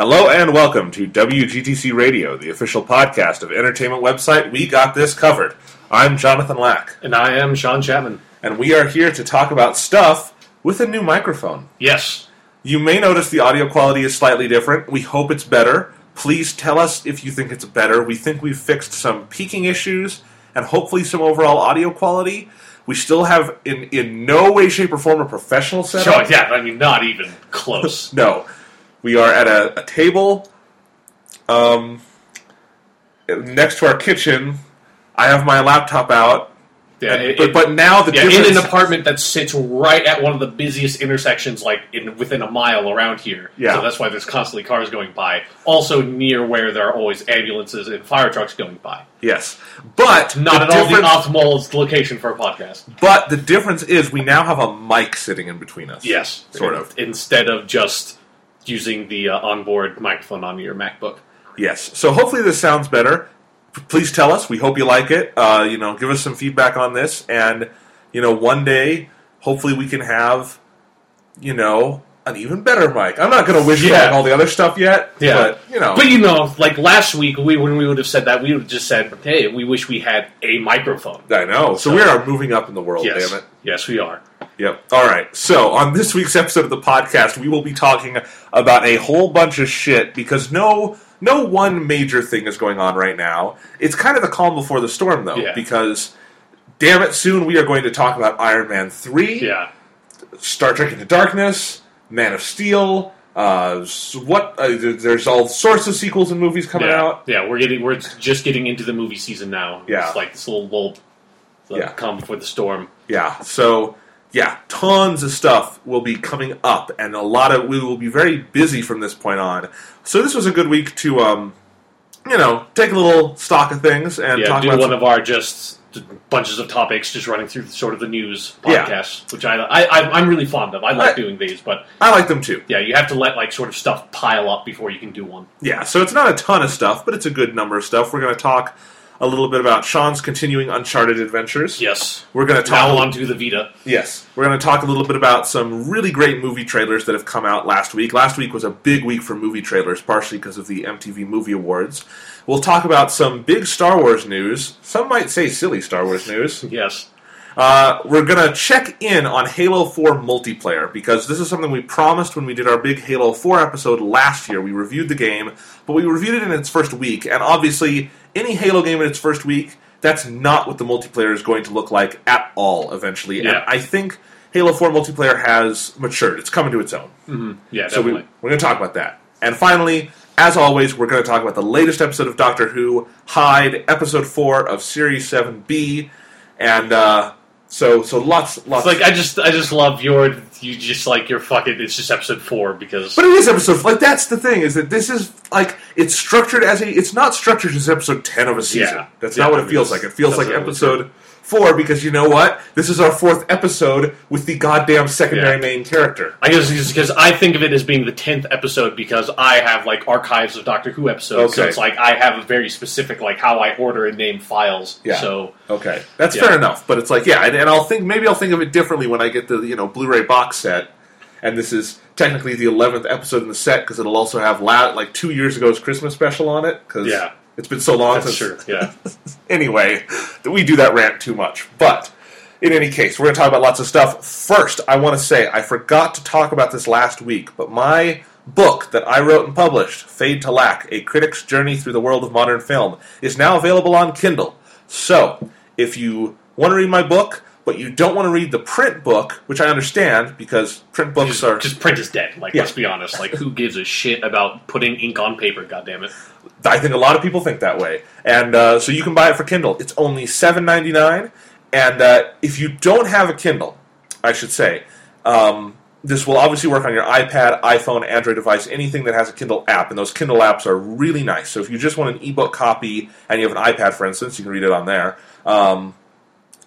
Hello and welcome to WGTC Radio, the official podcast of entertainment website We Got This Covered. I'm Jonathan Lack, And I am Sean Chapman. and we are here to talk about stuff with a new microphone. Yes. You may notice the audio quality is slightly different. We hope it's better. Please tell us if you think it's better. We think we've fixed some peaking issues and hopefully some overall audio quality. We still have, in, in no way, shape, or form, a professional setup. Sure, yeah, I mean, not even close. No, we are at a, a table um, next to our kitchen. I have my laptop out, Yeah, and- it- but, but now the yeah, in an apartment that sits right at one of the busiest intersections, like in within a mile around here. Yeah. So that's why there's constantly cars going by. Also near where there are always ambulances and fire trucks going by. yes, but Not at all the optimal location for a podcast. But the difference is we now have a mic sitting in between us. Yes, sort of. Instead of just using the uh, onboard microphone on your MacBook. Yes. So hopefully this sounds better. Please tell us. We hope you like it. Uh, you know, give us some feedback on this, and you know, one day, hopefully, we can have, you know, an even better mic. I'm not going to wish for Yeah. like all the other stuff yet. Yeah. But you know, But you know, like last week, we when we would have said that, we would have just said, "Hey, we wish we had a microphone." I know. So, So- we are moving up in the world. yes, Damn it. yes, we are. Yep. All right. So on this week's episode of the podcast, we will be talking about a whole bunch of shit because no no one major thing is going on right now. It's kind of the calm before the storm, though, Yeah. because damn it, soon we are going to talk about Iron Man three, Yeah, Star Trek Into Darkness, Man of Steel. Uh, what? Uh, there's all sorts of sequels and movies coming yeah, out. yeah. We're getting we're just getting into the movie season now. Yeah. it's like this little lull, the Yeah. calm before the storm. Yeah. So yeah, tons of stuff will be coming up, and a lot of we will be very busy from this point on. So this was a good week to, um, you know, take a little stock of things and Yeah, talk do about. one some- of our just bunches of topics, just running through sort of the news Yeah. which I, I I- I'm really fond of. I like I- doing these, but I like them too. yeah, you have to let like sort of stuff pile up before you can do one. Yeah. So it's not a ton of stuff, but it's a good number of stuff. We're going to talk a little bit about Sean's continuing Uncharted adventures. Yes. We're going to talk. Now on to the Vita. Yes, we're going to talk a little bit about some really great movie trailers that have come out last week. Last week was a big week for movie trailers, partially because of the MTV Movie Awards. We'll talk about some big Star Wars news. Some might say silly Star Wars news. Yes. Uh, we're going to check in on Halo 4 multiplayer because this is something we promised when we did our big Halo 4 episode last year. We reviewed the game, but we reviewed it in its first week, and obviously, any Halo game in its first week, that's not what the multiplayer is going to look like at all eventually. And I think Halo 4 multiplayer has matured. It's coming to its own. Yeah, So we, definitely. we're going to talk about that. And finally, as always, we're going to talk about the latest episode of Doctor Who, Hide, episode 4 of Series 7B. And uh, so so lots lots It's like I just I just love your you just like your fucking it's just episode four because But it is episode like that's the thing is that this is like it's structured as a it's not structured as episode ten of a season. Yeah. That's Yeah, not what I it mean, feels like. It feels like episode four because you know what? This is our fourth episode with the goddamn secondary Yeah. main character. I guess because I think of it as being the tenth episode because I have like archives of Doctor Who episodes. So it's like I have a very specific like how I order and name files. Yeah. So Okay, that's Yeah. fair enough. But it's like yeah, and, and I'll think maybe I'll think of it differently when I get the you know Blu-ray box set, and this is technically the eleventh episode in the set because it'll also have la- like two years ago's Christmas special on it because Yeah. It's been so long that's since true. Yeah. anyway, that we do that rant too much. But in any case, we're going to talk about lots of stuff. First, I want to say I forgot to talk about this last week, but my book that I wrote and published, Fade to Lack: A Critic's Journey Through the World of Modern Film, is now available on Kindle. So, if you want to read my book, but you don't want to read the print book, which I understand because print books Just, are just print is dead. Like Yeah. let's be honest. Like who gives a shit about putting ink on paper? God damn it. I think a lot of people think that way, and uh, so you can buy it for Kindle. It's only seven ninety nine, and uh, if you don't have a Kindle, I should say, um, this will obviously work on your iPad, iPhone, Android device, anything that has a Kindle app, and those Kindle apps are really nice. So if you just want an ebook copy and you have an iPad, for instance, you can read it on there. Um,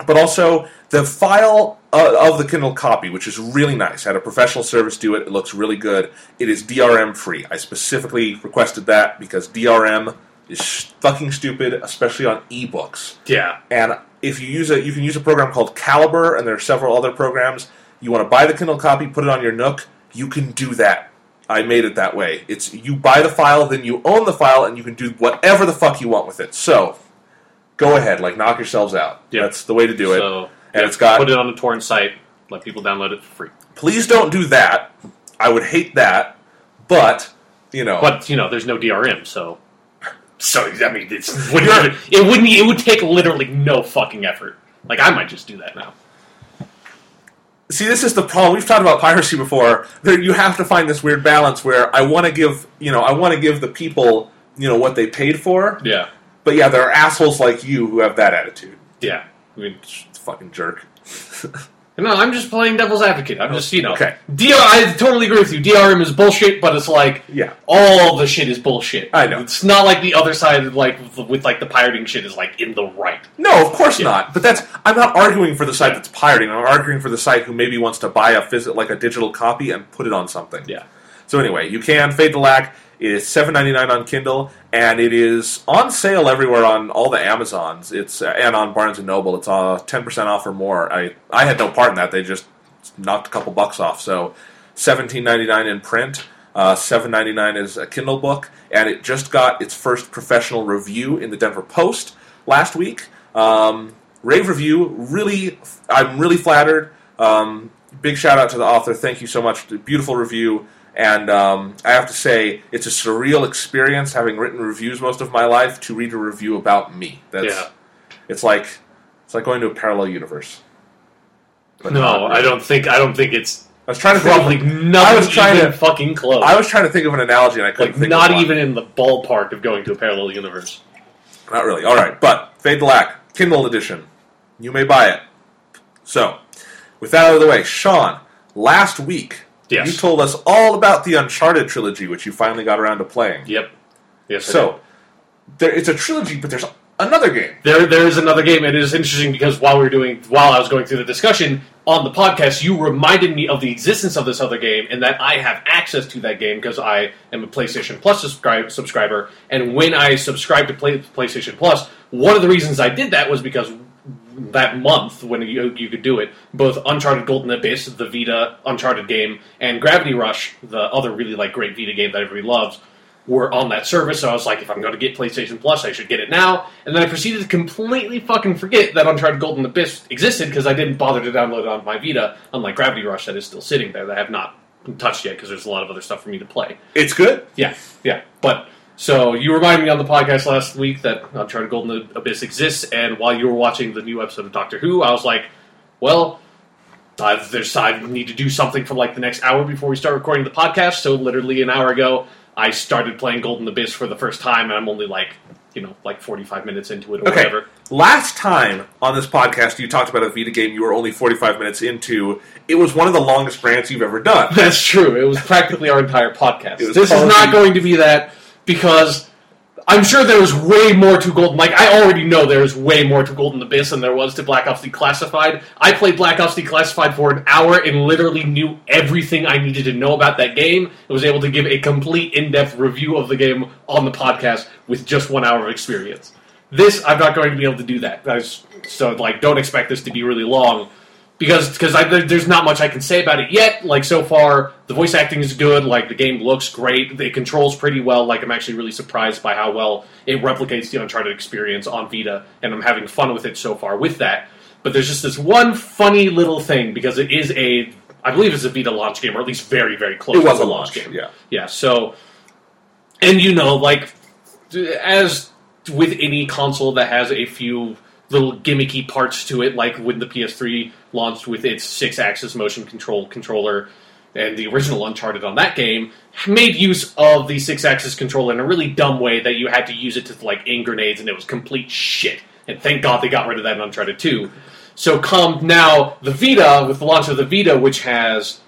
but also the file uh, of the Kindle copy, which is really nice. I had a professional service do it. It looks really good. It is DRM free. I specifically requested that because DRM is fucking stupid, especially on ebooks. Yeah. And if you use a, you can use a program called Calibre, and there are several other programs. You want to buy the Kindle copy, put it on your Nook. You can do that I made it that way. It's you buy the file, then you own the file, and you can do whatever the fuck you want with it. So, go ahead, like knock yourselves out. Yeah. That's the way to do it. So and yeah, it's got. put it on a torrent site. Let people download it for free. please don't do that. I would hate that, but you know, But you know, there's no DRM, so so I mean, it's wouldn't it wouldn't it would take literally no fucking effort. Like I might just do that now. see, this is the problem. We've talked about piracy before. There, you have to find this weird balance where I want to give, you know, I want to give the people, you know, what they paid for. Yeah, But yeah, there are assholes like you who have that attitude. yeah. I mean, It's a fucking jerk. no, I'm just playing devil's advocate. I'm just you know, Okay. DR. I totally agree with you. DRM is bullshit, but it's like Yeah. all the shit is bullshit. I know. It's not like the other side, like with, like the pirating shit, is like in the right. No, of course Yeah. not. But that's I'm not arguing for the site that's pirating. I'm arguing for the site who maybe wants to buy a phys- like a digital copy and put it on something. Yeah. So anyway, you can Fade to Lack. It is seven ninety nine on Kindle, and it is on sale everywhere on all the Amazons. It's uh, and on Barnes and Noble. It's uh ten percent off or more. I I had no part in that. They just knocked a couple bucks off. So seventeen ninety nine in print. Uh, Seven ninety nine is a Kindle book, and it just got its first professional review in the Denver Post last week. Um, rave review. Really, I'm really flattered. Um, big shout out to the author. Thank you so much. Beautiful review. And um, I have to say, it's a surreal experience having written reviews most of my life to read a review about me. That's Yeah. it's like it's like going to a parallel universe. But No, I don't think. I don't think it's I was trying to think probably of, not I was trying to- fucking close. I was trying to think of an analogy and I couldn't like think not even in the ballpark of going to a parallel universe. Not really. All right, but Fade to Lack, Kindle edition. You may buy it. So, with that out of the way, Sean, last week Yes. you told us all about the Uncharted trilogy, which you finally got around to playing. Yep. Yes. So, there, it's a trilogy, but there's another game. There, there is another game. It is interesting because while we were doing, while I was going through the discussion on the podcast, you reminded me of the existence of this other game and that I have access to that game because I am a PlayStation Plus subscribe, subscriber. And when I subscribed to Play, PlayStation Plus, one of the reasons I did that was because that month when you, you could do it, both Uncharted Golden Abyss, the Vita Uncharted game, and Gravity Rush, the other really like great Vita game that everybody loves, were on that service. So I was like, if I'm going to get PlayStation Plus, I should get it now. And then I proceeded to completely fucking forget that Uncharted Golden Abyss existed because I didn't bother to download it on my Vita, unlike Gravity Rush that is still sitting there that I have not touched yet because there's a lot of other stuff for me to play. It's good. Yeah, yeah. But so you reminded me on the podcast last week that uh, Uncharted Golden Abyss exists, and while you were watching the new episode of Doctor Who, I was like, well. I, there's, I need to do something for like the next hour before we start recording the podcast. So literally an hour ago, I started playing Golden Abyss for the first time, and I'm only like, you know, like 45 minutes into it or Okay. whatever. Last time on this podcast, you talked about a Vita game you were only 45 minutes into. It was one of the longest rants you've ever done. That's true. It was practically our entire podcast. This is not going to be that because I'm sure there's way more to Golden. Like I already know there's way more to Golden Abyss than there was to Black Ops Declassified. I played Black Ops Declassified for an hour and literally knew everything I needed to know about that game. I was able to give a complete in-depth review of the game on the podcast with just one hour of experience. This I'm not going to be able to do that. So like, don't expect this to be really long because because there's not much I can say about it yet. Like so far, the voice acting is good. Like the game looks great. It controls pretty well. Like I'm actually really surprised by how well it replicates the Uncharted experience on Vita, and I'm having fun with it so far with that. But there's just this one funny little thing because it is a I believe it's a Vita launch game, or at least very very close. It was a launch, game. yeah. Yeah. So, and you know, like as with any console that has a few little gimmicky parts to it, like when the PS3 launched with its Sixaxis motion control controller, and the original Uncharted on that game made use of the Sixaxis controller in a really dumb way that you had to use it to like aim grenades, and it was complete shit. And thank God they got rid of that in Uncharted 2. So come now the Vita with the launch of the Vita, which has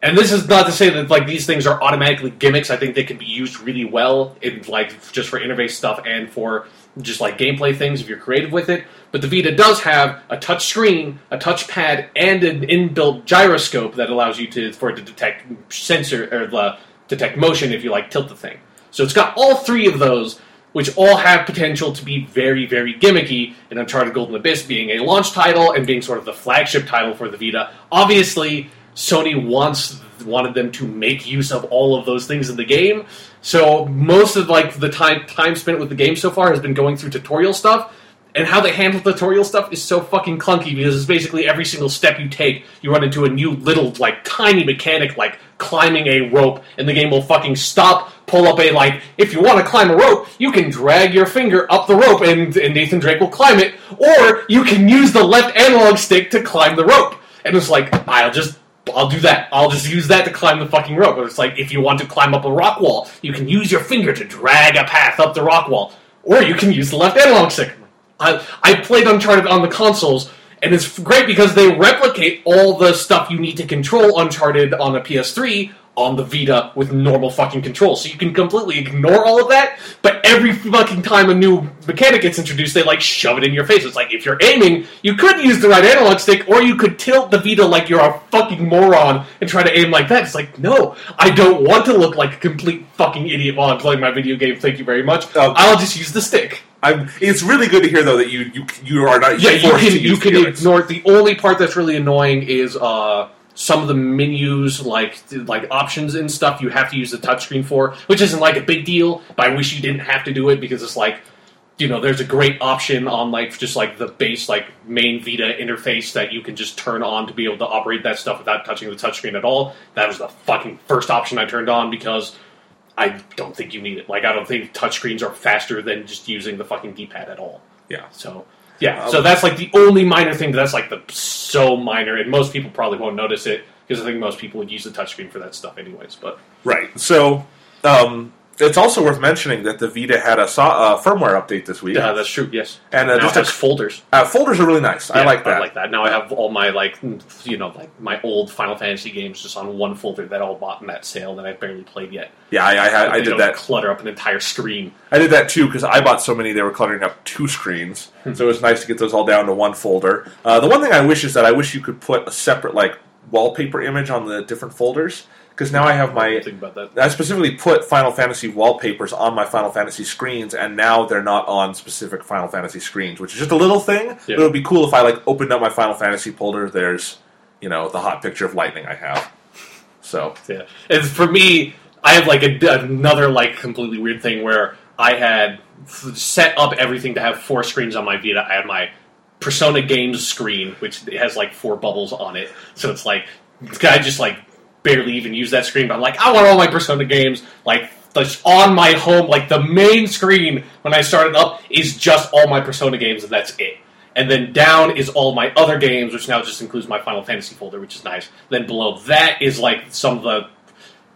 and this is not to say that like these things are automatically gimmicks. I think they can be used really well in like just for interface stuff and for just like gameplay things if you're creative with it. But the Vita does have a touch screen, a touch pad, and an inbuilt gyroscope that allows you to for it to detect sensor or the detect motion if you like tilt the thing. So it's got all three of those, which all have potential to be very, very gimmicky. And Uncharted Golden Abyss being a launch title and being sort of the flagship title for the Vita. Obviously, Sony wants wanted them to make use of all of those things in the game. So most of like the time time spent with the game so far has been going through tutorial stuff. And how they handle tutorial stuff is so fucking clunky because it's basically every single step you take, you run into a new little, like, tiny mechanic, like climbing a rope, and the game will fucking stop, pull up a, like, if you want to climb a rope, you can drag your finger up the rope and, and Nathan Drake will climb it, or you can use the left analog stick to climb the rope. And it's like, I'll just I'll do that. I'll just use that to climb the fucking rope. But it's like if you want to climb up a rock wall, you can use your finger to drag a path up the rock wall, or you can use the left analog stick. I, I played Uncharted on the consoles, and it's great because they replicate all the stuff you need to control Uncharted on the PS3 on the Vita with normal fucking controls. So you can completely ignore all of that, but every fucking time a new mechanic gets introduced, they like shove it in your face. It's like if you're aiming, you could use the right analog stick, or you could tilt the Vita like you're a fucking moron and try to aim like that. It's like, no, I don't want to look like a complete fucking idiot while I'm playing my video game. Thank you very much. Um, I'll just use the stick. I'm, it's really good to hear though that you you, you are not Yeah, you can to you can ignore it. The only part that's really annoying is uh, some of the menus, like like options and stuff. You have to use the touchscreen for, which isn't like a big deal. But I wish you didn't have to do it because it's like, you know, there's a great option on like just like the base like main Vita interface that you can just turn on to be able to operate that stuff without touching the touchscreen at all. That was the fucking first option I turned on because. I don't think you need it. Like, I don't think touchscreens are faster than just using the fucking D-pad at all. Yeah. So yeah, Um, so that's like the only minor thing. That's like the so minor, and most people probably won't notice it because I think most people would use the touchscreen for that stuff anyways. But Right. So um, it's also worth mentioning that the Vita had a so- uh, firmware update this week, yeah, that's true. Yes, and uh, now has folders. uh, folders are really nice. I like that. I like that. Now I have all my like you know like my old Final Fantasy games just on one folder that I all bought in that sale that I barely played yet. Yeah, I, I, had- I did that. Clutter up an entire screen. I did that too because I bought so many they were cluttering up two screens. Hmm. so it was nice to get those all down to one folder. Uh, the one thing I wish is that I wish you could put a separate like wallpaper image on the different folders because now I have my Think about that. I specifically put Final Fantasy wallpapers on my Final Fantasy screens, and now they're not on specific Final Fantasy screens, which is just a little thing. Yeah. But it would be cool if I like opened up my Final Fantasy folder. There's, you know, the hot picture of lightning I have. So Yeah, and for me, I have like a, another like completely weird thing where I had f- set up everything to have four screens on my Vita. I had my Persona Games screen, which has like four bubbles on it, so it's like I just like barely even use that screen. But I'm like, I want all my Persona games like. Just on my home, like the main screen when I started up is just all my Persona games, and that's it. And then down is all my other games, which now just includes my Final Fantasy folder, which is nice. Then below that is like some of the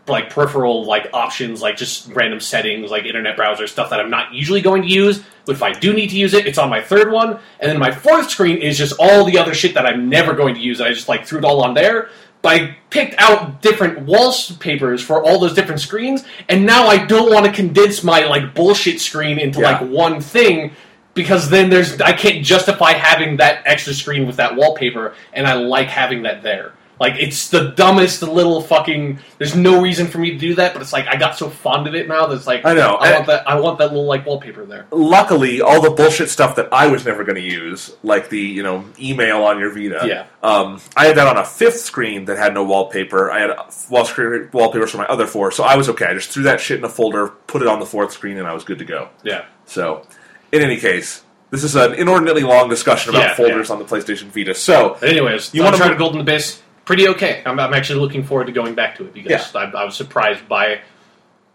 like peripheral like options, like just random settings, like internet browser stuff that I'm not usually going to use. But if I do need to use it, it's on my third one. And then my fourth screen is just all the other shit that I'm never going to use. I just like threw it all on there. I picked out different wallpapers for all those different screens, and now I don't want to condense my like bullshit screen into Yeah. like one thing because then there's I can't justify having that extra screen with that wallpaper, and I like having that there. Like it's the dumbest little fucking. There's no reason for me to do that, but it's like I got so fond of it now that it's like I know. I want that. I want that little like wallpaper there. luckily, all the bullshit stuff that I was never going to use, like the you know email on your Vita, Yeah. um, I had that on a fifth screen that had no wallpaper. I had wall screen wallpapers for my other four, so I was okay. I just threw that shit in a folder, put it on the fourth screen, and I was good to go. Yeah. So, in any case, this is an inordinately long discussion about Yeah, folders on the PlayStation Vita. So, anyways, You try to try move- Golden Abyss? Pretty okay. I'm, I'm actually looking forward to going back to it because I, I was surprised by.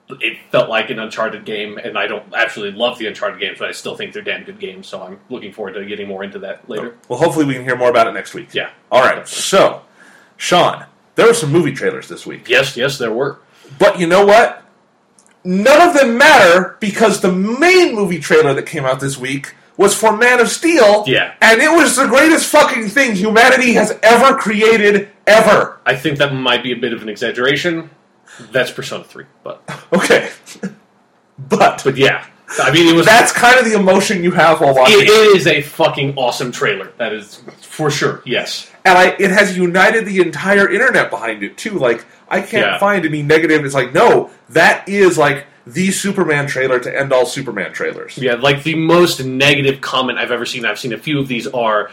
It felt like an Uncharted game, and I don't actually love the Uncharted games, but I still think they're damn good games. So I'm looking forward to getting more into that later. Oh, well, hopefully we can hear more about it next week. Yeah. All right. So, Sean, there were some movie trailers this week. Yes, yes, there were. But you know what? None of them matter because the main movie trailer that came out this week was for Man of Steel. Yeah. And it was the greatest fucking thing humanity has ever created, ever. I think that might be a bit of an exaggeration. That's Persona 3, but Okay. but but yeah, I mean it was that's kind of the emotion you have while watching. it, it is a fucking awesome trailer. That is for sure. Yes. and I, it has united the entire internet behind it too. Like I can't Yeah. find any negative. It's like no, that is like the Superman trailer to end all Superman trailers. Yeah, like the most negative comment I've ever seen. I've seen a few of these are,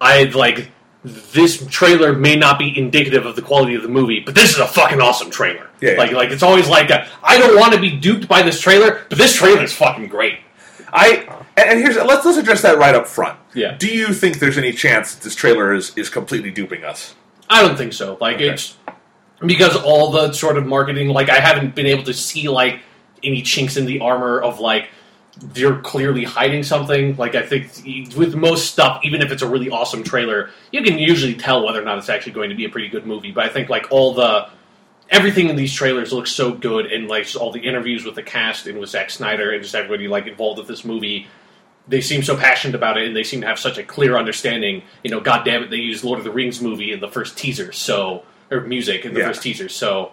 I like this trailer may not be indicative of the quality of the movie, but this is a fucking awesome trailer. Yeah, yeah. Like, like it's always like I I don't want to be duped by this trailer, but this trailer is fucking great. I and and here's let's let's address that right up front. Yeah. Do you think there's any chance that this trailer is is completely duping us? I don't think so. Like Okay. it's because all the sort of marketing, like I haven't been able to see like any chinks in the armor of like they're clearly hiding something. Like I think with most stuff, even if it's a really awesome trailer, you can usually tell whether or not it's actually going to be a pretty good movie. But I think like all the everything in these trailers looks so good, and like all the interviews with the cast and with Zack Snyder and just everybody like involved with this movie. They seem so passionate about it, and they seem to have such a clear understanding. You know, God damn it, they used Lord of the Rings movie in the first teaser, so or music in the Yeah. first teaser. So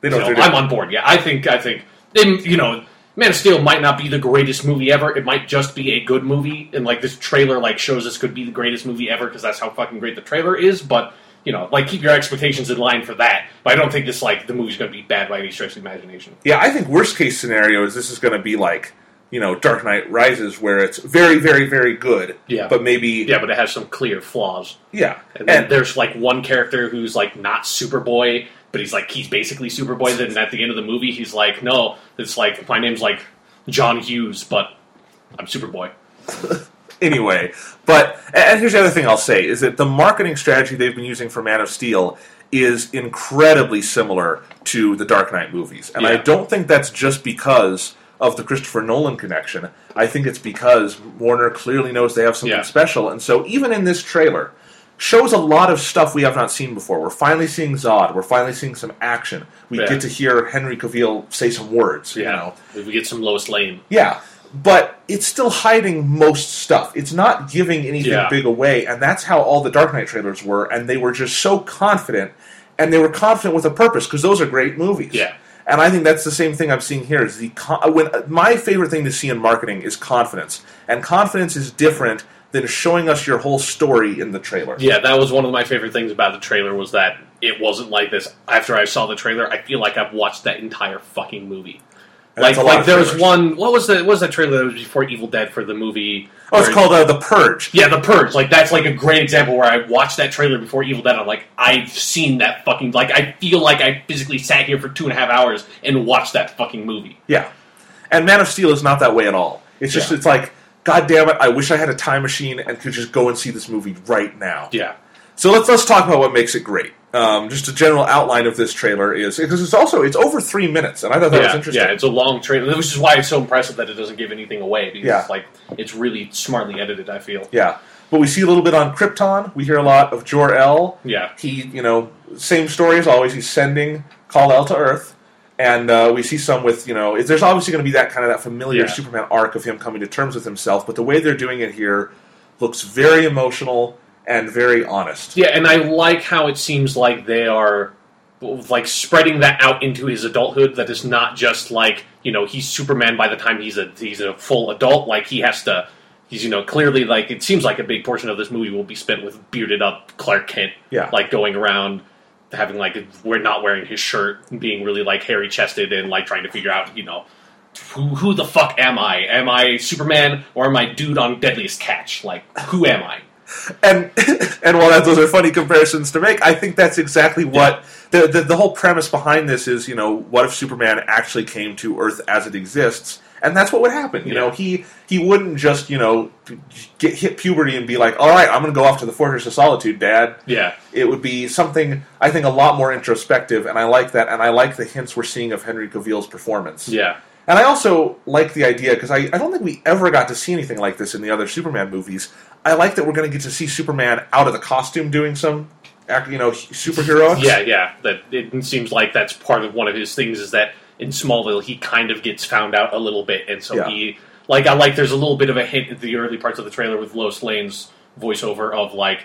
They know so what they're I'm on board. Yeah, I think I think and, you know, Man of Steel might not be the greatest movie ever. It might just be a good movie, and like this trailer like shows this could be the greatest movie ever because that's how fucking great the trailer is. But you know, like keep your expectations in line for that. But I don't think this like the movie's going to be bad by any stretch of the imagination. Yeah, I think worst case scenario is this is going to be like you know Dark Knight Rises, where it's very, very, very good. Yeah. but maybe Yeah, but it has some clear flaws. yeah, And and there's like one character who's like not Superboy, but he's like he's basically Superboy. Then at the end of the movie, he's like, no, it's like my name's like John Hughes, but I'm Superboy. anyway, but and here's the other thing I'll say is that the marketing strategy they've been using for Man of Steel is incredibly similar to the Dark Knight movies, and I don't think that's just because of the Christopher Nolan connection. I think it's because Warner clearly knows they have something Yeah. special, and so even in this trailer. Shows a lot of stuff we have not seen before. We're finally seeing Zod. We're finally seeing some action. We Yeah. get to hear Henry Cavill say some words. You know, we get some Lois Lane. yeah, but it's still hiding most stuff. It's not giving anything Yeah. big away, and that's how all the Dark Knight trailers were. And they were just so confident, and they were confident with a purpose because those are great movies. Yeah. And I think that's the same thing I'm seeing here. Is the con- when uh, my favorite thing to see in marketing is confidence, and confidence is different than showing us your whole story in the trailer. Yeah, that was one of my favorite things about the trailer was that it wasn't like this. After I saw the trailer, I feel like I've watched that entire fucking movie. And Like, that's a lot like there was one. What was the what was that trailer that was before Evil Dead for the movie? Oh, it's called uh, the Purge. Yeah, The Purge. Like that's like a great example where I watched that trailer before Evil Dead. I'm like, I've seen that fucking. Like I feel like I physically sat here for two and a half hours and watched that fucking movie. Yeah, and Man of Steel is not that way at all. It's just Yeah. it's like, God damn it! I wish I had a time machine and could just go and see this movie right now. Yeah, So let's let's talk about what makes it great. Um, just a general outline of this trailer is because it's also it's over three minutes, and I thought that was interesting. yeah. It's a long trailer, which is why it's so impressive that it doesn't give anything away because Yeah. like it's really smartly edited. I feel. Yeah. But we see a little bit on Krypton. We hear a lot of Jor El. Yeah. He, you know, same story as always. He's sending Kal El to Earth, and uh, we see some with, you know, there's obviously going to be that kind of that familiar Yeah. Superman arc of him coming to terms with himself. But the way they're doing it here looks very emotional and very honest. Yeah, and I like how it seems like they are like spreading that out into his adulthood. That is not just like you know he's Superman by the time he's a he's a full adult. Like he has to. He's you know clearly like it seems like a big portion of this movie will be spent with bearded up Clark Kent. Yeah. like going around having like we're not wearing his shirt, being really like hairy chested and like trying to figure out you know. Who, who the fuck am I? Am I Superman or am I dude on Deadliest Catch? Like, who am I? and and while that, those are funny comparisons to make, I think that's exactly what the, the the whole premise behind this is. You know, what if Superman actually came to Earth as it exists, and that's what would happen. You know, he he wouldn't just you know get hit puberty and be like, all right, I'm going to go off to the Fortress of Solitude, Dad. Yeah, It would be something I think a lot more introspective, and I like that, and I like the hints we're seeing of Henry Cavill's performance. yeah. And I also like the idea because I, I don't think we ever got to see anything like this in the other Superman movies. I like that we're going to get to see Superman out of the costume doing some, you know, superhero. Yeah, yeah. That it seems like that's part of one of his things is that in Smallville he kind of gets found out a little bit, and so Yeah. he like I like there's a little bit of a hint in the early parts of the trailer with Lois Lane's voiceover of like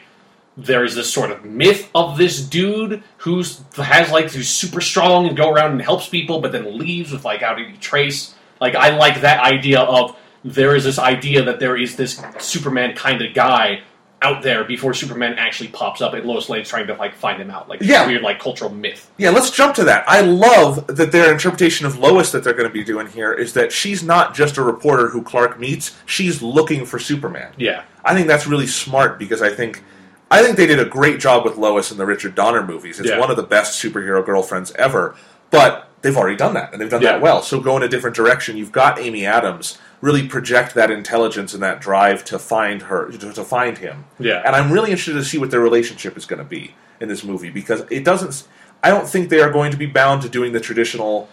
there is this sort of myth of this dude who's has like who's super strong and go around and helps people, but then leaves without any trace. Like I like that idea of there is this idea that there is this Superman kind of guy out there before Superman actually pops up, and Lois Lane's trying to like find him out, like Yeah. weird like cultural myth. Yeah, let's jump to that. I love that their interpretation of Lois that they're going to be doing here is that she's not just a reporter who Clark meets, she's looking for Superman. Yeah, I think that's really smart because I think I think they did a great job with Lois in the Richard Donner movies. It's Yeah. one of the best superhero girlfriends ever. But they've already done that, and they've done Yeah. that well. So go in a different direction. You've got Amy Adams really project that intelligence and that drive to find her, to, to find him. Yeah. And I'm really interested to see what their relationship is going to be in this movie because it doesn't. I don't think they are going to be bound to doing the traditional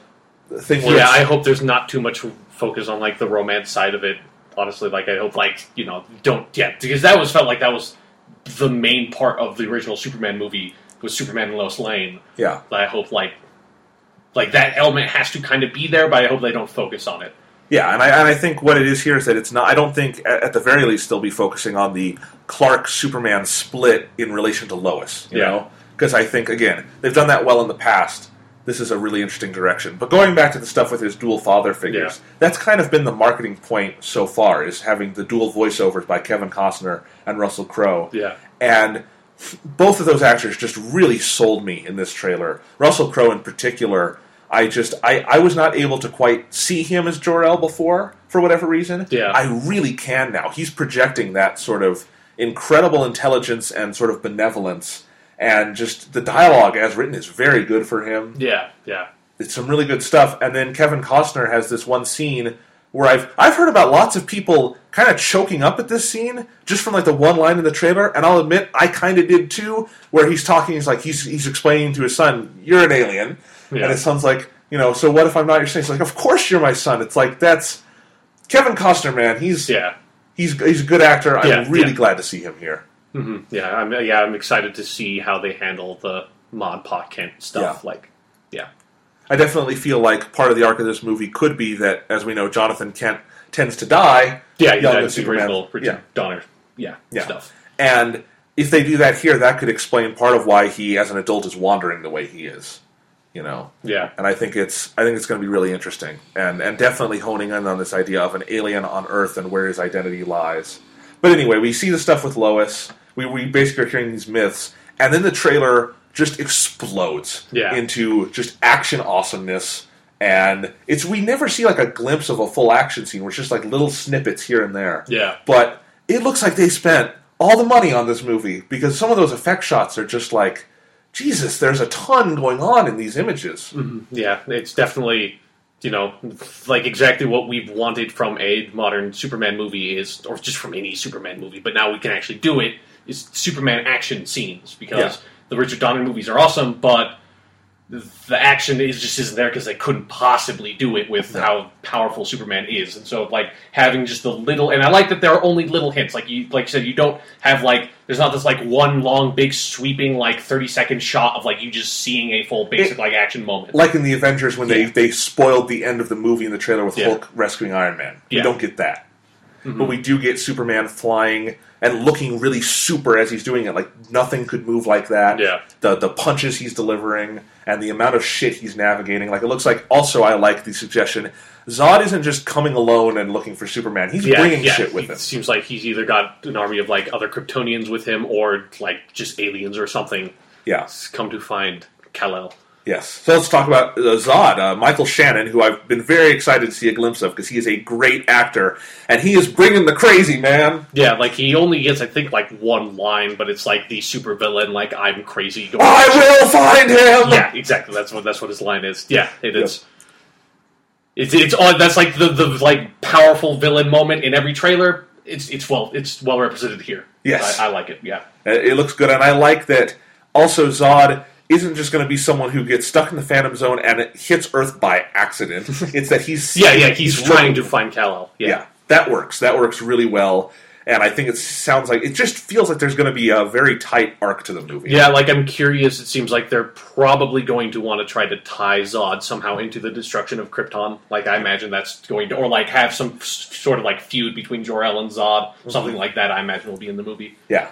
uh, thing. Where yeah, I hope there's not too much focus on like the romance side of it. Honestly, like I hope like you know don't yeah because that was felt like that was the main part of the original Superman movie was Superman and Lois Lane. yeah. I hope like like that element has to kind of be there, but I hope they don't focus on it. Yeah, and I, and I think what it is here is that it's not. I don't think, at, at the very least, they'll be focusing on the Clark Superman split in relation to Lois. You Yeah. know, because I think again they've done that well in the past. This is a really interesting direction. But going back to the stuff with his dual father figures, that's kind of been the marketing point so far: is having the dual voiceovers by Kevin Costner and Russell Crowe. Yeah. And both of those actors just really sold me in this trailer. Russell Crowe, in particular, I just I, I was not able to quite see him as Jor El before for whatever reason. Yeah. I really can now. He's projecting that sort of incredible intelligence and sort of benevolence, and just the dialogue as written is very good for him Yeah, yeah, it's some really good stuff. And then Kevin Costner has this one scene where I've I've heard about lots of people kind of choking up at this scene just from like the one line in the trailer. And I'll admit I kind of did too, where he's talking. He's like he's he's explaining to his son, "You're an alien," Yeah. and his son's like, you know, so what if I'm not your son? He's like, of course you're my son. It's like that's Kevin Costner, man. He's yeah. he's he's a good actor. I'm Yeah, really yeah. glad to see him here. hmm Yeah, I'm yeah, I'm excited to see how they handle the Mod Pa Kent stuff. Yeah. Like, yeah, I definitely feel like part of the arc of this movie could be that, as we know, Jonathan Kent tends to die. yeah, young yeah, Superman. original Richard Yeah. Donner, yeah, Yeah. stuff. And if they do that here, that could explain part of why he, as an adult, is wandering the way he is. You know, Yeah, and I think it's I think it's going to be really interesting, and and definitely honing in on this idea of an alien on Earth and where his identity lies. But anyway, we see the stuff with Lois. We we basically are hearing these myths, and then the trailer just explodes Yeah. into just action awesomeness. And it's we never see like a glimpse of a full action scene. Where it's just like little snippets here and there. yeah, But it looks like they spent all the money on this movie because some of those effect shots are just like, Jesus, there's a ton going on in these images. Mm-hmm. yeah. It's definitely you know like exactly what we've wanted from a modern Superman movie is, or just from any Superman movie. But now we can actually do it. Is Superman action scenes because Yeah. the Richard Donner movies are awesome, but the action is just isn't there because they couldn't possibly do it with No. how powerful Superman is, and so like having just the little, and I like that there are only little hints. Like you, like you said, you don't have like there's not this like one long big sweeping like thirty second shot of like you just seeing a full basic It- like action moment. Like in the Avengers when they, Yeah. they spoiled the end of the movie in the trailer with Yeah. Hulk rescuing Iron Man. You Yeah. don't get that. Mhm. But we do get Superman flying and looking really super as he's doing it. Like nothing could move like that. Yeah. The the punches he's delivering and the amount of shit he's navigating. Like it looks like also I like the suggestion Zod isn't just coming alone and looking for Superman. He's yeah, bringing yeah, shit with it him. seems like he's either got an army of like other Kryptonians with him, or like just aliens or something. Yeah. Come to find Kal-El. Yes. So let's talk about uh, Zod, uh, Michael Shannon, who I've been very excited to see a glimpse of because he is a great actor and he is bringing the crazy, man. Yeah, like he only gets I think like one line, but it's like the super villain, like I'm crazy. Going I will find him. yeah, exactly. That's what that's what his line is. Yeah, it is. It's it's all that's like the the like powerful villain moment in every trailer. It's it's well it's well represented here. Yes. I, I like it. Yeah, Uh, It looks good, and I like that. Also, Zod isn't just going to be someone who gets stuck in the Phantom Zone and it hits Earth by accident. it's that he's yeah, yeah. He's, trying to find Kal-El. Yeah. Yeah, that works. That works really well, and I think it sounds like it just feels like there's going to be a very tight arc to the movie. yeah. Like I'm curious. It seems like they're probably going to want to try to tie Zod somehow into the destruction of Krypton. Like I imagine that's going to, or like have some sort of like feud between Jor El and Zod, something Mm-hmm. like that. I imagine will be in the movie. Yeah.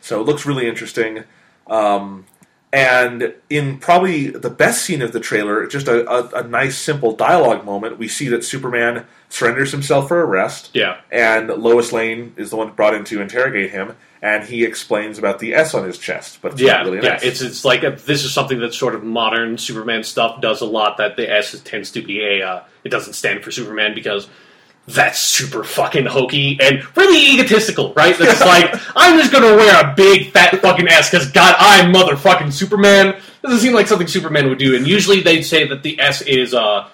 So it looks really interesting. Um, and in probably the best scene of the trailer, just a, a, a nice, simple dialogue moment, we see that Superman surrenders himself for arrest. Yeah, And Lois Lane is the one brought in to interrogate him, and he explains about the S on his chest. But it's Yeah, really yeah. S. It's it's like a, this is something that sort of modern Superman stuff does a lot. That the S tends to be a uh, it doesn't stand for Superman because that's super fucking hokey and really egotistical, right? That's like, I'm just gonna wear a big fat fucking S because God, I'm motherfucking Superman. Doesn't seem like something Superman would do. And usually they'd say that the S is, uh,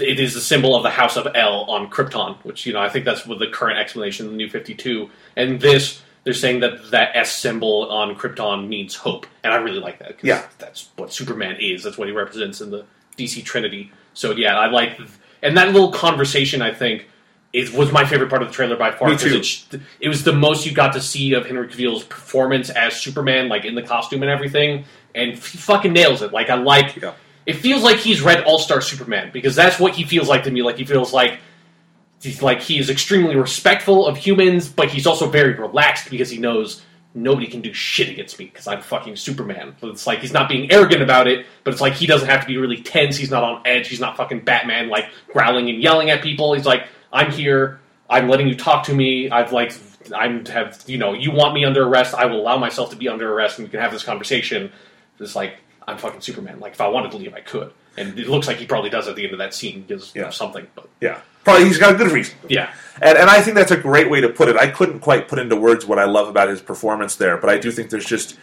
it is the symbol of the House of El on Krypton, which, you know, I think that's what the current explanation in the New 52. And this, they're saying that that S symbol on Krypton means hope. And I really like that. Yeah. That's what Superman is. That's what he represents in the DC Trinity. So, yeah, I like, and that little conversation, I think, it was my favorite part of the trailer by far. Me too. It, it was the most you got to see of Henry Cavill's performance as Superman, like in the costume and everything, and he fucking nails it. Like I like, Yeah. it feels like he's read All Star Superman because that's what he feels like to me. Like he feels like he's like he is extremely respectful of humans, but he's also very relaxed because he knows nobody can do shit against me because I'm fucking Superman. So it's like he's not being arrogant about it, but it's like he doesn't have to be really tense. He's not on edge. He's not fucking Batman like growling and yelling at people. He's like, I'm here. I'm letting you talk to me. I've like I'm have you know you want me under arrest. I will allow myself to be under arrest, and we can have this conversation. It's like I'm fucking Superman. Like if I wanted to leave, I could. And it looks like he probably does at the end of that scene because Yeah. of something. But Yeah, probably he's got a good reason. yeah, And, and I think that's a great way to put it. I couldn't quite put into words what I love about his performance there, but I do think there's just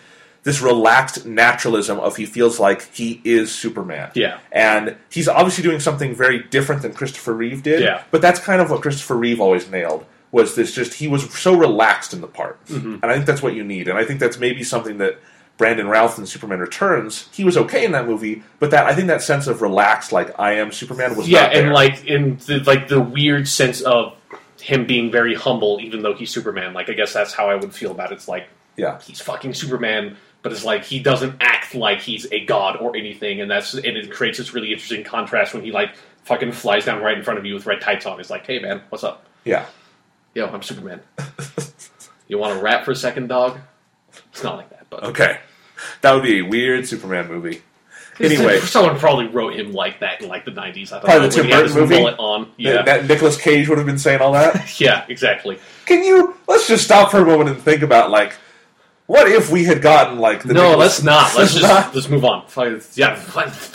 this relaxed naturalism of he feels like he is Superman. Yeah. And he's obviously doing something very different than Christopher Reeve did. Yeah. But that's kind of what Christopher Reeve always nailed was this just he was so relaxed in the part. Mm-hmm. And I think that's what you need. And I think that's maybe something that Brandon Routh in Superman Returns, he was okay in that movie, but that I think that sense of relaxed, like I am Superman, was yeah, and like in the, like the weird sense of him being very humble, even though he's Superman. Like I guess that's how I would feel about it. It's like yeah, he's fucking Superman, but it's like he doesn't act like he's a god or anything, and that's and it creates this really interesting contrast when he like fucking flies down right in front of you with red tights on. He's like, "Hey man, what's up? yeah. Yo, I'm Superman. you want to rap for a second, dog?" It's not like that, but Okay. That would be a weird Superman movie. Anyway, someone probably wrote him like that in like the '90s. I Probably know, the Tim Burton movie? on. Yeah, that, that Nicolas Cage would have been saying all that. yeah, exactly. Can you? Let's just stop for a moment and think about like, what if we had gotten like the No, Nicolas- let's not. Let's just not? let's move on. Yeah,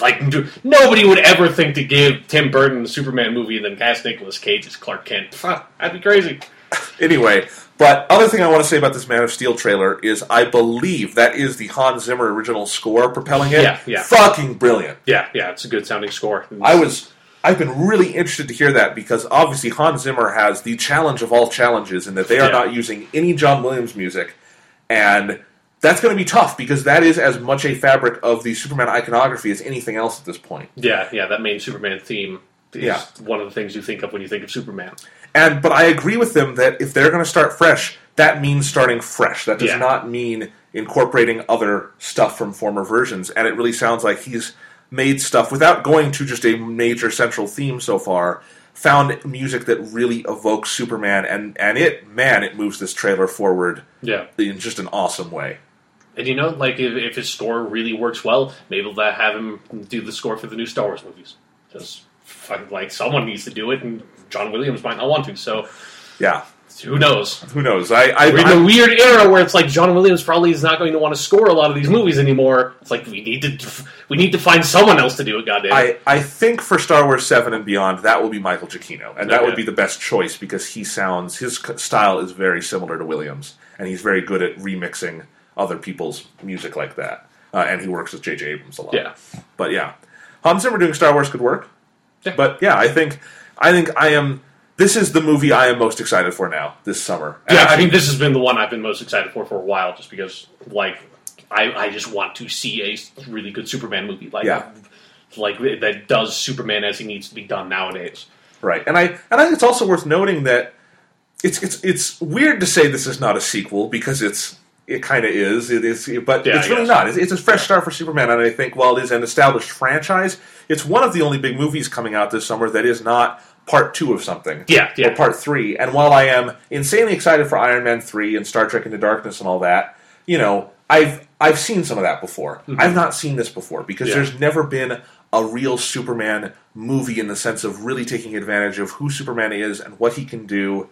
like dude, nobody would ever think to give Tim Burton the Superman movie and then cast Nicolas Cage as Clark Kent. That'd be crazy. Anyway, but other thing I want to say about this Man of Steel trailer is I believe that is the Hans Zimmer original score propelling it. Yeah, yeah. Fucking brilliant. Yeah, yeah, it's a good sounding score. I was I've been really interested to hear that because obviously Hans Zimmer has the challenge of all challenges in that they are Yeah. not using any John Williams music and that's going to be tough because that is as much a fabric of the Superman iconography as anything else at this point. yeah, yeah, that main Superman theme is Yeah. one of the things you think of when you think of Superman. And but I agree with them that if they're going to start fresh, that means starting fresh. That does Yeah. not mean incorporating other stuff from former versions. And it really sounds like he's made stuff without going to just a major central theme so far. Found music that really evokes Superman, and and it man, it moves this trailer forward Yeah. in just an awesome way. And you know, like if, if his score really works well, maybe they'll have him do the score for the new Star Wars movies. Just like someone needs to do it, and John Williams might not want to. So Yeah, who knows? who knows? I, I, We're in I a weird era where it's like John Williams probably is not going to want to score a lot of these movies anymore. It's like we need to we need to find someone else to do it. Goddamn. I, I think for Star Wars Seven and beyond, that will be Michael Giacchino, and that Okay. would be the best choice because he sounds his style is very similar to Williams, and he's very good at remixing other people's music like that. Uh, and he works with J.J. Abrams a lot. Yeah. but yeah, Hans Zimmer doing Star Wars could work. Yeah. But yeah, I think I think I am. This is the movie I am most excited for now this summer. And yeah, I actually- mean, this has been the one I've been most excited for for a while, just because like I, I just want to see a really good Superman movie, like Yeah. like that does Superman as he needs to be done nowadays. Right, and I and I think it's also worth noting that it's it's it's weird to say this is not a sequel because it's it kind of is it is but Yeah, it's really not. It's, it's a fresh start for Superman, and I think while it is an established franchise, it's one of the only big movies coming out this summer that is not part two of something. Yeah, yeah. or part three. And while I am insanely excited for Iron Man three and Star Trek Into Darkness and all that, you know, I've I've seen some of that before. I've not seen this before because Mm-hmm. Yeah. there's never been a real Superman movie in the sense of really taking advantage of who Superman is and what he can do.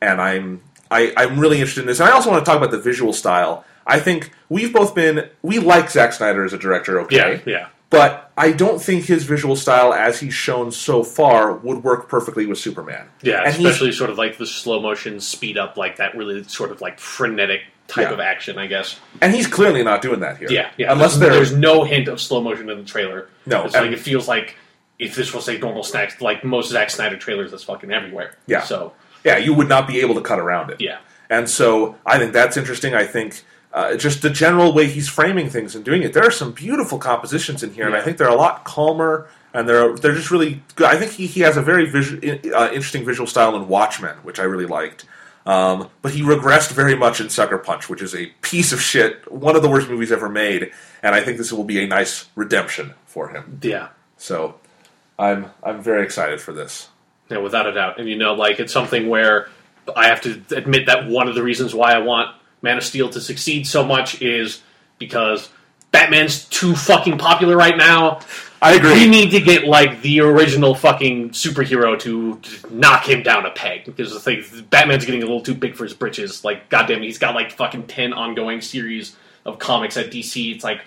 And I'm I, I'm really interested in this. And I also want to talk about the visual style. I think we've both been we like Zack Snyder as a director, okay? Yeah, yeah. But I don't think his visual style, as he's shown so far, would work perfectly with Superman. Yeah, And especially sort of like the slow motion speed up, like that really sort of like frenetic type Yeah. of action, I guess. And he's clearly not doing that here. Yeah, yeah. Unless there's, there's no hint of slow motion in the trailer. No, it's like it feels like if this was a normal snack, like most Zack Snyder trailers, that's fucking everywhere. Yeah. So yeah, you would not be able to cut around it. yeah, And so I think that's interesting. I think uh, just the general way he's framing things and doing it. There are some beautiful compositions in here, and I think they're a lot calmer and they're they're just really good. I think he, he has a very visu- uh, interesting visual style in Watchmen, which I really liked. Um, but he regressed very much in Sucker Punch, which is a piece of shit, one of the worst movies ever made. And I think this will be a nice redemption for him. yeah. So I'm I'm very excited for this. Yeah, without a doubt. And you know, like it's something where I have to admit that one of the reasons why I want Man of Steel to succeed so much is because Batman's too fucking popular right now. I agree. We need to get like the original fucking superhero to knock him down a peg because the thing, Batman's getting a little too big for his britches. Like, goddamn, he's got like fucking ten ongoing series of comics at DC. It's like,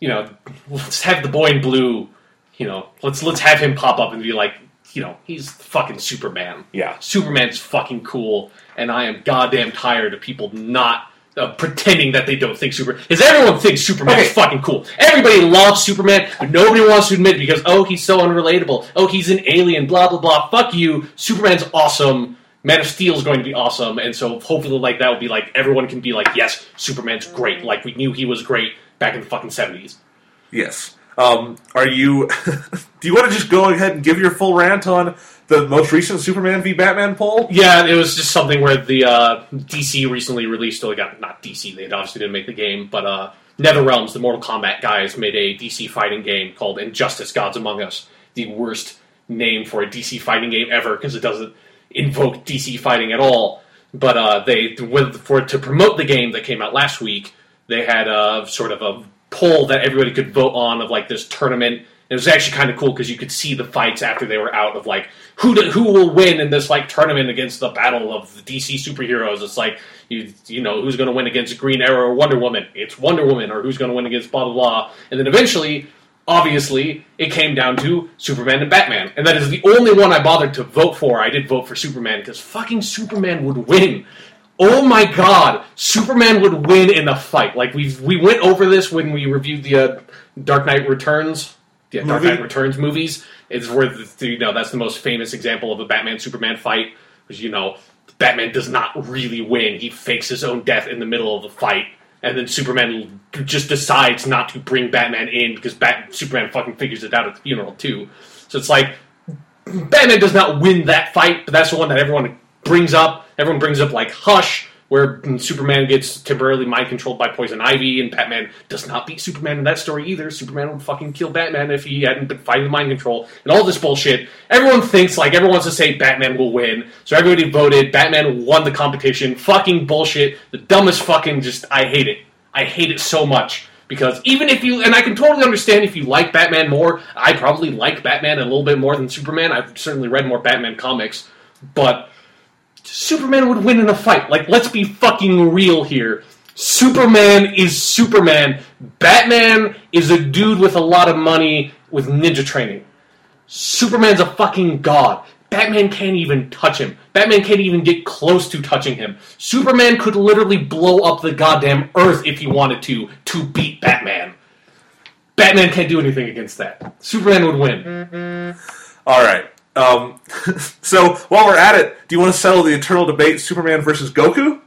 you know, let's have the boy in blue. You know, let's let's have him pop up and be like, you know, he's fucking Superman. Yeah. Superman's fucking cool, and I am goddamn tired of people not uh, pretending that they don't think Superman. Because everyone thinks Superman's Okay. fucking cool. Everybody loves Superman, but nobody wants to admit because oh, he's so unrelatable. Oh, he's an alien. Blah blah blah. Fuck you. Superman's awesome. Man of Steel is going to be awesome, and so hopefully, like that will be like everyone can be like, yes, Superman's great. Like we knew he was great back in the fucking seventies. Yes. Um, are you? do you want to just go ahead and give your full rant on the most recent Superman v Batman poll? Yeah, it was just something where the uh, DC recently released. Oh, got not DC. They obviously didn't make the game, but uh, NetherRealms, the Mortal Kombat guys, made a DC fighting game called Injustice: Gods Among Us. The worst name for a DC fighting game ever because it doesn't invoke DC fighting at all. But uh, they with, for to promote the game that came out last week, they had a sort of a poll that everybody could vote on of like this tournament. It was actually kind of cool because you could see the fights after they were out of like who do, who will win in this like tournament against the battle of the DC superheroes. It's like you you know who's going to win against Green Arrow or Wonder Woman. It's Wonder Woman or who's going to win against blah blah blah. And then eventually, obviously, it came down to Superman and Batman, and that is the only one I bothered to vote for. I did vote for Superman because fucking Superman would win. Oh my god, Superman would win in a fight. Like we we went over this when we reviewed the uh, Dark Knight Returns, yeah, Dark Movie? Knight Returns movies. It's where the, you know that's the most famous example of a Batman Superman fight, because you know Batman does not really win. He fakes his own death in the middle of the fight, and then Superman just decides not to bring Batman in because Bat- Superman fucking figures it out at the funeral too. So it's like Batman does not win that fight, but that's the one that everyone brings up. Everyone brings up like Hush, where Superman gets temporarily mind controlled by Poison Ivy, and Batman does not beat Superman in that story either. Superman would fucking kill Batman if he hadn't been fighting the mind control and all this bullshit. Everyone thinks like everyone wants to say Batman will win, so everybody voted. Batman won the competition. Fucking bullshit. The dumbest fucking just. I hate it. I hate it so much. Because even if you, and I can totally understand if you like Batman more, I probably like Batman a little bit more than Superman. I've certainly read more Batman comics, but Superman would win in a fight. Like, let's be fucking real here. Superman is Superman. Batman is a dude with a lot of money with ninja training. Superman's a fucking god. Batman can't even touch him. Batman can't even get close to touching him. Superman could literally blow up the goddamn earth if he wanted to to beat Batman. Batman can't do anything against that. Superman would win. All right. Um, so while we're at it, do you want to settle the eternal debate: Superman versus Goku?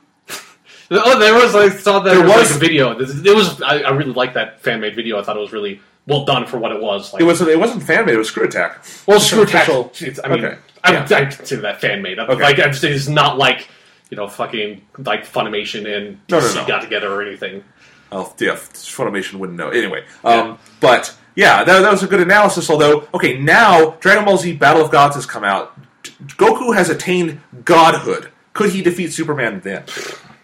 Oh, there was. I saw that There there was, was- like a video. It was. I, I really liked that fan made video. I thought it was really well done for what it was. Like, It was. It wasn't fan made. It was ScrewAttack. well, ScrewAttack. I mean, Okay. I, Yeah. I consider that fan made. Okay. Like, I'm just, it's not like you know, fucking like Funimation and No, no, DC no. got together or anything. Oh, yeah, Funimation wouldn't know. Anyway, um, but yeah, that, that was a good analysis. Although, okay, now Dragon Ball Z Battle of Gods has come out. Goku has attained godhood. Could he defeat Superman then?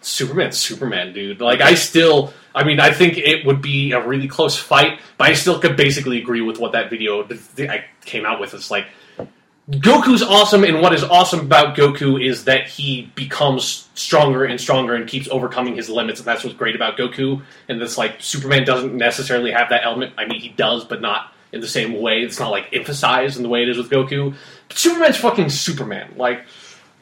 Superman, Superman, dude. Like, I still, I mean, I think it would be a really close fight, but I still could basically agree with what that video I came out with. It's like Goku's awesome, and what is awesome about Goku is that he becomes stronger and stronger and keeps overcoming his limits, and that's what's great about Goku. And this like Superman doesn't necessarily have that element. I mean, he does, but not in the same way. It's not like emphasized in the way it is with Goku. But Superman's fucking Superman. Like,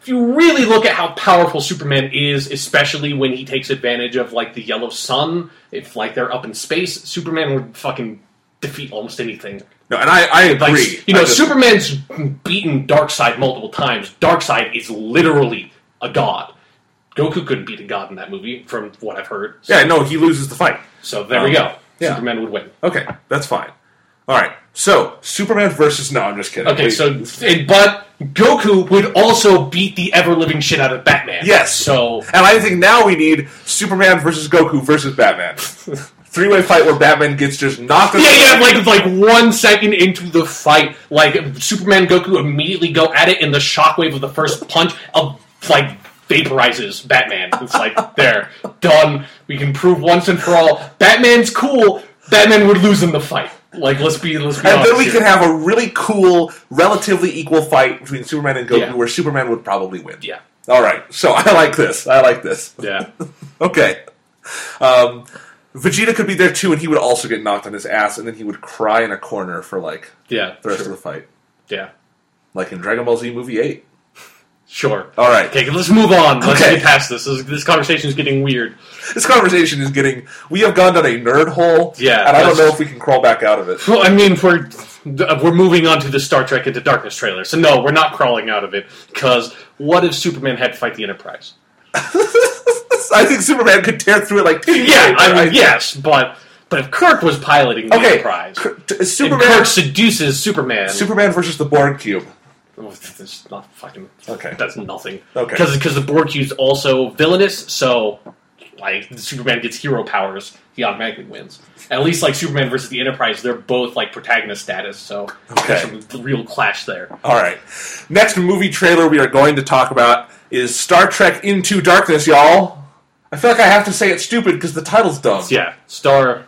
if you really look at how powerful Superman is, especially when he takes advantage of like the yellow sun, if like they're up in space, Superman would fucking defeat almost anything. No, and I, I Like, agree. you know, just- Superman's beaten Darkseid multiple times. Darkseid is literally a god. Goku couldn't beat a god in that movie, from what I've heard. Yeah, no, he loses the fight. So there we Um, go. yeah. Superman would win. Okay, that's fine. All right, so Superman versus. No, I'm just kidding. Okay, so and, but Goku would also beat the ever living shit out of Batman. Yes. So And I think now we need Superman versus Goku versus Batman. Three way fight where Batman gets just knocked. yeah, yeah, like like one second into the fight, like Superman Goku immediately go at it, and the shockwave of the first punch of like vaporizes Batman. It's like there, done. We can prove once and for all, Batman's cool. Batman would lose in the fight. Like let's be let's be And then we here. can have a really cool, relatively equal fight between Superman and Goku, Yeah. where Superman would probably win. yeah All right, so I like this. I like this. yeah. Okay. Um, Vegeta could be there too, and he would also get knocked on his ass, and then he would cry in a corner for like Yeah, the rest sure. of the fight, yeah, like in Dragon Ball Z movie eight. sure. All right. Okay, let's move on. Let's Okay. get past this. This, this conversation is getting weird. This conversation is getting. We have gone down a nerd hole. Yeah, and I don't know if we can crawl back out of it. Well, I mean, we're we're moving on to the Star Trek Into Darkness trailer, so no, we're not crawling out of it. Because what if Superman had to fight the Enterprise? I think Superman could tear through it like Yeah, I mean, yes, but but if Kirk was piloting the Okay, Enterprise, K- Superman. Kirk seduces Superman, Superman versus the Borg cube. Oh, that's not fucking. Okay. that's nothing. Okay. because because the Borg cube's also villainous, so like Superman gets hero powers, he automatically wins. At least like Superman versus the Enterprise, they're both like protagonist status, so Okay. there's some real clash there. All right. Next movie trailer we are going to talk about is Star Trek Into Darkness, y'all. I feel like I have to say it's stupid because the title's dumb. Yeah, Star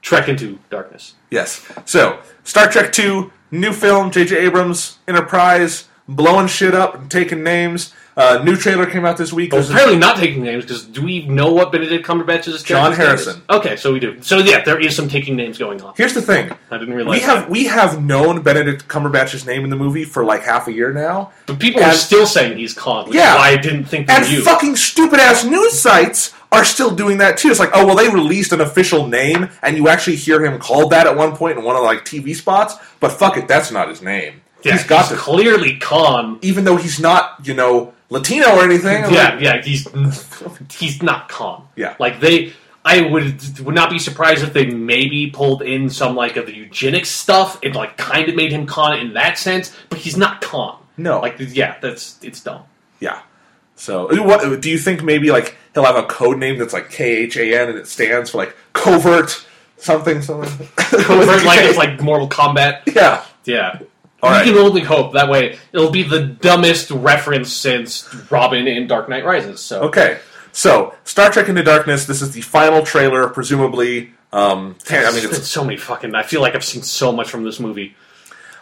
Trek into Darkness. Yes. So, Star Trek 2, new film, J.J. Abrams, Enterprise, blowing shit up and taking names. Uh, new trailer came out this week. Well, apparently not taking names because do we know what Benedict Cumberbatch's John character's name is? John Harrison. Okay, so we do. So yeah, there is some taking names going on. Here's the thing. I didn't realize. We have we have known Benedict Cumberbatch's name in the movie for like half a year now. but people are still saying he's Khan. Which Yeah. is why I didn't think they And knew. fucking stupid ass news sites are still doing that too. It's like, oh well, they released an official name, and you actually hear him called that at one point in one of like TV spots. But fuck it, that's not his name. yeah, he's got to, clearly Khan. even though he's not, you know, Latino or anything. I'm Yeah, like, yeah, he's he's not Khan. Yeah. like they. I would would not be surprised if they maybe pulled in some like of the eugenics stuff and like kind of made him Khan in that sense, but he's not Khan. No. like yeah, that's it's dumb. yeah. So, uh, what uh, do you think? Maybe like he'll have a code name that's like K H A N, and it stands for like covert something, something. Covert, like it's like Mortal Kombat. yeah. Yeah. All we right. can only hope that way. It'll be the dumbest reference since Robin in Dark Knight Rises. So Okay. So, Star Trek Into Darkness. This is the final trailer, presumably. Um, I mean, it's It's so many fucking. I feel like I've seen so much from this movie.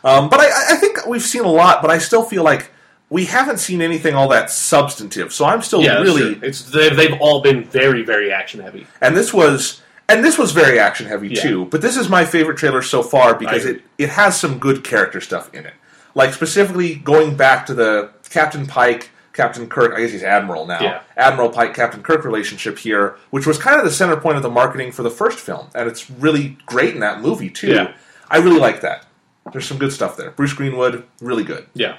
Um, but I, I think we've seen a lot, but I still feel like we haven't seen anything all that substantive. So I'm still Yeah, really. It's they've, they've all been very very action heavy. and this was, and this was very action heavy Yeah. too. But this is my favorite trailer so far because I it it has some good character stuff in it. Like specifically going back to the Captain Pike, Captain Kirk. I guess he's Admiral now. Yeah. Admiral Pike, Captain Kirk relationship here, which was kind of the center point of the marketing for the first film, and it's really great in that movie too. Yeah. I really like that. There's some good stuff there. Bruce Greenwood, really good. Yeah,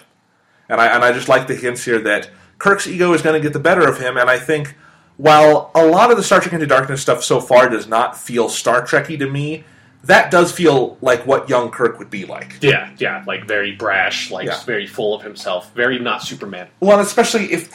And I, and I just like the hints here that Kirk's ego is going to get the better of him. And I think while a lot of the Star Trek Into Darkness stuff so far does not feel Star Trekky to me, that does feel like what young Kirk would be like. yeah, yeah. Like very brash, like Yeah. very full of himself, very not Superman. Well, especially if.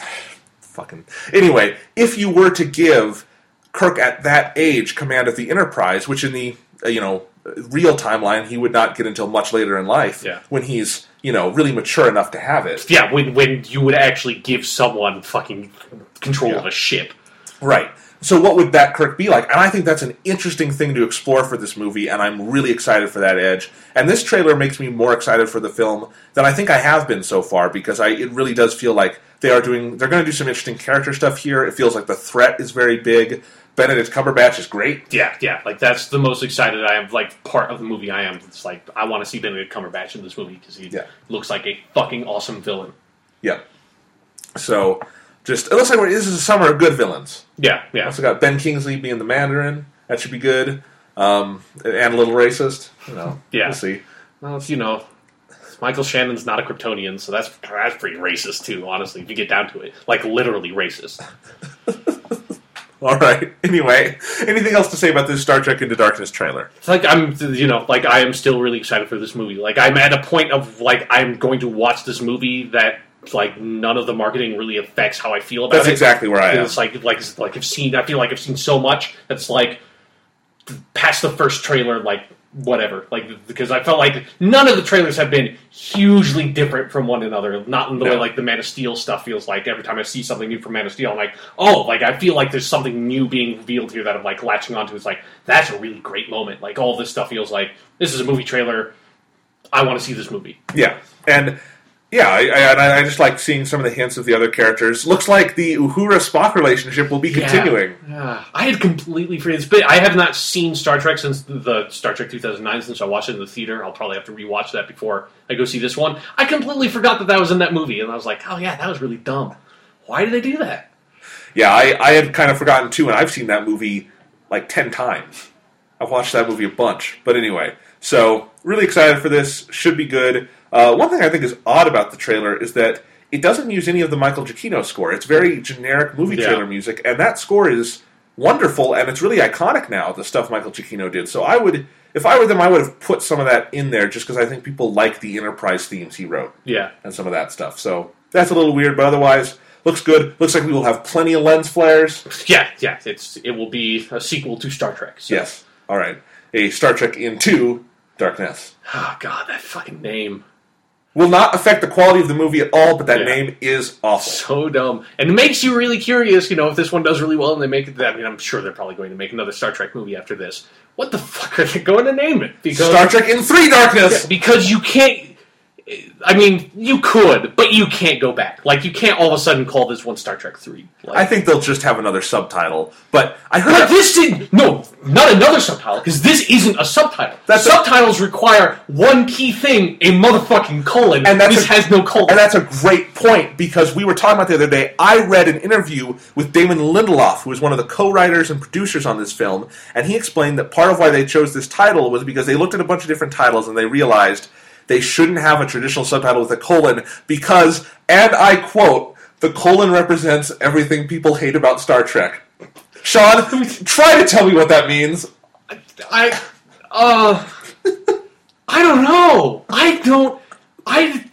Fucking. Anyway, if you were to give Kirk at that age command of the Enterprise, which in the, uh, you know, real timeline he would not get until much later in life Yeah. when he's, you know, really mature enough to have it. Yeah, when when you would actually give someone fucking control of a ship. Right. So what would that Kirk be like? And I think that's an interesting thing to explore for this movie, and I'm really excited for that edge. And this trailer makes me more excited for the film than I think I have been so far because I it really does feel like they are doing they're going to do some interesting character stuff here. It feels like the threat is very big. Benedict Cumberbatch is great. Yeah, yeah, like that's the most excited I am. Like part of the movie I am. It's like I want to see Benedict Cumberbatch in this movie because he Yeah. looks like a fucking awesome villain. Yeah. So just it looks like we're, this is a summer of good villains. Yeah, yeah. Also got Ben Kingsley being the Mandarin. That should be good. Um, and a little racist. You know, Yeah. We'll see. Well, you know, Michael Shannon's not a Kryptonian, so that's that's pretty racist too. Honestly, if you get down to it, like literally racist. All right. Anyway, anything else to say about this Star Trek Into Darkness trailer? It's like I'm, you know, like I am still really excited for this movie. Like I'm at a point of like I'm going to watch this movie that like none of the marketing really affects how I feel about That's it. That's exactly where I am. It's like like like I've seen. I feel like I've seen so much that's like past the first trailer, like whatever. Like because I felt like none of the trailers have been hugely different from one another. Not in the way like the Man of Steel stuff feels like. Every time I see something new from Man of Steel, I'm like, oh, like I feel like there's something new being revealed here that I'm like latching onto. It's like that's a really great moment. Like all this stuff feels like this is a movie trailer. I want to see this movie. Yeah, and yeah, I, I, I just like seeing some of the hints of the other characters. Looks like the Uhura Spock relationship will be continuing. Yeah. I had completely forgotten. It's I have not seen Star Trek since the Star Trek 2009 since I watched it in the theater. I'll probably have to rewatch that before I go see this one. I completely forgot that that was in that movie, and I was like, oh yeah, that was really dumb. Why did they do that? Yeah, I, I had kind of forgotten too, and I've seen that movie like ten times. I've watched that movie a bunch. But anyway, so really excited for this. Should be good. Uh, one thing I think is odd about the trailer is that it doesn't use any of the Michael Giacchino score. It's very generic movie Yeah. trailer music, and that score is wonderful and it's really iconic now. The stuff Michael Giacchino did. So I would, if I were them, I would have put some of that in there just because I think people like the Enterprise themes he wrote Yeah. and some of that stuff. So that's a little weird, but otherwise looks good. Looks like we will have plenty of lens flares. Yeah, yeah. It's it will be a sequel to Star Trek. So. Yes. All right. A Star Trek Into Darkness Oh god, that fucking name. Will not affect the quality of the movie at all, but that Yeah. name is awful. So dumb. And it makes you really curious, you know, if this one does really well and they make it I mean I'm sure they're probably going to make another Star Trek movie after this. What the fuck are they going to name it? Because Star Trek in Three Darkness. because you can't. I mean, you could, but you can't go back. Like, you can't all of a sudden call this one Star Trek Three. Like, I think they'll just have another subtitle. But I but heard this did no, not another subtitle because this isn't a subtitle. That's a- subtitles require one key thing: a motherfucking colon. And that's this a- has no colon. And that's a great point because we were talking about the other day. I read an interview with Damon Lindelof, who is one of the co-writers and producers on this film, and he explained that part of why they chose this title was because they looked at a bunch of different titles and they realized they shouldn't have a traditional subtitle with a colon because, and I quote, the colon represents everything people hate about Star Trek. Sean, try to tell me what that means. I, uh, I don't know. I don't. I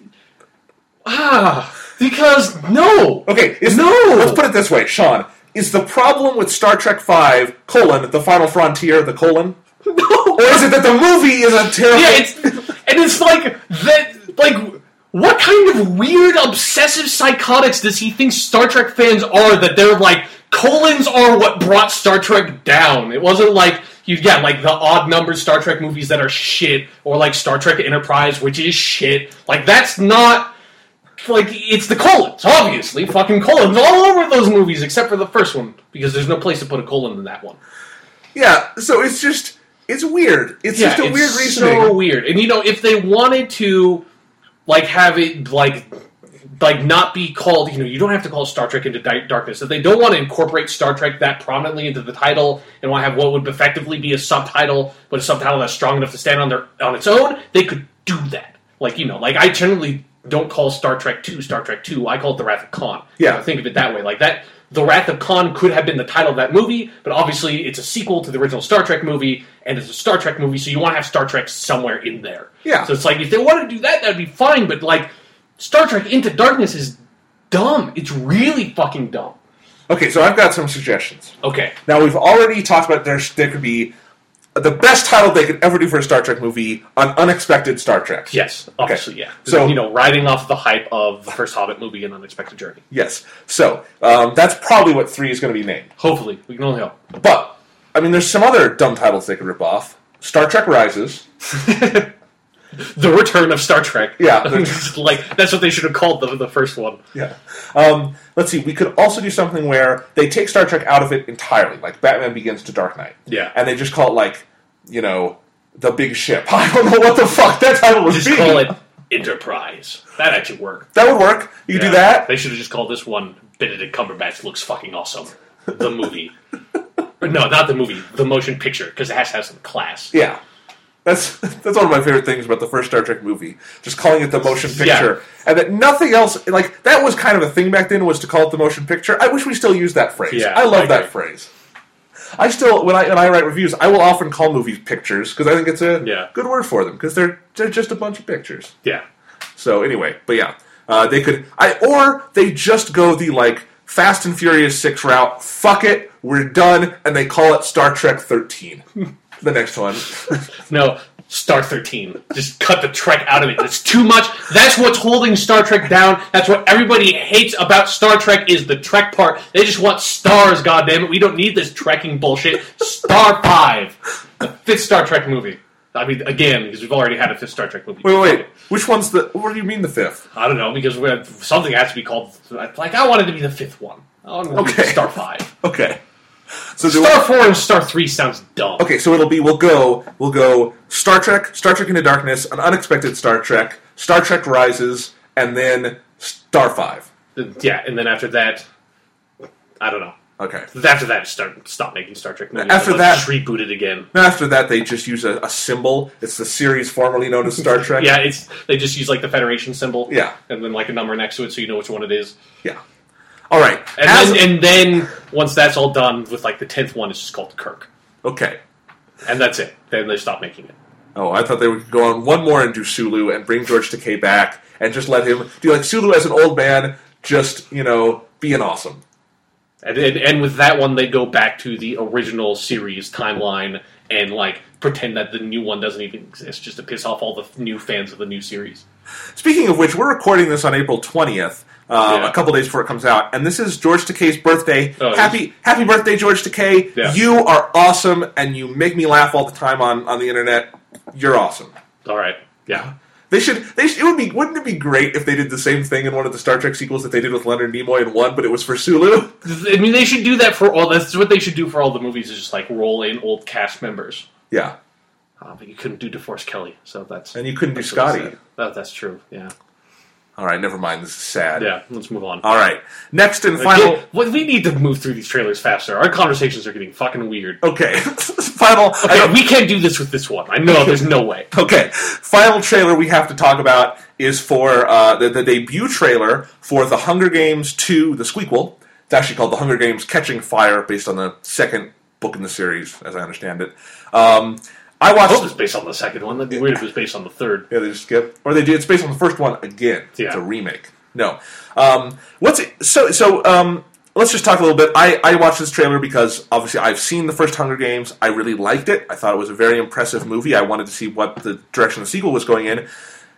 ah because no. Okay, is, No! Let's put it this way, Sean. Is the problem with Star Trek Five colon the Final Frontier the colon, No. or is it that the movie is a terrible? Yeah, it's and it's like that. Like, what kind of weird obsessive psychotics does he think Star Trek fans are? That they're like colons are what brought Star Trek down. It wasn't like you, yeah, like the odd numbered Star Trek movies that are shit, or like Star Trek Enterprise, which is shit. Like that's not. Like it's the colons, obviously, fucking colons all over those movies, except for the first one because there's no place to put a colon in that one. yeah. So it's just it's weird. It's just a it's weird reasoning. So weird. And you know, if they wanted to, like, have it like, like not be called, you know, you don't have to call Star Trek into Di- Darkness. If they don't want to incorporate Star Trek that prominently into the title and want to have what would effectively be a subtitle, but a subtitle that's strong enough to stand on their on its own, they could do that. Like you know, like I generally don't call Star Trek Two Star Trek Two. I call it The Wrath of Khan. Yeah. I think of it that way. Like that. The Wrath of Khan could have been the title of that movie, but obviously it's a sequel to the original Star Trek movie, and it's a Star Trek movie, so you want to have Star Trek somewhere in there. Yeah. So it's like if they want to do that, that'd be fine. But like Star Trek Into Darkness is dumb. It's really fucking dumb. Okay, so I've got some suggestions. Okay. Now we've already talked about there there could be the best title they could ever do for a Star Trek movie: an unexpected Star Trek. Yes, obviously, yeah. So- So you know, riding off the hype of the first Hobbit movie, and Unexpected Journey. Yes. So um, that's probably what three is going to be named. Hopefully, we can only hope. But I mean, there's some other dumb titles they could rip off. Star Trek Rises. The Return of Star Trek. Yeah. like that's what they should have called the the first one. Yeah. Um, let's see. We could also do something where they take Star Trek out of it entirely, like Batman Begins to Dark Knight. Yeah. And they just call it like, you know, the big ship. I don't know what the fuck that title would Just be. call it Enterprise. That actually worked. That would work. You could Yeah. do that. They should have just called this one Benedict Cumberbatch looks fucking awesome. The movie. No, not the movie. The motion picture because it has to have some class. Yeah. That's that's one of my favorite things about the first Star Trek movie. Just calling it the motion picture, Yeah. and that nothing else like that was kind of a thing back then was to call it the motion picture. I wish we still use that phrase. Yeah, I love I that phrase. I still when I when I write reviews, I will often call movies pictures because I think it's a Yeah. good word for them because they're they're just a bunch of pictures. Yeah. So anyway, but yeah, uh, they could I or they just go the like Fast and Furious Six route. Fuck it, we're done, and they call it Star Trek Thirteen. the next one. No, Star 13. Just cut the Trek out of it. It's too much. That's what's holding Star Trek down. That's what everybody hates about Star Trek is the Trek part. They just want stars, goddammit. We don't need this trekking bullshit. Star 5. The fifth Star Trek movie. I mean, again, because we've already had a fifth Star Trek movie. Wait, wait, wait. Which one's the? What do you mean the fifth? I don't know, because something has to be called. Like, I wanted to be the fifth one. I wanted to Okay. be Star 5. Okay. So Star 4 and Star 3 sounds dumb. okay, so it'll be we'll go we'll go Star Trek, Star Trek Into Darkness, an unexpected Star Trek, Star Trek Rises, and then Star Five. Yeah, and then after that, I don't know. Okay. After that, start stop making Star Trek movies. After that- just reboot it again. After that, they just use a, a symbol. It's the series formerly known as Star Trek. Yeah, it's they just use like the Federation symbol. Yeah. and then like a number next to it, so you know which one it is. Yeah. All right. And As- then and then once that's all done, with like the tenth one, it's just called Kirk, okay. and that's it. Then they stop making it. Oh, I thought they would go on one more and do Sulu and bring George Takei back and just let him do like Sulu as an old man, just you know, being awesome. And, and, and with that one, they go back to the original series timeline and like pretend that the new one doesn't even exist, just to piss off all the new fans of the new series. Speaking of which, we're recording this on April twentieth, uh, Yeah. a couple days before it comes out, and this is George Takei's birthday. Oh, happy Happy birthday, George Takei! Yeah. You are awesome, and you make me laugh all the time on, on the internet. You're awesome. All right, yeah. They should. They should, it would be. Wouldn't it be great if they did the same thing in one of the Star Trek sequels that they did with Leonard Nimoy in one, but it was for Sulu? I mean, they should do that for all. That's what they should do for all the movies. Is just like roll in old cast members. Yeah, Uh, but you couldn't do DeForest Kelley, so that's and you couldn't do that's what I Scotty. That, that's true. Yeah, All right, never mind. This is sad. yeah. Let's move on. All right. Next and final. Well, we need to move through these trailers faster. Our conversations are getting fucking weird. Okay. final. Okay, we can't do this with this one. I know. There's no way. Okay, final trailer we have to talk about is for uh, the, the debut trailer for The Hunger Games 2, the Squeakquel. It's actually called The Hunger Games Catching Fire, based on the second book in the series, as I understand it. Um, I I watched. hope it's based on the second one. That'd be weird if it was based on the third. Yeah, they just skip, or they do. It's based on the first one again. It's a remake. No. Um, what's it, so so? Um, let's just talk a little bit. I, I watched this trailer because obviously I've seen the first Hunger Games. I really liked it. I thought it was a very impressive movie. I wanted to see what the direction the sequel was going in.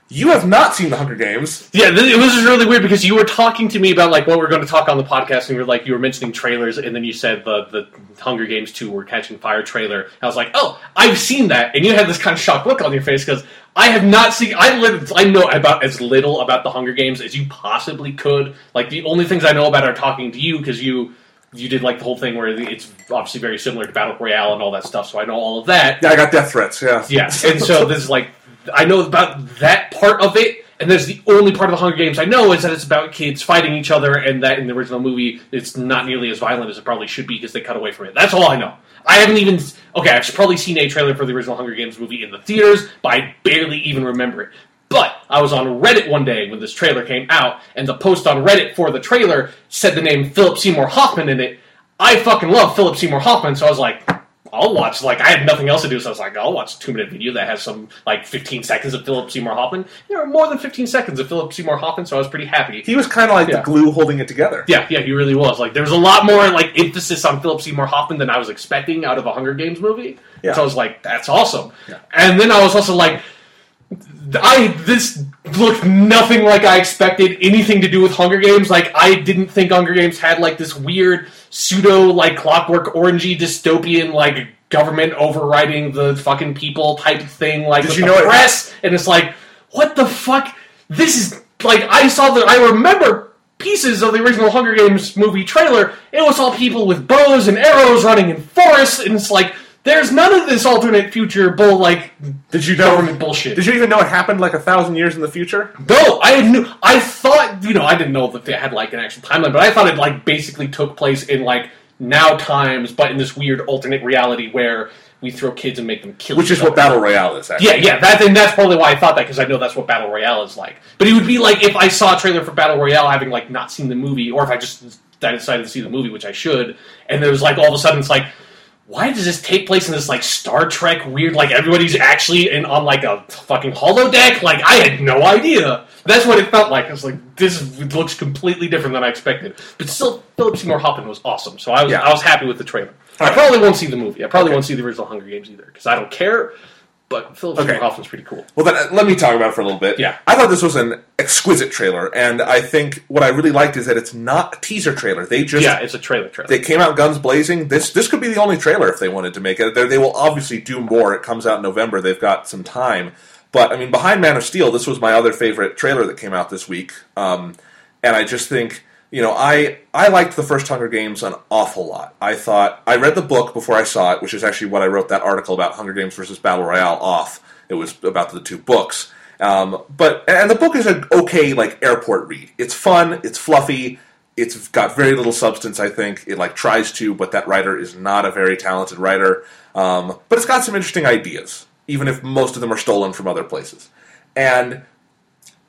You have not seen the Hunger Games. Yeah, this, it was just really weird because you were talking to me about like what we're going to talk on the podcast, and you were like you were mentioning trailers, and then you said the the Hunger Games two were catching fire trailer. I was like, oh, I've seen that, and you had this kind of shocked look on your face because I have not seen. I lit- I know about as little about the Hunger Games as you possibly could. Like the only things I know about are talking to you because you. You did like the whole thing where it's obviously very similar to Battle Royale and all that stuff, so I know all of that. Yeah, I got death threats. Yeah. Yeah, and so this is like I know about that part of it, and there's the only part of the Hunger Games I know is that it's about kids fighting each other, and that in the original movie it's not nearly as violent as it probably should be because they cut away from it. That's all I know. I haven't even okay. I've probably seen a trailer for the original Hunger Games movie in the theaters, but I barely even remember it. But I was on Reddit one day when this trailer came out, and the post on Reddit for the trailer said the name Philip Seymour Hoffman in it. I fucking love Philip Seymour Hoffman, so I was like, I'll watch like I had nothing else to do, so I was like, I'll watch a two minute video that has some like 15 seconds of Philip Seymour Hoffman. There were more than 15 seconds of Philip Seymour Hoffman, so I was pretty happy. He was kind of like Yeah. the glue holding it together. Yeah, yeah, he really was. Like, there was a lot more like emphasis on Philip Seymour Hoffman than I was expecting out of a Hunger Games movie. Yeah. So I was like, that's awesome. Yeah. And then I was also like, I this looked nothing like I expected. Anything to do with Hunger Games? Like, I didn't think Hunger Games had like this weird pseudo like Clockwork Orangey dystopian like government overriding the fucking people type thing. Like, Did with you the know it- press? and it's like, what the fuck? This is like I saw the I remember pieces of the original Hunger Games movie trailer. It was all people with bows and arrows running in forests, and it's like there's none of this alternate future bull like Did you know? government bullshit. Did you even know it happened like a thousand years in the future? No, I knew. I thought you know I didn't know that they had like an actual timeline, but I thought it like basically took place in like now times, but in this weird alternate reality where we throw kids and make them kill. Which is what. Battle Royale is. Actually. Yeah, yeah, that, and that's probably why I thought that because I know that's what Battle Royale is like. But it would be like if I saw a trailer for Battle Royale, having like not seen the movie, or if I just I decided to see the movie, which I should, and there was like all of a sudden it's like, why does this take place in this like Star Trek weird like everybody's actually in on like a fucking holodeck? Like I had no idea. That's what it felt like. I was like, this looks completely different than I expected. But still, Philip Seymour Hoffman was awesome, so I was Yeah. I was happy with the trailer. I probably won't see the movie. I probably Okay. won't see the original Hunger Games either because I don't care. But Philip Okay. Seymour Hoffman's pretty cool. Well, then uh, let me talk about it for a little bit. Yeah. I thought this was an exquisite trailer, and I think what I really liked is that it's not a teaser trailer. They just Yeah, it's a trailer trailer. they came out guns blazing. This this could be the only trailer if they wanted to make it. They, they will obviously do more. It comes out in November. They've got some time. But I mean, behind Man of Steel, this was my other favorite trailer that came out this week. Um, and I just think you know I I liked the first Hunger Games an awful lot. I thought I read the book before I saw it, which is actually what I wrote that article about Hunger Games versus Battle Royale off. It was about the two books. Um, but and the book is an okay like airport read. It's fun. It's fluffy. It's got very little substance. I think it like tries to, but that writer is not a very talented writer. Um, but it's got some interesting ideas, even if most of them are stolen from other places. And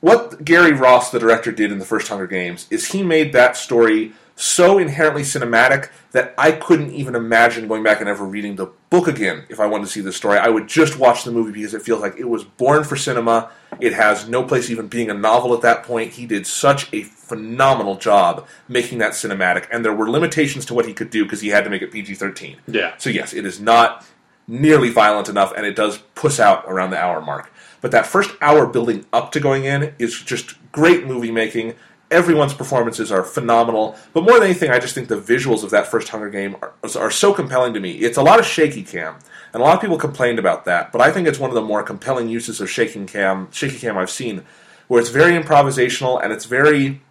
what Gary Ross, the director, did in the first Hunger Games is he made that story so inherently cinematic that I couldn't even imagine going back and ever reading the book again if I wanted to see this story. I would just watch the movie because it feels like it was born for cinema. It has no place even being a novel at that point. He did such a phenomenal job making that cinematic, and there were limitations to what he could do because he had to make it PG 13. Yeah. So, yes, it is not nearly violent enough, and it does puss out around the hour mark. But that first hour building up to going in is just great movie making. Everyone's performances are phenomenal. But more than anything, I just think the visuals of that first Hunger Game are, are so compelling to me. It's a lot of shaky cam, and a lot of people complained about that. But I think it's one of the more compelling uses of shaking cam, shaky cam I've seen, where it's very improvisational and it's very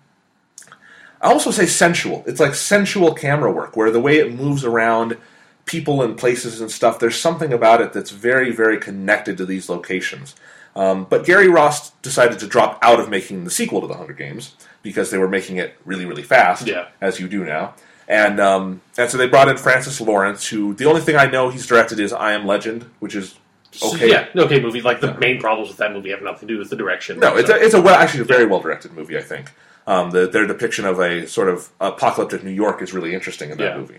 I also say sensual. It's like sensual camera work, where the way it moves around people and places and stuff, there's something about it that's very, very connected to these locations. Um, but Gary Ross decided to drop out of making the sequel to The Hunger Games because they were making it really, really fast, Yeah. as you do now. And um, and so they brought in Francis Lawrence, who the only thing I know he's directed is I Am Legend, which is okay. Yeah, okay movie. Like the main problems with that movie have nothing to do with the direction. No, it's So- a, it's a well, actually a very well directed movie. I think um, the, their depiction of a sort of apocalyptic New York is really interesting in that Yeah. movie.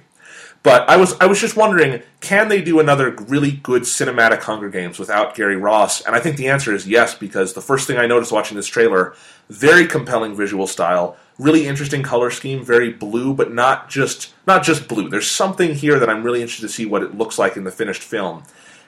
But I was I was just wondering, can they do another really good cinematic Hunger Games without Gary Ross? And I think the answer is yes, because the first thing I noticed watching this trailer, very compelling visual style, really interesting color scheme, very blue, but not just not just blue. There's something here that I'm really interested to see what it looks like in the finished film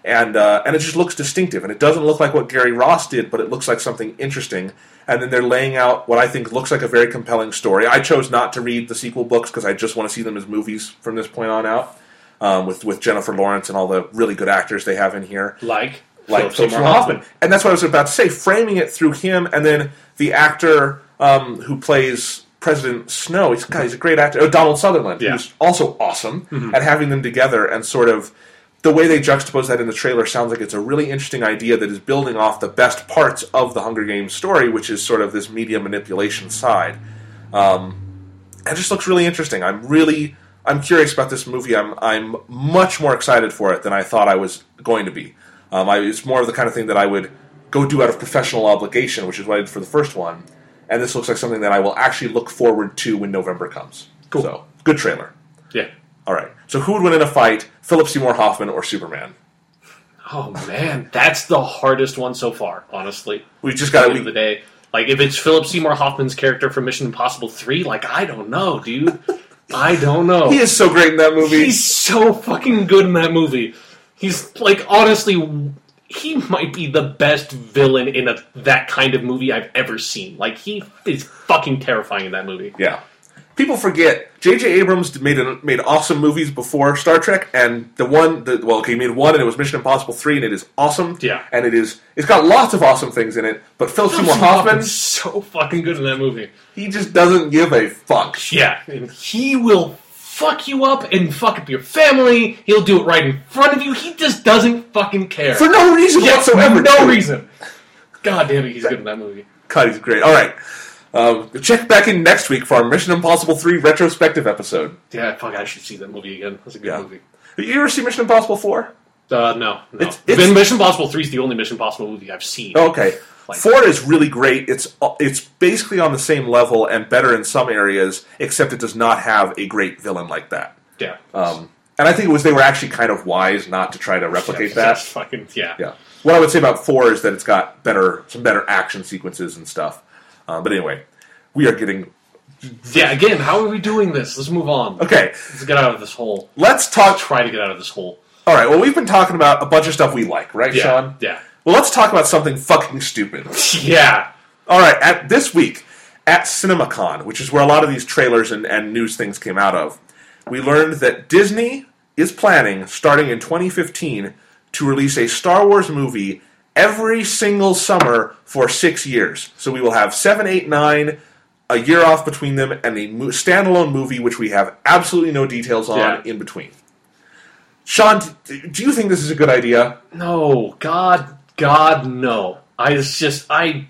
and uh, and it just looks distinctive. And it doesn't look like what Gary Ross did, but it looks like something interesting. And then they're laying out what I think looks like a very compelling story. I chose not to read the sequel books because I just want to see them as movies from this point on out, um, with with Jennifer Lawrence and all the really good actors they have in here like like Philip Seymour Hoffman. And that's what I was about to say. Framing it through him, and then the actor um, who plays President Snow. He's, God, he's a great actor. Oh, Donald Sutherland, Yeah. who's also awesome. And having them together and sort of the way they juxtapose that in the trailer sounds like it's a really interesting idea that is building off the best parts of the Hunger Games story, which is sort of this media manipulation side. Um, it just looks really interesting. I'm really I'm curious about this movie. I'm I'm much more excited for it than I thought I was going to be. Um, I, it's more of the kind of thing that I would go do out of professional obligation, which is what I did for the first one. And this looks like something that I will actually look forward to when November comes. Cool. So good trailer. Yeah. All right. So who would win in a fight, Philip Seymour Hoffman or Superman? Oh man, that's the hardest one so far. Honestly, We just got end to. of the day, like if it's Philip Seymour Hoffman's character from Mission Impossible Three, like I don't know, dude. I don't know. He is so great in that movie. He's so fucking good in that movie. He's like honestly, he might be the best villain in a, that kind of movie I've ever seen. Like he is fucking terrifying in that movie. Yeah. People forget J.J. Abrams made a, made awesome movies before Star Trek, and the one, the, well, okay, he made one, and it was Mission Impossible three, and it is awesome. Yeah. and it is. It's got lots of awesome things in it, but Phil Seymour Hoffman, so fucking good in that movie. he just doesn't give a fuck. Yeah, and he will fuck you up and fuck up your family. He'll do it right in front of you. He just doesn't fucking care for no reason Yeah, whatsoever. No too. reason. God damn it, he's good in that movie. God, he's great. All right, um, check back in next week for our Mission Impossible three retrospective episode. Yeah, fuck, I should see that movie again. That's a good Yeah. movie. Have you ever seen Mission Impossible four? Uh, no, no. It's- It's, Mission Impossible Three is the only Mission Impossible movie I've seen. Okay. Like- Four is really great. It's it's basically on the same level and better in some areas, except it does not have a great villain like that. Yeah, Um, and I think it was they were actually kind of wise not to try to replicate that. Fucking yeah. Yeah. What I would say about four is that it's got better some better action sequences and stuff. Uh, but anyway, we are getting Yeah, Again, how are we doing this? Let's move on. okay. Let's get out of this hole. Let's talk. Try to get out of this hole. All right. Well, we've been talking about a bunch of stuff we like, right, Yeah, Sean? yeah, Well, let's talk about something fucking stupid. yeah. All right, at this week at CinemaCon, which is where a lot of these trailers and, and news things came out of, we learned that Disney is planning, starting in 2015, to release a Star Wars movie every single summer for six years. So we will have seven, eight, nine, a year off between them, and a mo- standalone movie which we have absolutely no details on Yeah. in between. Sean, d- do you think this is a good idea? No, God, God, no. I just I.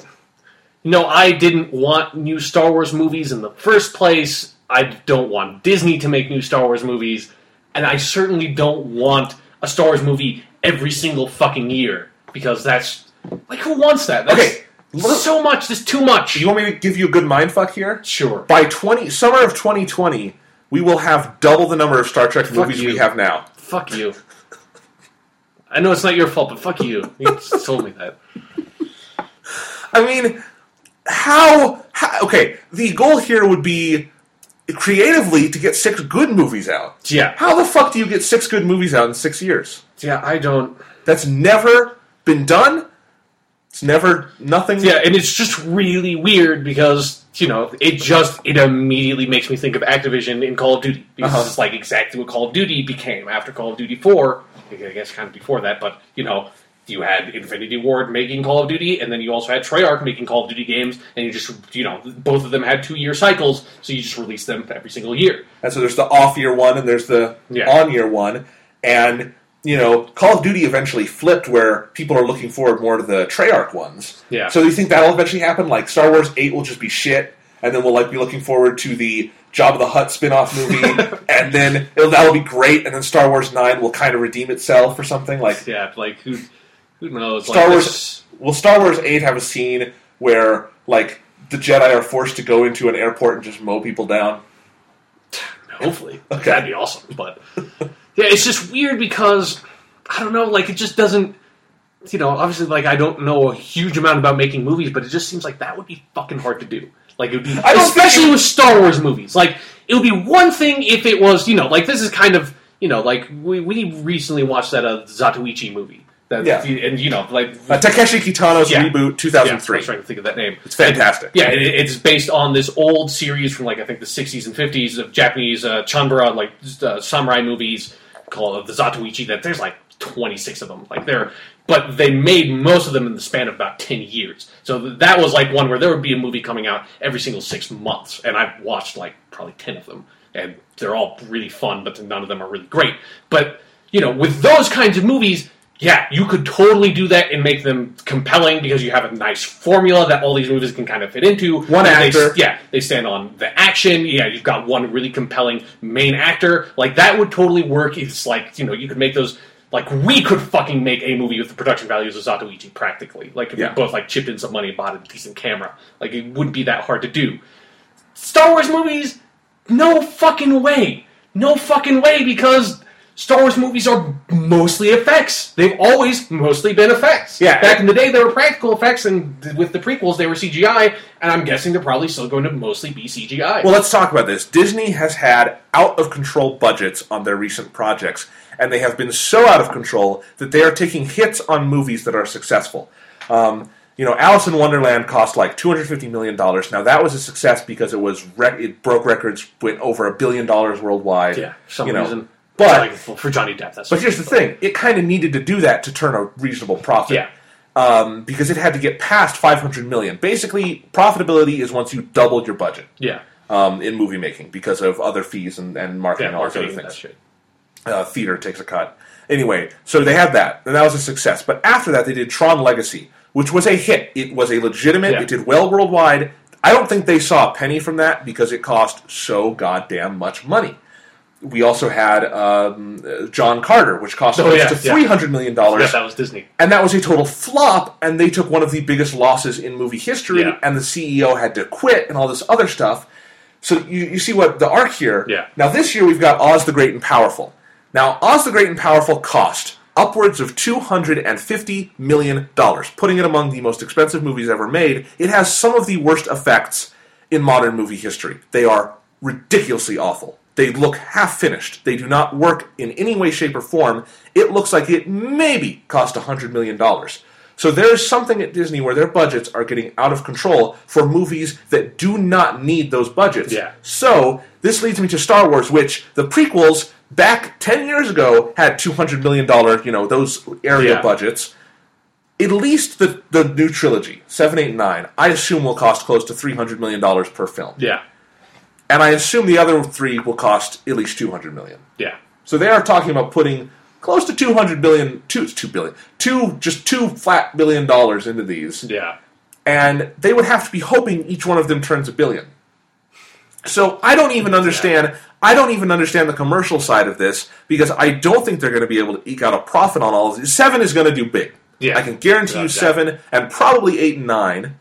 You know, I didn't want new Star Wars movies in the first place. I don't want Disney to make new Star Wars movies, and I certainly don't want a Star Wars movie every single fucking year because that's like who wants that? That's Okay, so much. That's too much. You want me to give you a good mind fuck here? Sure. by 20 summer of 2020 we will have double the number of star trek movies you. we have now Fuck you. I know it's not your fault, but fuck you. You told me that. i mean how, how okay the goal here would be creatively to get six good movies out Yeah. how the fuck do you get six good movies out in six years Yeah, I don't. that's never been done it's never nothing Yeah, and it's just really weird because you know it just it immediately makes me think of Activision in Call of Duty because Uh-huh. it's like exactly what Call of Duty became after Call of Duty Four. I guess kind of before that, but you know you had Infinity Ward making Call of Duty, and then you also had Treyarch making Call of Duty games, and you just you know both of them had two year cycles, so you just release them every single year. and so there's the off year one and there's the Yeah. on year one and you know call of duty eventually flipped where people are looking forward more to the treyarch ones Yeah. so do you think that'll eventually happen like star wars 8 will just be shit and then we'll like be looking forward to the Jabba the Hutt spin-off movie and then it'll, that'll be great and then star wars 9 will kind of redeem itself or something like Yeah, like who who knows? Star like, Wars- this- will star wars 8 have a scene where like the jedi are forced to go into an airport and just mow people down Hopefully, Okay. that'd be awesome. But yeah, it's just weird because I don't know. Like, it just doesn't. You know, obviously, like I don't know a huge amount about making movies, but it just seems like that would be fucking hard to do. Like, it would be, I especially with Star Wars movies. Like, it would be one thing if it was, you know, like this is kind of, you know, like we, we recently watched that uh, Zatoichi movie. That, Yeah. and you know, like uh, takeshi kitano's Yeah. reboot yeah, I 2003 was trying to think of that name. it's fantastic Yeah, it, it's based on this old series from like I think the 60s and 50s of Japanese uh, Chanbara like uh, samurai movies called the Zatoichi. That there's like 26 of them. Like they're, but they made most of them in the span of about 10 years. So that was like one where there would be a movie coming out every single six months, and I've watched like probably 10 of them, and they're all really fun, but none of them are really great. But you know, with those kinds of movies. Yeah, you could totally do that and make them compelling because you have a nice formula that all these movies can kind of fit into. One And they- actor. yeah, they stand on the action. Yeah, you've got one really compelling main actor. Like that would totally work. It's like you know you could make those. Like we could fucking make a movie with the production values of Zatoichi practically. Like if Yeah. we both like chipped in some money and bought a decent camera. Like it wouldn't be that hard to do. Star Wars movies, no fucking way. no fucking way, because Star Wars movies are mostly effects. They've always mostly been effects. Yeah. Back in the day, they were practical effects, and with the prequels, they were CGI, and I'm guessing they're probably still going to mostly be CGI. Well, let's talk about this. Disney has had out of control budgets on their recent projects, and they have been so out of control that they are taking hits on movies that are successful. Um, you know, Alice in Wonderland cost like two hundred fifty million dollars. Now that was a success because it was rec- it broke records, went over a billion dollars worldwide. yeah, some you know. reason. But Like, well, for Johnny Depp, that's but here's the thing: it kind of needed to do that to turn a reasonable profit. Yeah. Um, because it had to get past 500 million. Basically, profitability is once you doubled your budget Yeah. um, in movie making because of other fees and, and marketing Yeah, and all those other things. shit. Uh, theater takes a cut. Anyway, so they had that, and that was a success. But after that, they did Tron Legacy, which was a hit. It was a legitimate. Yeah. It did well worldwide. I don't think they saw a penny from that because it cost so goddamn much money. We also had um, John Carter, which cost Oh, close yeah, to three hundred million dollars. Yeah, that was Disney. and that was a total flop and they took one of the biggest losses in movie history Yeah. and the ceo had to quit and all this other stuff. So you, you see what the arc here. Yeah. now this year we've got oz the great and powerful. Now oz the great and powerful cost upwards of 250 million dollars putting it among the most expensive movies ever made. It has some of the worst effects in modern movie history. They are ridiculously awful they look half finished. They do not work in any way, shape, or form. It looks like it maybe cost $100 million. So there's something at Disney where their budgets are getting out of control for movies that do not need those budgets. Yeah. So this leads me to Star Wars, which the prequels back 10 years ago had $200 million, you know, those area Yeah. budgets. At least the, the new trilogy, 7, 8, and 9, I assume will cost close to $300 million per film. Yeah. And I assume the other three will cost at least 200 million. Yeah. So they are talking about putting close to 200 billion, two, two billion, two, just two flat billion dollars into these. Yeah. And they would have to be hoping each one of them turns a billion. So I don't even understand. I don't even understand the commercial side of this because I don't think they're going to be able to eke out a profit on all of these. Seven is going to do big. Yeah. I can guarantee you doubt. seven and probably eight and nine.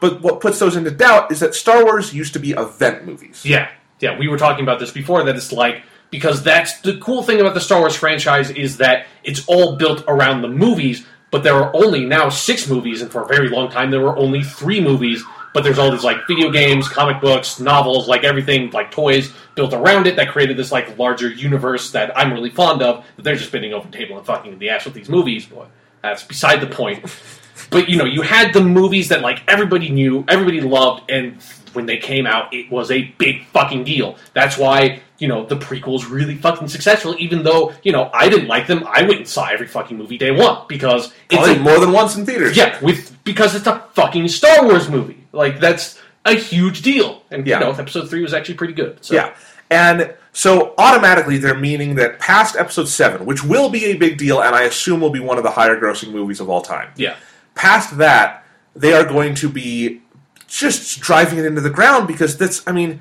But what puts those into doubt is that Star Wars used to be event movies. Yeah, yeah. We were talking about this before. That it's like because that's the cool thing about the Star Wars franchise is that it's all built around the movies. But there are only now six movies, and for a very long time there were only three movies. But there's all these like video games, comic books, novels, like everything, like toys built around it that created this like larger universe that I'm really fond of. That they're just bending over the table and fucking in the ass with these movies. But that's beside the point. But you know, you had the movies that like everybody knew, everybody loved, and when they came out, it was a big fucking deal. That's why you know the prequels really fucking successful. Even though you know I didn't like them, I went and saw every fucking movie day one because it's a, more than once in theaters. yeah, with because it's a fucking Star Wars movie. Like that's a huge deal, and Yeah. you know Episode three was actually pretty good. So. Yeah. And so automatically they're meaning that past episode 7, which will be a big deal and I assume will be one of the higher grossing movies of all time. yeah, Past that, they are going to be just driving it into the ground because that's I mean,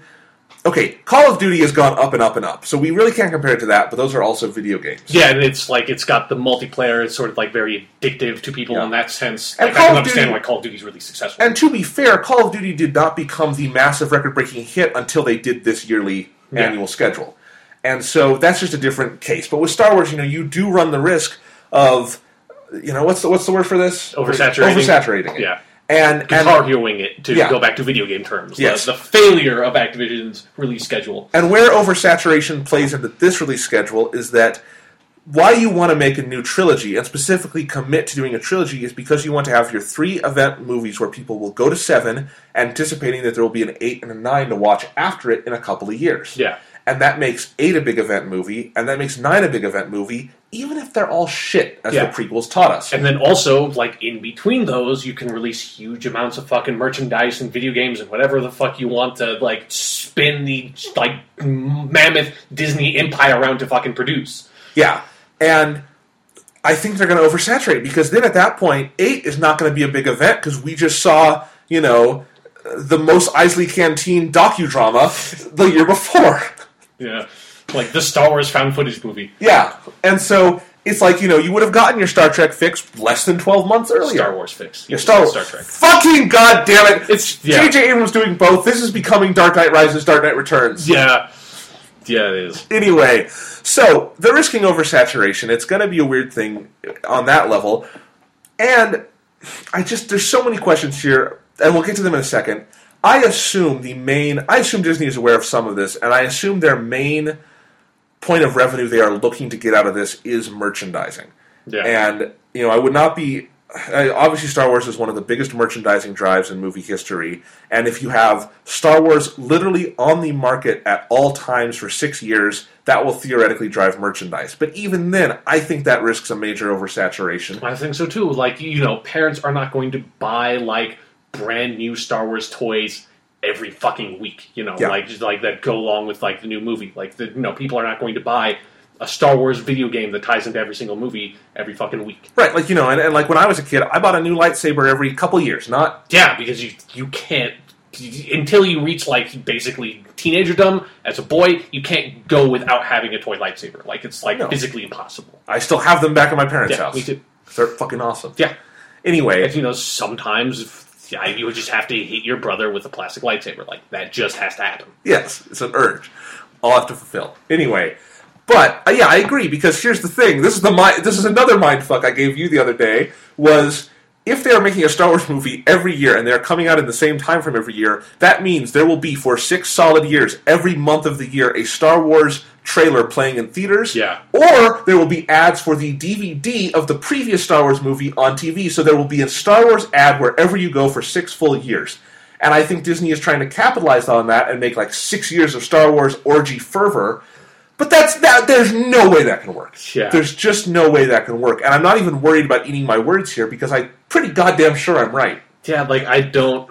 okay, Call of Duty has gone up and up and up. So we really can't compare it to that, but those are also video games. yeah, and it's like it's got the multiplayer. It's sort of like very addictive to people Yeah. in that sense. And Like, Call I can understand Duty- why Call of Duty is really successful. And to be fair, Call of Duty did not become the massive record breaking hit until they did this yearly Yeah. annual schedule. And so that's just a different case. But with Star Wars, you know, you do run the risk of you know, what's the what's the word for this? Oversaturating. Oversaturating it. Yeah. And and Guitar Hero-ing it to Yeah. go back to video game terms. The- Yes. The, failure of Activision's release schedule. and where oversaturation plays into this release schedule is that why you want to make a new trilogy and specifically commit to doing a trilogy is because you want to have your three event movies where people will go to seven, anticipating that there will be an eight and a nine to watch after it in a couple of years. Yeah. And that makes eight a big event movie, and that makes nine a big event movie, even if they're all shit, as Yeah. the prequels taught us. And then also, like in between those, you can release huge amounts of fucking merchandise and video games and whatever the fuck you want to like spin the like mammoth Disney empire around to fucking produce. Yeah, and I think they're going to oversaturate because then at that point, eight is not going to be a big event because we just saw, you know, the Mos Eisley Cantina docudrama the year before. Yeah, like the Star Wars found footage movie. Yeah, and so it's like you know you would have gotten your Star Trek fix less than twelve months earlier. Star Wars fix. Yeah, Star, Star Trek. Fucking goddamn it! It's- yeah. J.J. Abrams doing both. This is becoming Dark Knight Rises, Dark Knight Returns. Yeah. Yeah, it is. Anyway, so they're risking oversaturation. It's going to be a weird thing on that level. And I just, there's so many questions here, and we'll get to them in a second. I assume the main, I assume Disney is aware of some of this, and I assume their main point of revenue they are looking to get out of this is merchandising. Yeah. And, you know, I would not be. Obviously, Star Wars is one of the biggest merchandising drives in movie history. And if you have Star Wars literally on the market at all times for six years, that will theoretically drive merchandise. But even then, I think that risks a major oversaturation. I think so too. Like you know, parents are not going to buy like brand new Star Wars toys every fucking week. You know, Yeah. like just like that go along with like the new movie. Like the you know, people are not going to buy a Star Wars video game that ties into every single movie every fucking week. Right, like, you know, and, and like when I was a kid, I bought a new lightsaber every couple years, not. Yeah, because you you can't until you reach like basically teenagerdom as a boy, you can't go without having a toy lightsaber. Like it's like No. physically impossible. I still have them back at my parents' Yeah, house. me too. They're fucking awesome. Yeah, Anyway, If, you know, sometimes yeah, you would just have to hit your brother with a plastic lightsaber. Like that just has to happen. Yes, it's an urge. I'll have to fulfill. Anyway, but uh, yeah, I agree because here's the thing. This is the mi- this is another mind fuck I gave you the other day was if they are making a Star Wars movie every year and they're coming out in the same time frame every year, that means there will be for six solid years every month of the year a Star Wars trailer playing in theaters. Yeah. Or there will be ads for the DVD of the previous Star Wars movie on TV. So there will be a Star Wars ad wherever you go for six full years. And I think Disney is trying to capitalize on that and make like six years of Star Wars orgy fervor. But that's that. There's no way that can work. Yeah. There's just no way that can work. And I'm not even worried about eating my words here because I'm pretty goddamn sure I'm right. Yeah, like I don't.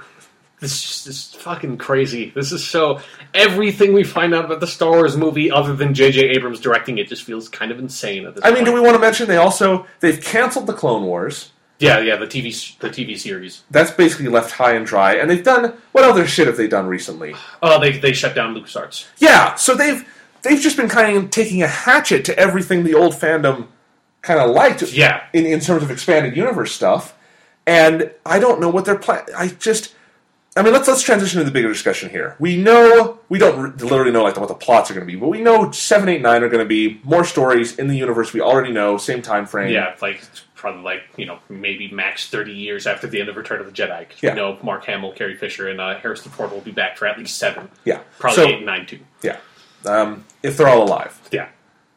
This is fucking crazy. This is so. Everything we find out about the Star Wars movie, other than J.J. Abrams directing it, just feels kind of insane at this I mean, do we want to mention they also they've canceled the Clone Wars. Yeah, yeah, the TV the TV series. That's basically left high and dry. And they've done what other shit have they done recently? Oh, they they shut down LucasArts. Yeah, so they've they've just been kind of taking a hatchet to everything the old fandom kind of liked. Yeah. in in terms of expanded universe stuff. And I don't know what their plan. I just, I mean, let's let's transition to the bigger discussion here. We know we don't literally know like what the plots are going to be, but we know seven, eight, nine are going to be more stories in the universe we already know, same time frame. Yeah, like probably like you know maybe max thirty years after the end of Return of the Jedi. Because Yeah. we know Mark Hamill, Carrie Fisher, and uh, Harrison Ford will be back for at least seven. yeah. Probably so, eight and nine too. Yeah, um, if they're all alive. Yeah,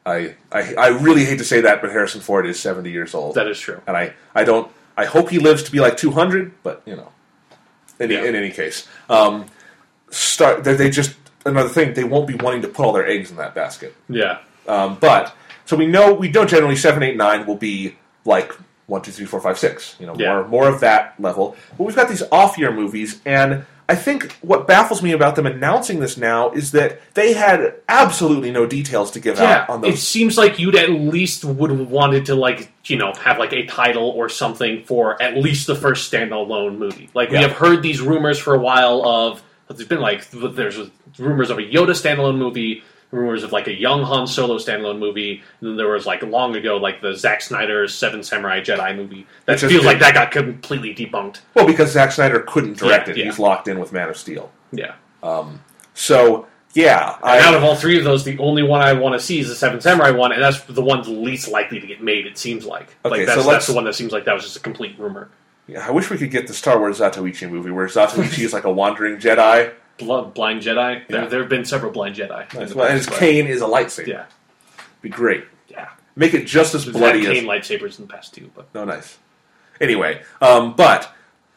I, I I really hate to say that, but Harrison Ford is seventy years old. that is true. and I, I don't I hope he lives to be like 200 but you know in, Yeah. in any case um, start they, they just another thing they won't be wanting to put all their eggs in that basket Yeah, um, but so we know we know generally 7 8 9 will be like 1 2 3 4 5 6 you know Yeah. more more of that level but we've got these off year movies and I think what baffles me about them announcing this now is that they had absolutely no details to give yeah. out on those. It seems like you'd at least would have wanted to like you know have like a title or something for at least the first standalone movie. Like we have heard these rumors for a while of. There's been like there's rumors of a Yoda standalone movie, rumors of like a young Han Solo standalone movie, and then there was like long ago like the Zack Snyder's Seven Samurai Jedi movie. That feels like that got completely debunked. well because Zack Snyder couldn't direct Yeah, it yeah. he's locked in with Man of Steel Yeah. Um, so yeah, And out of all three of those, the only one I want to see is the Seven Samurai one, and that's the one least likely to get made. It seems like, Okay, like so that's, let's- that's the one that seems like that was just a complete rumor. yeah, I wish we could get the Star Wars Zatoichi movie where Zatoichi is like a wandering Jedi, blind Jedi. Yeah. There, there have been several blind Jedi. the well, and his cane is a lightsaber. Yeah, be great. yeah. Make it just as We've bloody had as. cane lightsabers in the past too, but No, nice. Anyway, um, but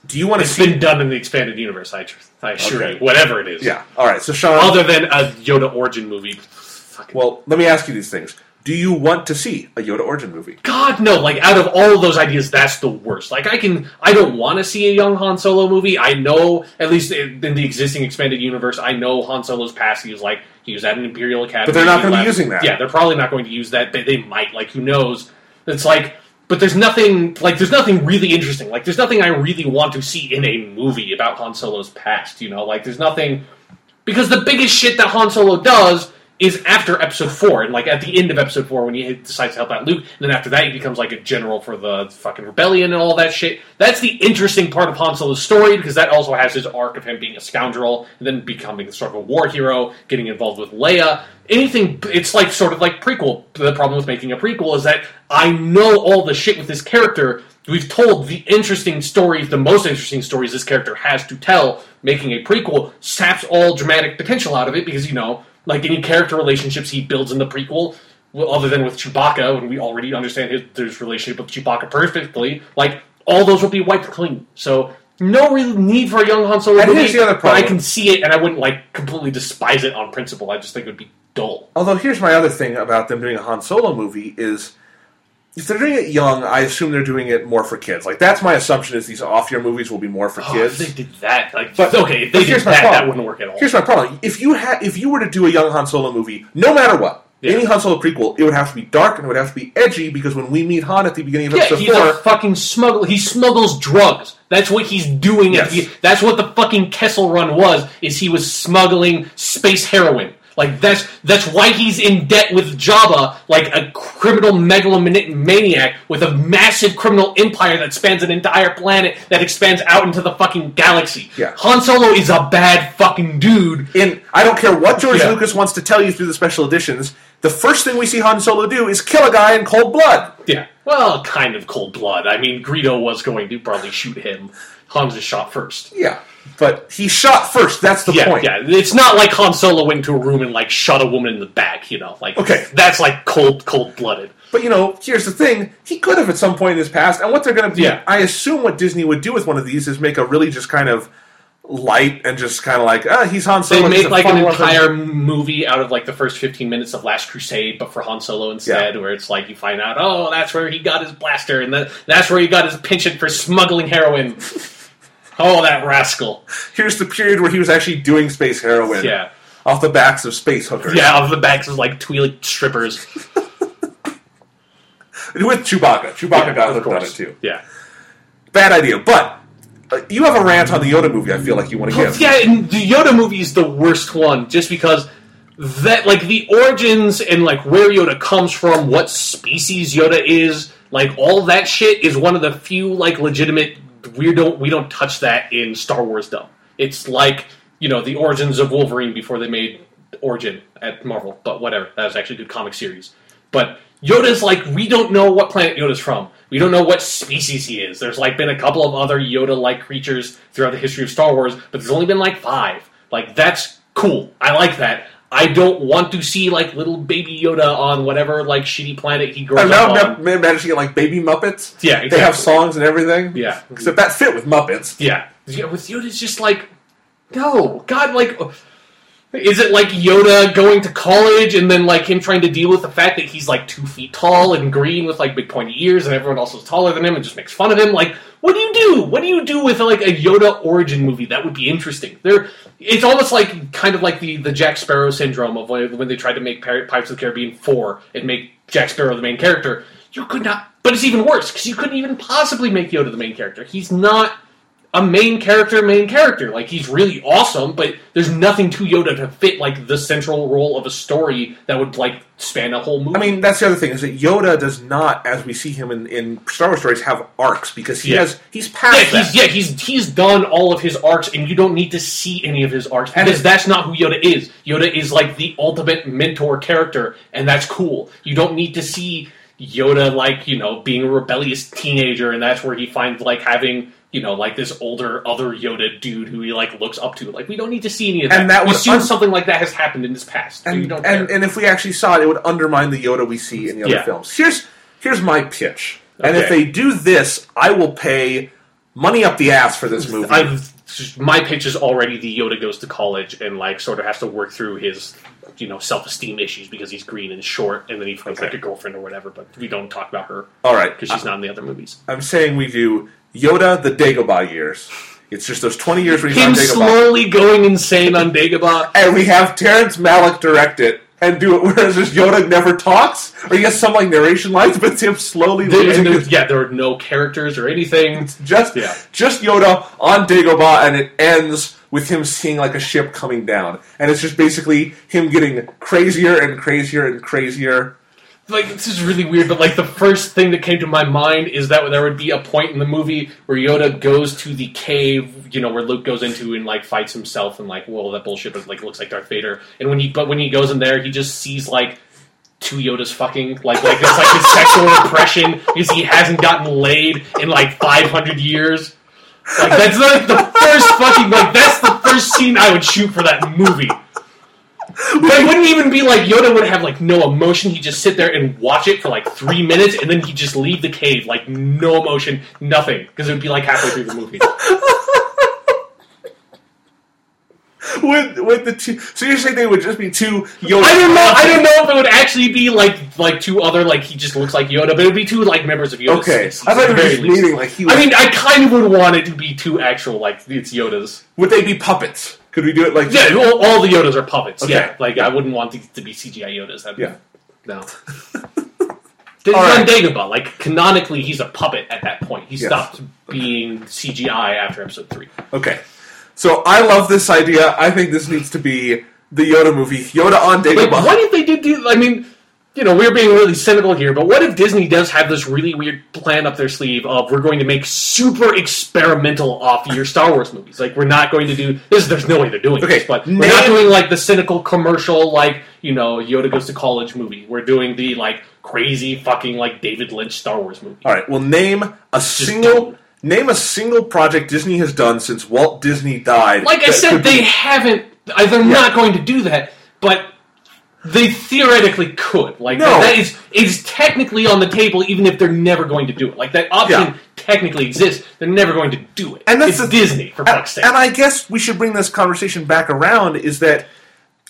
do you want to it's see? been done in the expanded universe. I, tr- I assure Okay. you, whatever it is. Yeah. All right. So Sean, Other than a Yoda origin movie. Fucking well, let me ask you these things. Do you want to see a Yoda origin movie? God no! Like out of all of those ideas, that's the worst. Like I can, I don't want to see a young Han Solo movie. I know, at least in the existing expanded universe, I know Han Solo's past. He was like he was at an Imperial Academy. But they're not gonna be using that. Yeah, they're probably not going to use that. But they might. Like who knows? It's like, but there's nothing. Like there's nothing really interesting. Like there's nothing I really want to see in a movie about Han Solo's past. You know, like there's nothing because the biggest shit that Han Solo does is after episode four, and like at the end of episode four when he decides to help out Luke, and then after that he becomes like a general for the fucking rebellion and all that shit. That's the interesting part of Han Solo's story because that also has his arc of him being a scoundrel and then becoming sort of a war hero, getting involved with Leia. Anything, it's like sort of like prequel. The problem with making a prequel is that I know all the shit with this character. We've told the interesting stories, the most interesting stories this character has to tell. Making a prequel saps all dramatic potential out of it because you know like any character relationships he builds in the prequel, well, other than with Chewbacca, and we already understand his, his relationship with Chewbacca perfectly, like all those will be wiped clean. So no real need for a young Han Solo And movie. here's the other but I can see it, and I wouldn't like completely despise it on principle. I just think it would be dull. Although here's my other thing about them doing a Han Solo movie is if they're doing it young, I assume they're doing it more for kids. Like that's my assumption is these off year movies will be more for Oh, kids. if they did that, like, But- okay, if they here's did my that, that wouldn't work at all. Here's my problem. If you had if you were to do a young Han Solo movie, no matter what, Yeah. any Han Solo prequel, it would have to be dark and it would have to be edgy because when we meet Han at the beginning of Yeah, episode he's four, a fucking smuggler. He smuggles drugs. That's what he's doing. at Yes. the- that's what the fucking Kessel Run was. Is he was smuggling space heroin. Like that's that's why he's in debt with Jabba, like a criminal megalomaniac with a massive criminal empire that spans an entire planet that expands out into the fucking galaxy. Yeah. Han Solo is a bad fucking dude. in I don't care what George Yeah. Lucas wants to tell you through the special editions, the first thing we see Han Solo do is kill a guy in cold blood. Yeah. Well, kind of cold blood. I mean, Greedo was going to probably shoot him. Han just shot first. Yeah, but he shot first. That's the yeah, point. yeah. It's not like Han Solo went into a room and like shot a woman in the back. You know, like Okay. that's like cold, cold blooded. But you know, here's the thing: he could have at some point in his past. And what they're going to do, Yeah. I assume, what Disney would do with one of these is make a really just kind of light and just kind of like, ah, he's Han They Solo. he's make like an entire movie out of like the first fifteen minutes of Last Crusade, but for Han Solo instead, where it's like you find out, oh, that's where he got his blaster, and that that's where he got his penchant for smuggling heroin. oh, that rascal! Here's the period where he was actually doing space heroin Yeah, off the backs of space hookers. yeah. Off the backs of like Twi'lek strippers. with Chewbacca. Chewbacca Yeah, got hooked on it too. Yeah. Bad idea, but. uh, You have a rant on the Yoda movie. I feel like you want to give. Yeah, and the Yoda movie is the worst one, just because that like the origins and like where Yoda comes from, what species Yoda is, like all that shit is one of the few like legitimate we don't we don't touch that in Star Wars dumb. It's like you know the origins of Wolverine before they made Origin at Marvel, but whatever. That was actually a good comic series. But Yoda's like we don't know what planet Yoda's from. We don't know what species he is. There's like been a couple of other Yoda-like creatures throughout the history of Star Wars, but there's only been like five. Like that's cool. I like that. I don't want to see like little baby Yoda on whatever like shitty planet he grows now up on. ma- managed to get like baby Muppets. Yeah, They have songs and everything. Yeah. Except that fit with Muppets. Yeah, yeah. With Yoda, it's just like no, God, like. Is it like Yoda going to college and then like him trying to deal with the fact that he's like two feet tall and green with like big pointy ears and everyone else is taller than him and just makes fun of him? Like, what do you do? What do you do with like a Yoda origin movie? That would be interesting. There, it's almost like kind of like the the Jack Sparrow syndrome of when they tried to make Pir- Pirates of the Caribbean four and make Jack Sparrow the main character. You could not, but it's even worse because you couldn't even possibly make Yoda the main character. He's not a main character, main character. Like he's really awesome, but there's nothing to Yoda to fit like the central role of a story that would like span a whole movie. I mean, that's the other thing is that Yoda does not, as we see him in, in Star Wars stories, have arcs because he Yeah. has he's past yeah, that. he's yeah, he's he's done all of his arcs, and you don't need to see any of his arcs And because it- that's not who Yoda is. Yoda is like the ultimate mentor character, and that's cool. You don't need to see Yoda like you know being a rebellious teenager, and that's where he finds like having. You know, like this older other Yoda dude who he like looks up to. Like we don't need to see any of that. And that would assume un- something like that has happened in his past. and, don't and and if we actually saw it, it would undermine the Yoda we see in the other Yeah. films. Here's here's my pitch, and if they do this, I will pay money up the ass for this movie. I've my pitch is already the Yoda goes to college and like sort of has to work through his you know self esteem issues because he's green and short, and then he finds like a girlfriend or whatever. But we don't talk about her All right, because she's not in the other movies. I'm saying we do Yoda the Dagobah years. It's just those 20 years when he's Him on Dagobah. slowly going insane on Dagobah. And we have Terrence Malick direct it and do it, whereas just Yoda never talks, or he has some like narration lines, but it's him slowly losing there- his yeah, there are no characters or anything. just Yeah. just Yoda on Dagobah, and it ends with him seeing like a ship coming down, and it's just basically him getting crazier and crazier and crazier. Like this is really weird, but like the first thing that came to my mind is that there would be a point in the movie where Yoda goes to the cave, you know, where Luke goes into and like fights himself and like, well, that bullshit, but like looks like Darth Vader. And when he, but when he goes in there, he just sees like two Yodas fucking, like like it's like his sexual repression because he hasn't gotten laid in like five hundred years. Like that's like the first fucking like that's the first scene I would shoot for that movie. But it wouldn't even be like Yoda would have like no emotion. He'd just sit there and watch it for like three minutes, and then he'd just leave the cave like no emotion, nothing, because it would be like halfway through the movie. With with the two, so you're saying they would just be two Yoda? I don't know. I don't know if it would actually be like like two other like he just looks like Yoda, but it would be two like members of Yoda. Okay, I thought you the were very just least. meaning like he. Was, I mean, I kind of would want it to be two actual like it's Yodas. would they be puppets? Could we do it like Yeah, all, all the Yodas are puppets. Okay. Yeah, like I wouldn't want these to be CGI Yodas. That'd be- Yeah. no. He's All on. Dagobah. Like canonically, he's a puppet at that point. He Yes. stopped being CGI after Episode Three. Okay, so I love this idea. I think this needs to be the Yoda movie. Yoda on Like, Dagobah. what if they did do? I mean, you know, we're being really cynical here, but what if Disney does have this really weird plan up their sleeve of we're going to make super experimental off your Star Wars movies? Like, we're not going to do this. There's no way they're doing Okay, this, but we're not doing like the cynical commercial, like you know, Yoda goes to college movie. We're doing the like crazy fucking like David Lynch Star Wars movie. All right. Well, name a single name a single project Disney has done since Walt Disney died. Like I said, they haven't. They're not going to do that, but they theoretically could. Like No. that is is technically on the table, even if they're never going to do it. Like that option Yeah. technically exists. They're never going to do it. And that's it's the- Disney for fuck's sake. and I guess we should bring this conversation back around. Is that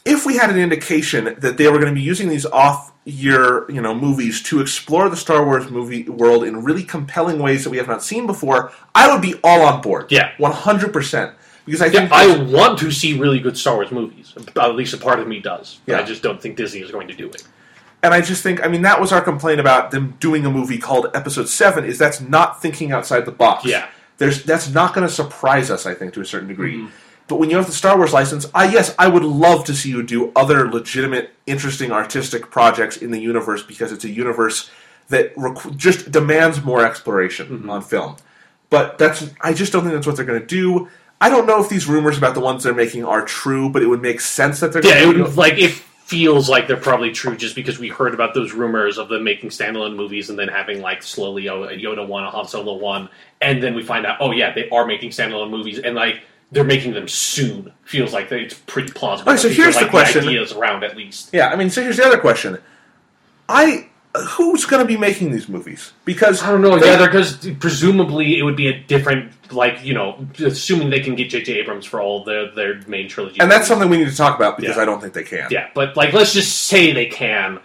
if we had an indication that they were going to be using these off-year, you know, movies to explore the Star Wars movie world in really compelling ways that we have not seen before, I would be all on board. Yeah. one hundred percent. Because I Yeah, think I want to see really good Star Wars movies. At least a part of me does. But Yeah. I just don't think Disney is going to do it. And I just think, I mean, that was our complaint about them doing a movie called Episode Seven. Is that's not thinking outside the box. Yeah. there's that's not going to surprise us. I think to a certain degree. Mm-hmm. But when you have the Star Wars license, I yes, I would love to see you do other legitimate, interesting artistic projects in the universe because it's a universe that requ- just demands more exploration Mm-hmm. on film. But that's I just don't think that's what they're going to do. I don't know if these rumors about the ones they're making are true, but it would make sense that they're Yeah, it would, like it feels like they're probably true just because we heard about those rumors of them making standalone movies and then having like slowly a Yoda one, a Han Solo one, and then we find out, oh yeah, they are making standalone movies and like they're making them soon. Feels like it's pretty plausible. Right, so here's the like, question. ideas around at least. Yeah, I mean, so here's the other question. I who's going to be making these movies? Because I don't know. they- Yeah, because presumably it would be a different, like you know, assuming they can get J.J. Abrams for all their their main trilogy, and that's something we need to talk about because Yeah. I don't think they can. Yeah, but like, let's just say they can.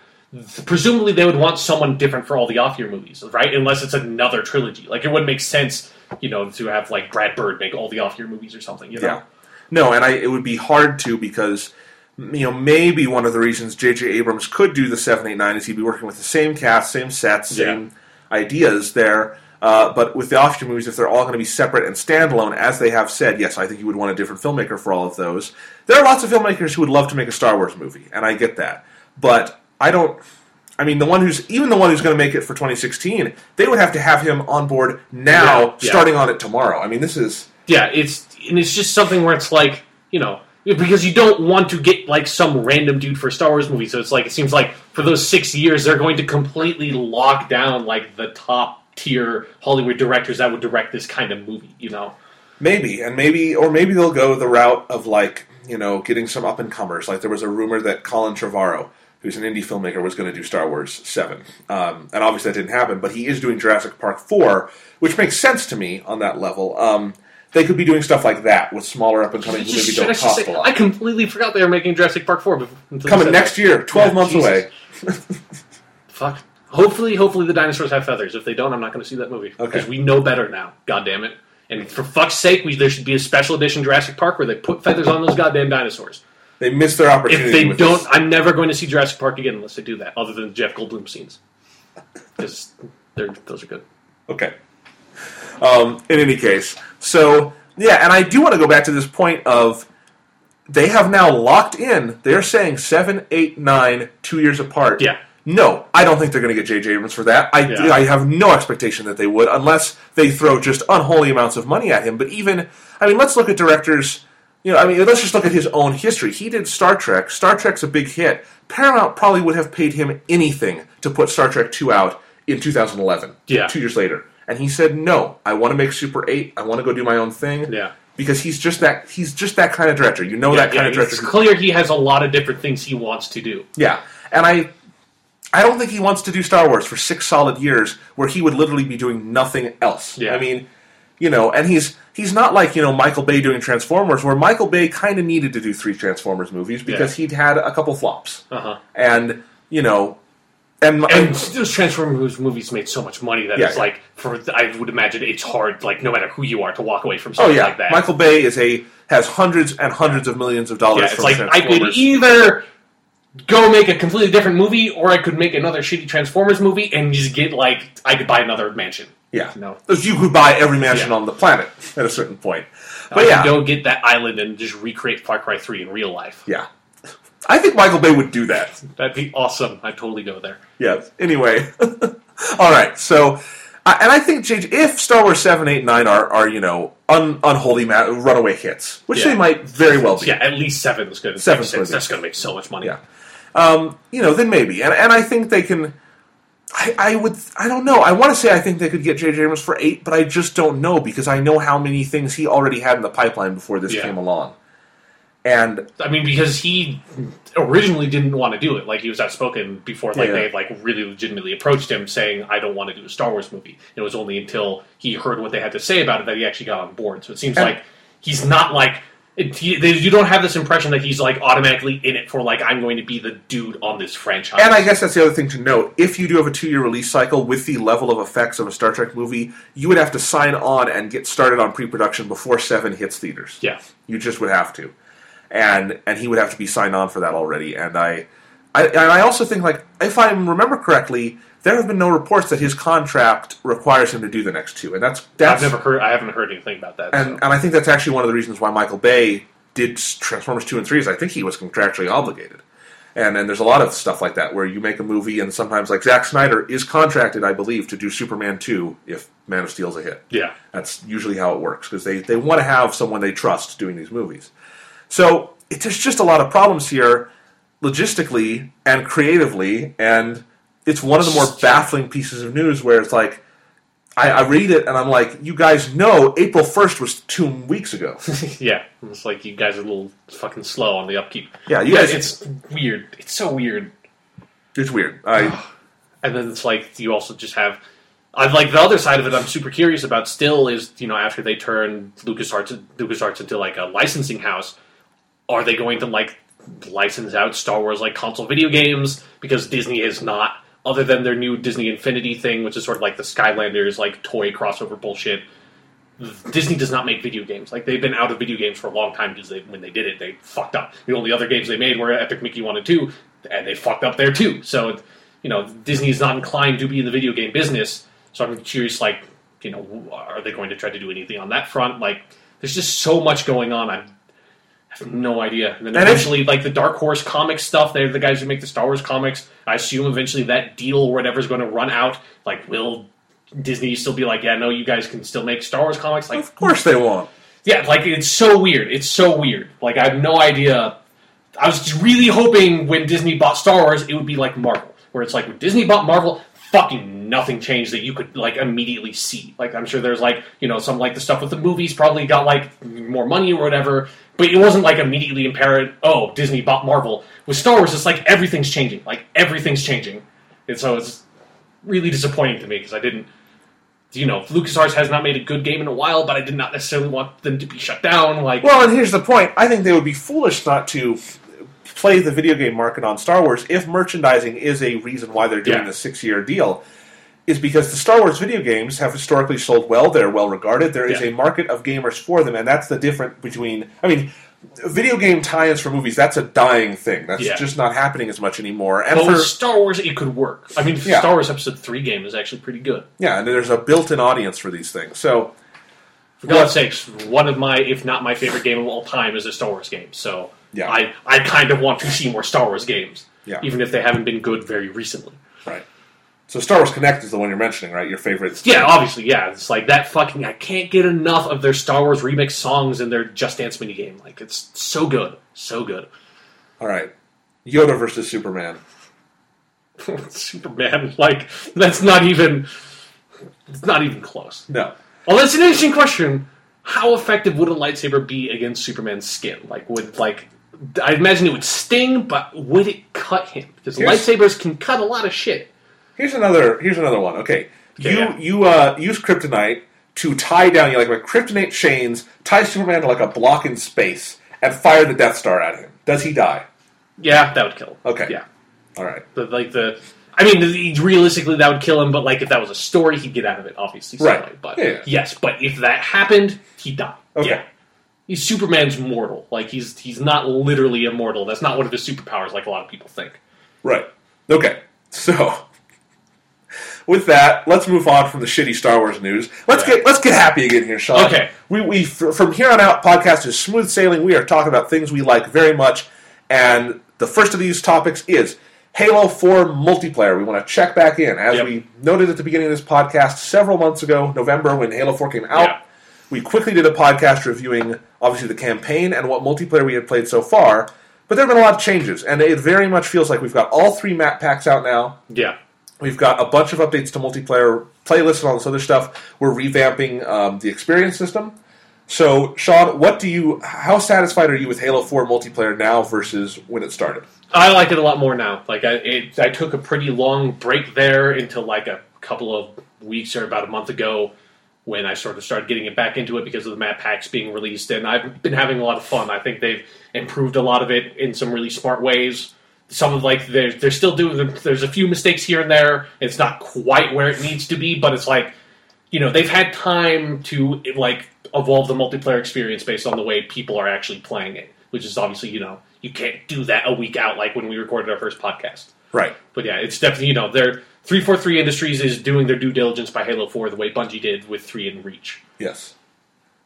Presumably, they would want someone different for all the off-year movies, right? Unless it's another trilogy. Like, it wouldn't make sense, you know, to have like Brad Bird make all the off-year movies or something. You know? Yeah. No, and I it would be hard to because you know maybe one of the reasons J.J. Abrams could do the seven, eight, nine is he'd be working with the same cast, same sets, same ideas there. Uh, but with the offshoot movies, if they're all going to be separate and standalone, as they have said, yes, I think you would want a different filmmaker for all of those. There are lots of filmmakers who would love to make a Star Wars movie, and I get that. But I don't. I mean, the one who's even the one who's going to make it for 2016, they would have to have him on board now, Yeah, yeah. starting on it tomorrow. I mean, this is Yeah, it's and it's just something where it's like, you know, because you don't want to get like some random dude for a Star Wars movie. So it's like it seems like for those six years they're going to completely lock down like the top tier Hollywood directors that would direct this kind of movie. You know? Maybe, and maybe, or maybe they'll go the route of like, you know, getting some up and comers. Like there was a rumor that Colin Trevorrow, who's an indie filmmaker, was going to do Star Wars Seven, um, and obviously that didn't happen. But he is doing Jurassic Park Four, which makes sense to me on that level. Um, they could be doing stuff like that with smaller up and coming who maybe I don't cost say- a lot. I completely forgot they were making Jurassic Park four. until Coming next year, twelve Yeah, months Jesus. away. Fuck. Hopefully, hopefully the dinosaurs have feathers. If they don't, I'm not going to see that movie Okay. because we know better now. God damn it! And for fuck's sake, we, there should be a special edition Jurassic Park where they put feathers on those goddamn dinosaurs. they missed their opportunity. If they don't, this. I'm never going to see Jurassic Park again unless they do that. Other than Jeff Goldblum scenes, because those are good. Okay. Um, in any case, so yeah, and I do want to go back to this point of they have now locked in. They're saying seven, eight, nine, two years apart. Yeah. No, I don't think they're going to get J.J. Abrams for that. I, Yeah. I have no expectation that they would, unless they throw just unholy amounts of money at him. But even, I mean, let's look at directors. You know, I mean, let's just look at his own history. He did Star Trek. Star Trek's a big hit. Paramount probably would have paid him anything to put Star Trek 2 out in 2011. Yeah. Two years later. And he said, no, I want to make Super 8. I want to go do my own thing. Yeah. Because he's just that he's just that kind of director. You know that kind of director. it's clear he has a lot of different things he wants to do. Yeah, and I, I don't think he wants to do Star Wars for six solid years, where he would literally be doing nothing else. Yeah. I mean, you know, and he's he's not like you know Michael Bay doing Transformers, where Michael Bay kind of needed to do three Transformers movies because he'd had a couple flops, Uh huh. and you know, and, And those Transformers movies made so much money that Yeah, it's yeah. like for I would imagine it's hard like no matter who you are to walk away from oh something yeah, like that. Michael Bay is a has hundreds and hundreds of millions of dollars yeah, it's like I could either go make a completely different movie or I could make another shitty Transformers movie and just get like I could buy another mansion. yeah, No. you could buy every mansion Yeah. on the planet at a certain point. But could yeah, go get that island and just recreate Far Cry 3 in real life. yeah, I think Michael Bay would do that. That'd be awesome. I'd totally go there. Yes. Anyway, all right. So, I and I think JJ, if Star Wars seven, eight, nine are are you know un, unholy ma- runaway hits, which Yeah. they might very well be. Yeah, at least seven is going to Seven's make gonna sense. be- That's going to make so much money. Yeah. Um, you know, then maybe, and and I think they can. I, I would. I don't know. I want to say I think they could get J.J. Abrams for eight, but I just don't know because I know how many things he already had in the pipeline before this Yeah. came along. And I mean, because he originally didn't want to do it. Like he was outspoken before, like Yeah. they like really legitimately approached him saying, "I don't want to do a Star Wars movie." It was only until he heard what they had to say about it that he actually got on board. So it seems And- like he's not like it, he, they, you don't have this impression that he's like automatically in it for like I'm going to be the dude on this franchise. And I guess that's the other thing to note. If you do have a two year release cycle with the level of effects of a Star Trek movie, you would have to sign on and get started on pre production before seven hits theaters. yeah, You just would have to. And and he would have to be signed on for that already. And I I and I also think like if I remember correctly, there have been no reports that his contract requires him to do the next two. And that's that's I've never heard. I haven't heard anything about that. and so. and I think that's actually one of the reasons why Michael Bay did Transformers two and three is I think he was contractually obligated. And and there's a lot of stuff like that where you make a movie and sometimes like Zack Snyder is contracted, I believe, to do Superman two if Man of Steel's a hit. yeah, That's usually how it works because they, they want to have someone they trust doing these movies. So it, there's just a lot of problems here, logistically and creatively, and it's one of the more baffling pieces of news where it's like, I, I read it and I'm like, you guys know April 1st was two weeks ago. yeah. It's like you guys are a little fucking slow on the upkeep. Yeah, you guys- It's weird. It's so weird. It's weird. I And then it's like you also just have. I like the other side of it. I'm super curious about. Still, is you know after they turn LucasArts LucasArts into like a licensing house, are they going to like license out Star Wars like console video games because Disney is not, other than their new Disney Infinity thing, which is sort of like the Skylanders like toy crossover bullshit. Disney does not make video games. Like they've been out of video games for a long time because they, when they did it, they fucked up. The only other games they made were Epic Mickey One and Two, and they fucked up there too. So, you know, Disney is not inclined to be in the video game business. So I'm curious, like, you know, are they going to try to do anything on that front? Like, there's just so much going on. I'm, I have no idea. And then if- eventually, like the Dark Horse comics stuff, they're the guys who make the Star Wars comics. I assume eventually that deal or whatever is going to run out. Like, will Disney still be like, yeah, no, you guys can still make Star Wars comics? Like, of course they won't. yeah, like it's so weird. It's so weird. Like I have no idea. I was just really hoping when Disney bought Star Wars, it would be like Marvel, where it's like when Disney bought Marvel, fucking nothing changed that you could like immediately see. Like I'm sure there's like you know some like the stuff with the movies probably got like more money or whatever, but it wasn't like immediately apparent. Oh, Disney bought Marvel. With Star Wars, it's like everything's changing. Like everything's changing, and so it's really disappointing to me because I didn't you know, LucasArts has not made a good game in a while, but I did not necessarily want them to be shut down. Like, Well, and here's the point. I think they would be foolish not to play the video game market on Star Wars if merchandising is a reason why they're doing Yeah. the six year deal. Is because the Star Wars video games have historically sold well. They're well regarded. There is Yeah. a market of gamers for them, and that's the difference between. I mean, video game tie-ins for movies that's a dying thing. That's Yeah. just not happening as much anymore. And But for Star Wars, it could work. I mean, Yeah. Star Wars Episode Three game is actually pretty good. yeah, and there's a built-in audience for these things. So For God's sakes, one of my, if not my favorite game of all time, is a Star Wars game. So Yeah. I, I kind of want to see more Star Wars games, Yeah. even if they haven't been good very recently. right. So Star Wars Kinect is the one you're mentioning, right? Your favorite? Yeah, obviously, yeah. It's like that fucking. I can't get enough of their Star Wars remix songs and their Just Dance minigame. Like it's so good, so good. All right. Yoda versus Superman. Superman, like that's not even. It's not even close. No. Well, that's an interesting question. How effective would a lightsaber be against Superman's skin? Like, would like I imagine it would sting, but would it cut him? Because Here's- lightsabers can cut a lot of shit. Here's another. Here's another one. Okay, you yeah. you uh, use kryptonite to tie down you like like kryptonite chains, tie Superman to like a block in space, and fire the Death Star at him. Does he die? Yeah, that would kill him. Okay. Yeah, All right. but like the. I mean, the- realistically, that would kill him. But like, if that was a story, he'd get out of it. Obviously, Right. But yeah. yes, but if that happened, he'd die. Okay. Yeah. He's Superman's mortal. Like he's he's not literally immortal. That's not one of his superpowers, like a lot of people think. Right. Okay. So, with that, let's move on from the shitty Star Wars news. Let's Yeah. get let's get happy again here, Sean. Okay. We we from here on out, podcast is smooth sailing. We are talking about things we like very much, and the first of these topics is Halo Four multiplayer. We want to check back in, as Yep. we noted at the beginning of this podcast several months ago, November when Halo Four came out. Yeah. We quickly did a podcast reviewing obviously the campaign and what multiplayer we had played so far. But there have been a lot of changes, and it very much feels like we've got all three map packs out now. Yeah. We've got a bunch of updates to multiplayer playlists and all this other stuff. We're revamping um, the experience system. So, Sean, what do you? How satisfied are you with Halo Four multiplayer now versus when it started? I like it a lot more now. Like I, it, I took a pretty long break there until like a couple of weeks or about a month ago when I sort of started getting it back into it because of the map packs being released, and I've been having a lot of fun. I think they've improved a lot of it in some really smart ways. Some of like they're they're still doing there's a few mistakes here and there. It's not quite where it needs to be, but it's like you know they've had time to like evolve the multiplayer experience based on the way people are actually playing it which is obviously you know you can't do that a week out like when we recorded our first podcast Right. but yeah it's definitely you know they're 343 industries is doing their due diligence by halo 4 the way bungie did with 3 and reach Yes.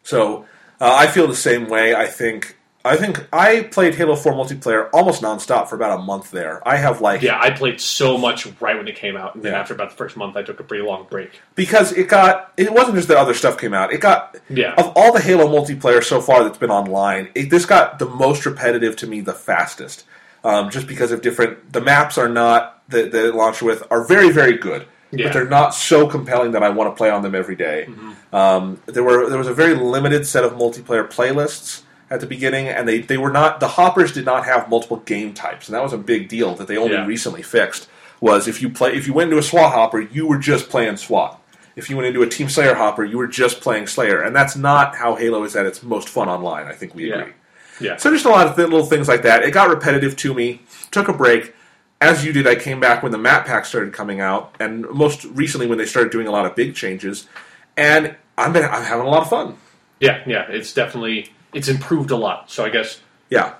So uh, I feel the same way. I think. I think I played Halo Four multiplayer almost nonstop for about a month there. I have like yeah i played so much right when it came out and then Yeah. after about the first month i took a pretty long break because it got it wasn't just that other stuff came out. It got Yeah. of all the Halo multiplayer so far that's been online, it, this got the most repetitive to me the fastest. Um, just because of different the maps are not that, that it launched with are very very good, Yeah. but they're not so compelling that I want to play on them every day. Um, there were there was a very limited set of multiplayer playlists at the beginning, and they, they were not the hoppers did not have multiple game types, and that was a big deal that they only Yeah. recently fixed. Was if you play if you went into a SWAT hopper, you were just playing SWAT. If you went into a Team Slayer hopper, you were just playing Slayer, and that's not how Halo is at its most fun online. I think we Yeah. agree. yeah So just a lot of th- little things like that. It got repetitive to me. Took a break. As you did, I came back when the map pack started coming out, and most recently when they started doing a lot of big changes. And I'm been I'm having a lot of fun. yeah yeah it's definitely it's improved a lot so i guess Yeah,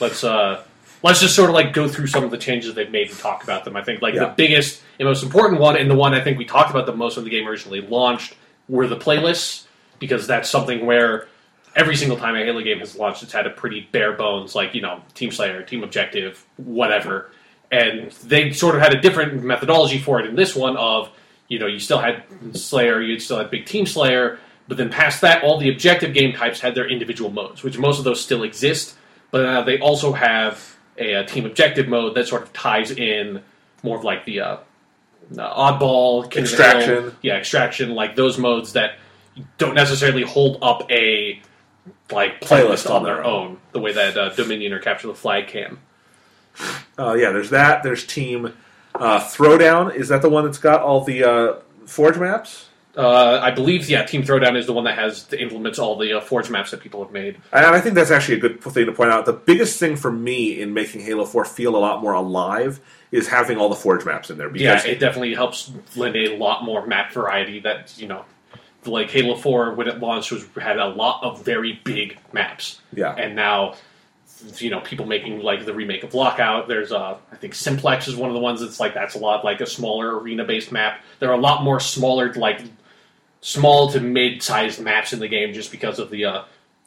let's uh let's just sort of like go through some of the changes they've made and talk about them. I think like Yeah. the biggest and most important one, and the one I think we talked about the most when the game originally launched, were the playlists because that's something where every single time a Halo game has launched, it's had a pretty bare bones like you know Team Slayer, Team Objective, whatever, and they sort of had a different methodology for it in this one of you know you still had Slayer, you still had Big Team Slayer. But then past that, all the objective game types had their individual modes, which most of those still exist but uh, they also have a, uh team objective mode that sort of ties in more of like the uh, oddball King Extraction. Hill- yeah, extraction, like those modes that don't necessarily hold up a like Playlist playlist on on their their own, the way that uh, Dominion or Capture the Flag can. Uh, yeah. There's that. There's Team uh, Throwdown. Is that the one that's got all the uh, Forge maps? Uh, I believe, yeah, Team Throwdown is the one that has that implements all the uh, Forge maps that people have made. And I think that's actually a good thing to point out. The biggest thing for me in making Halo 4 feel a lot more alive is having all the Forge maps in there. Yeah, Because it definitely helps lend a lot more map variety that you know like Halo Four when it launched was had a lot of very big maps. Yeah. and now. You know, people making like the remake of Lockout. There's, uh, I think Simplex is one of the ones that's like that's a lot like a smaller arena-based map. There are a lot more smaller, like small to mid-sized maps in the game just because of the uh,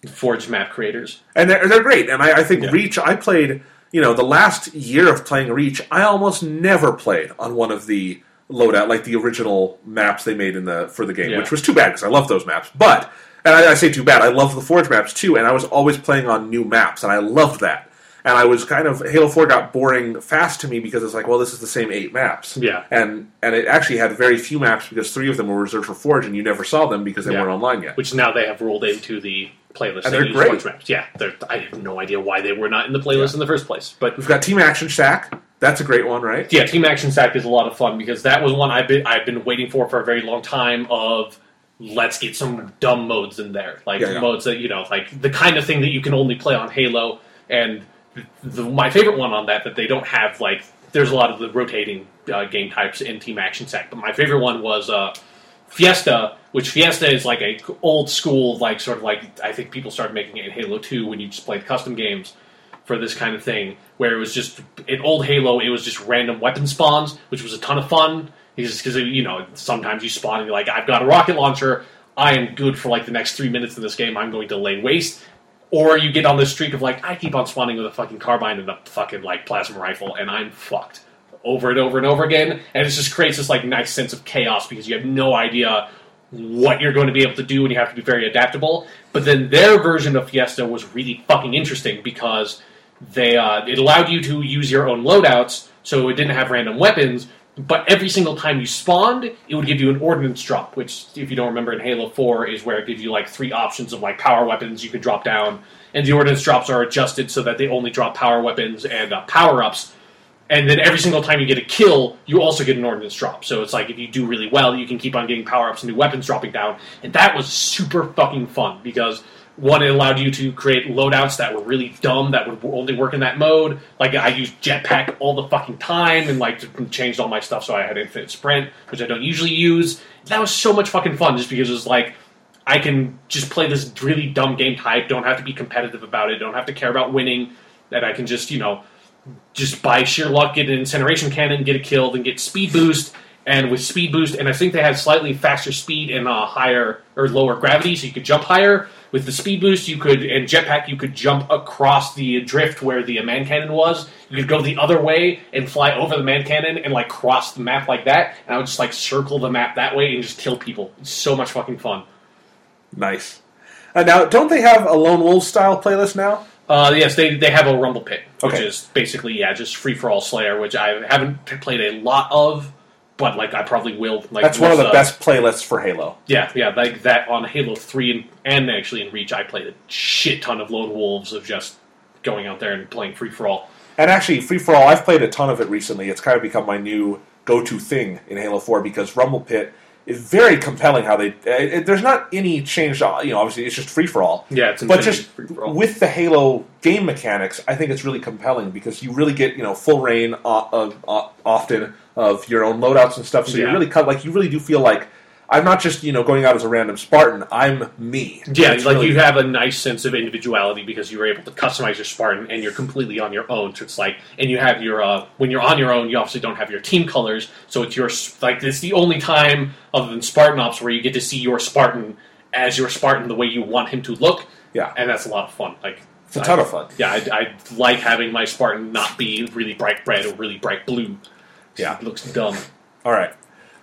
Forge map creators. and they're, they're great. And I, I think Yeah. Reach, I played, you know, the last year of playing Reach, I almost never played on one of the loadout, like the original maps they made in the for the game, Yeah. which was too bad because I love those maps. But and I, I say too bad, I love the Forge maps too, and I was always playing on new maps, and I loved that. And I was kind of Halo Four got boring fast to me because it's like, well, this is the same eight maps. Yeah. and and it actually had very few maps because three of them were reserved for Forge, and you never saw them because they Yeah. weren't online yet. which now they have rolled into the playlist. And They they're great. Forge maps. Yeah, they're, I have no idea why they were not in the playlist in the first place. But We've got Team Action Sack. That's a great one, right? yeah, Team Action Sack is a lot of fun because that was one I've been I've been waiting for for a very long time. Of let's get some dumb modes in there, like Yeah, yeah. modes that you know, like the kind of thing that you can only play on Halo. And the, my favorite one on that that they don't have like there's a lot of the rotating uh, game types in Team Action Sack, but my favorite one was. Uh, Fiesta, which Fiesta is like a old school, like sort of like I think people started making it in Halo Two when you just played custom games for this kind of thing, where it was just in old Halo, it was just random weapon spawns, which was a ton of fun because you know sometimes you spawn and you're like I've got a rocket launcher, I am good for like the next three minutes in this game, I'm going to lay waste. Or you get on this streak of like I keep on spawning with a fucking carbine and a fucking like plasma rifle, and I'm fucked over and over and over again, and it just creates this like nice sense of chaos because you have no idea what you're going to be able to do, and you have to be very adaptable. But then their version of Fiesta was really fucking interesting because they uh, it allowed you to use your own loadouts, so it didn't have random weapons. But every single time you spawned, it would give you an ordnance drop, which, if you don't remember, in Halo Four is where it gives you like three options of like power weapons you can drop down, and the ordnance drops are adjusted so that they only drop power weapons and uh, power ups and then every single time you get a kill, you also get an ordnance drop. So it's like if you do really well, you can keep on getting power ups and new weapons dropping down. And that was super fucking fun because one, it allowed you to create loadouts that were really dumb that would only work in that mode. Like I used jetpack all the fucking time and like changed all my stuff so I had infinite sprint, which I don't usually use. That was so much fucking fun just because it was like I can just play this really dumb game type, don't have to be competitive about it, don't have to care about winning, that I can just, you know, just by sheer luck get an incineration cannon, get a kill, then get speed boost. And with speed boost, and I think they had slightly faster speed and uh, higher or lower gravity, so you could jump higher. With the speed boost, you could and jetpack, you could jump across the drift where the man cannon was. You could go the other way and fly over the man cannon and like cross the map like that. And I would just like circle the map that way and just kill people. It's so much fucking fun. Nice. Uh, now, don't they have a Lone Wolf style playlist now? Uh, yes, they, they have a Rumble Pit, which Okay. is basically yeah, just free for all Slayer, which I haven't played a lot of, but like I probably will. Like That's one of the uh, best playlists for Halo. Yeah, yeah, like that on Halo Three and, and actually in Reach, I played a shit ton of Lone Wolves of just going out there and playing free for all. And actually, free for all, I've played a ton of it recently. It's kind of become my new go to thing in Halo 4 because Rumble Pit is very compelling. How they it, it- there's not any change. You know, obviously it's just free for all. Yeah, it's but just with the Halo game mechanics, I think it's really compelling because you really get you know full rein uh, uh, uh, often of your own loadouts and stuff. So you Yeah. really cut like you really do feel like I'm not just you know going out as a random Spartan. I'm me. Yeah, like really- you have a nice sense of individuality because you were able to customize your Spartan and you're completely on your own. So it's like, and you have your uh, when you're on your own, you obviously don't have your team colors. So it's your like it's the only time other than Spartan Ops where you get to see your Spartan as your Spartan the way you want him to look. Yeah. and that's a lot of fun. Like It's a ton of fun. Yeah, I, I like having my Spartan not be really bright red or really bright blue. Yeah. it looks dumb. All right.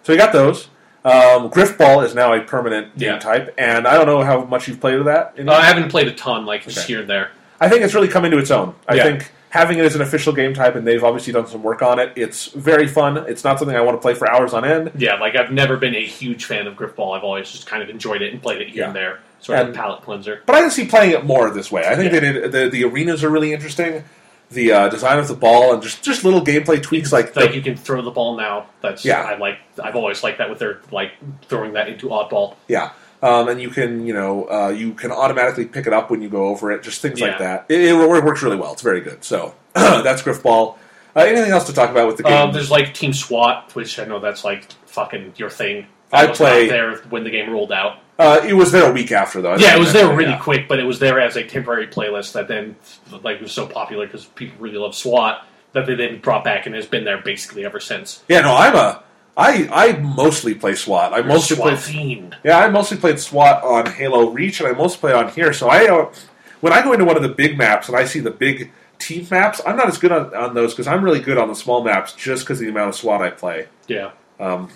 So we got those. Um, Griffball is now a permanent game Yeah. type, and I don't know how much you've played with that. Uh, I haven't played a ton, like just Okay. here and there. I think it's really come into its own. I Yeah. think having it as an official game type, and they've obviously done some work on it. It's very fun. It's not something I want to play for hours on end. Yeah, like I've never been a huge fan of Griffball. I've always just kind of enjoyed it and played it here Yeah. and there, sort of And- a palate cleanser. But I can see playing it more this way. I think Yeah. they did, the the arenas are really interesting. The uh, design of the ball and just just little gameplay tweaks like, like the- you can throw the ball now. That's Yeah. I like. I've always liked that with their like throwing that into oddball. Yeah, um, and you can you know uh, you can automatically pick it up when you go over it. Just things like that. It, it wor- works really well. It's very good. So that's Griffball. Uh, anything else to talk about with the game? Um, there's like Team SWAT, which I know that's like fucking your thing. I was play- there when the game rolled out. Uh, it was there a week after, though. I Yeah, it was there really yeah. quick, but it was there as a temporary playlist that then like was so popular because people really love SWAT that they then brought back and has been there basically ever since. Yeah, no, I'm a. I I mostly play SWAT. I mostly SWAT play. fiend. Yeah, I mostly played SWAT on Halo Reach, and I mostly play on here. So I, uh, when I go into one of the big maps and I see the big team maps, I'm not as good on, on those because I'm really good on the small maps just because of the amount of SWAT I play. Yeah. Um,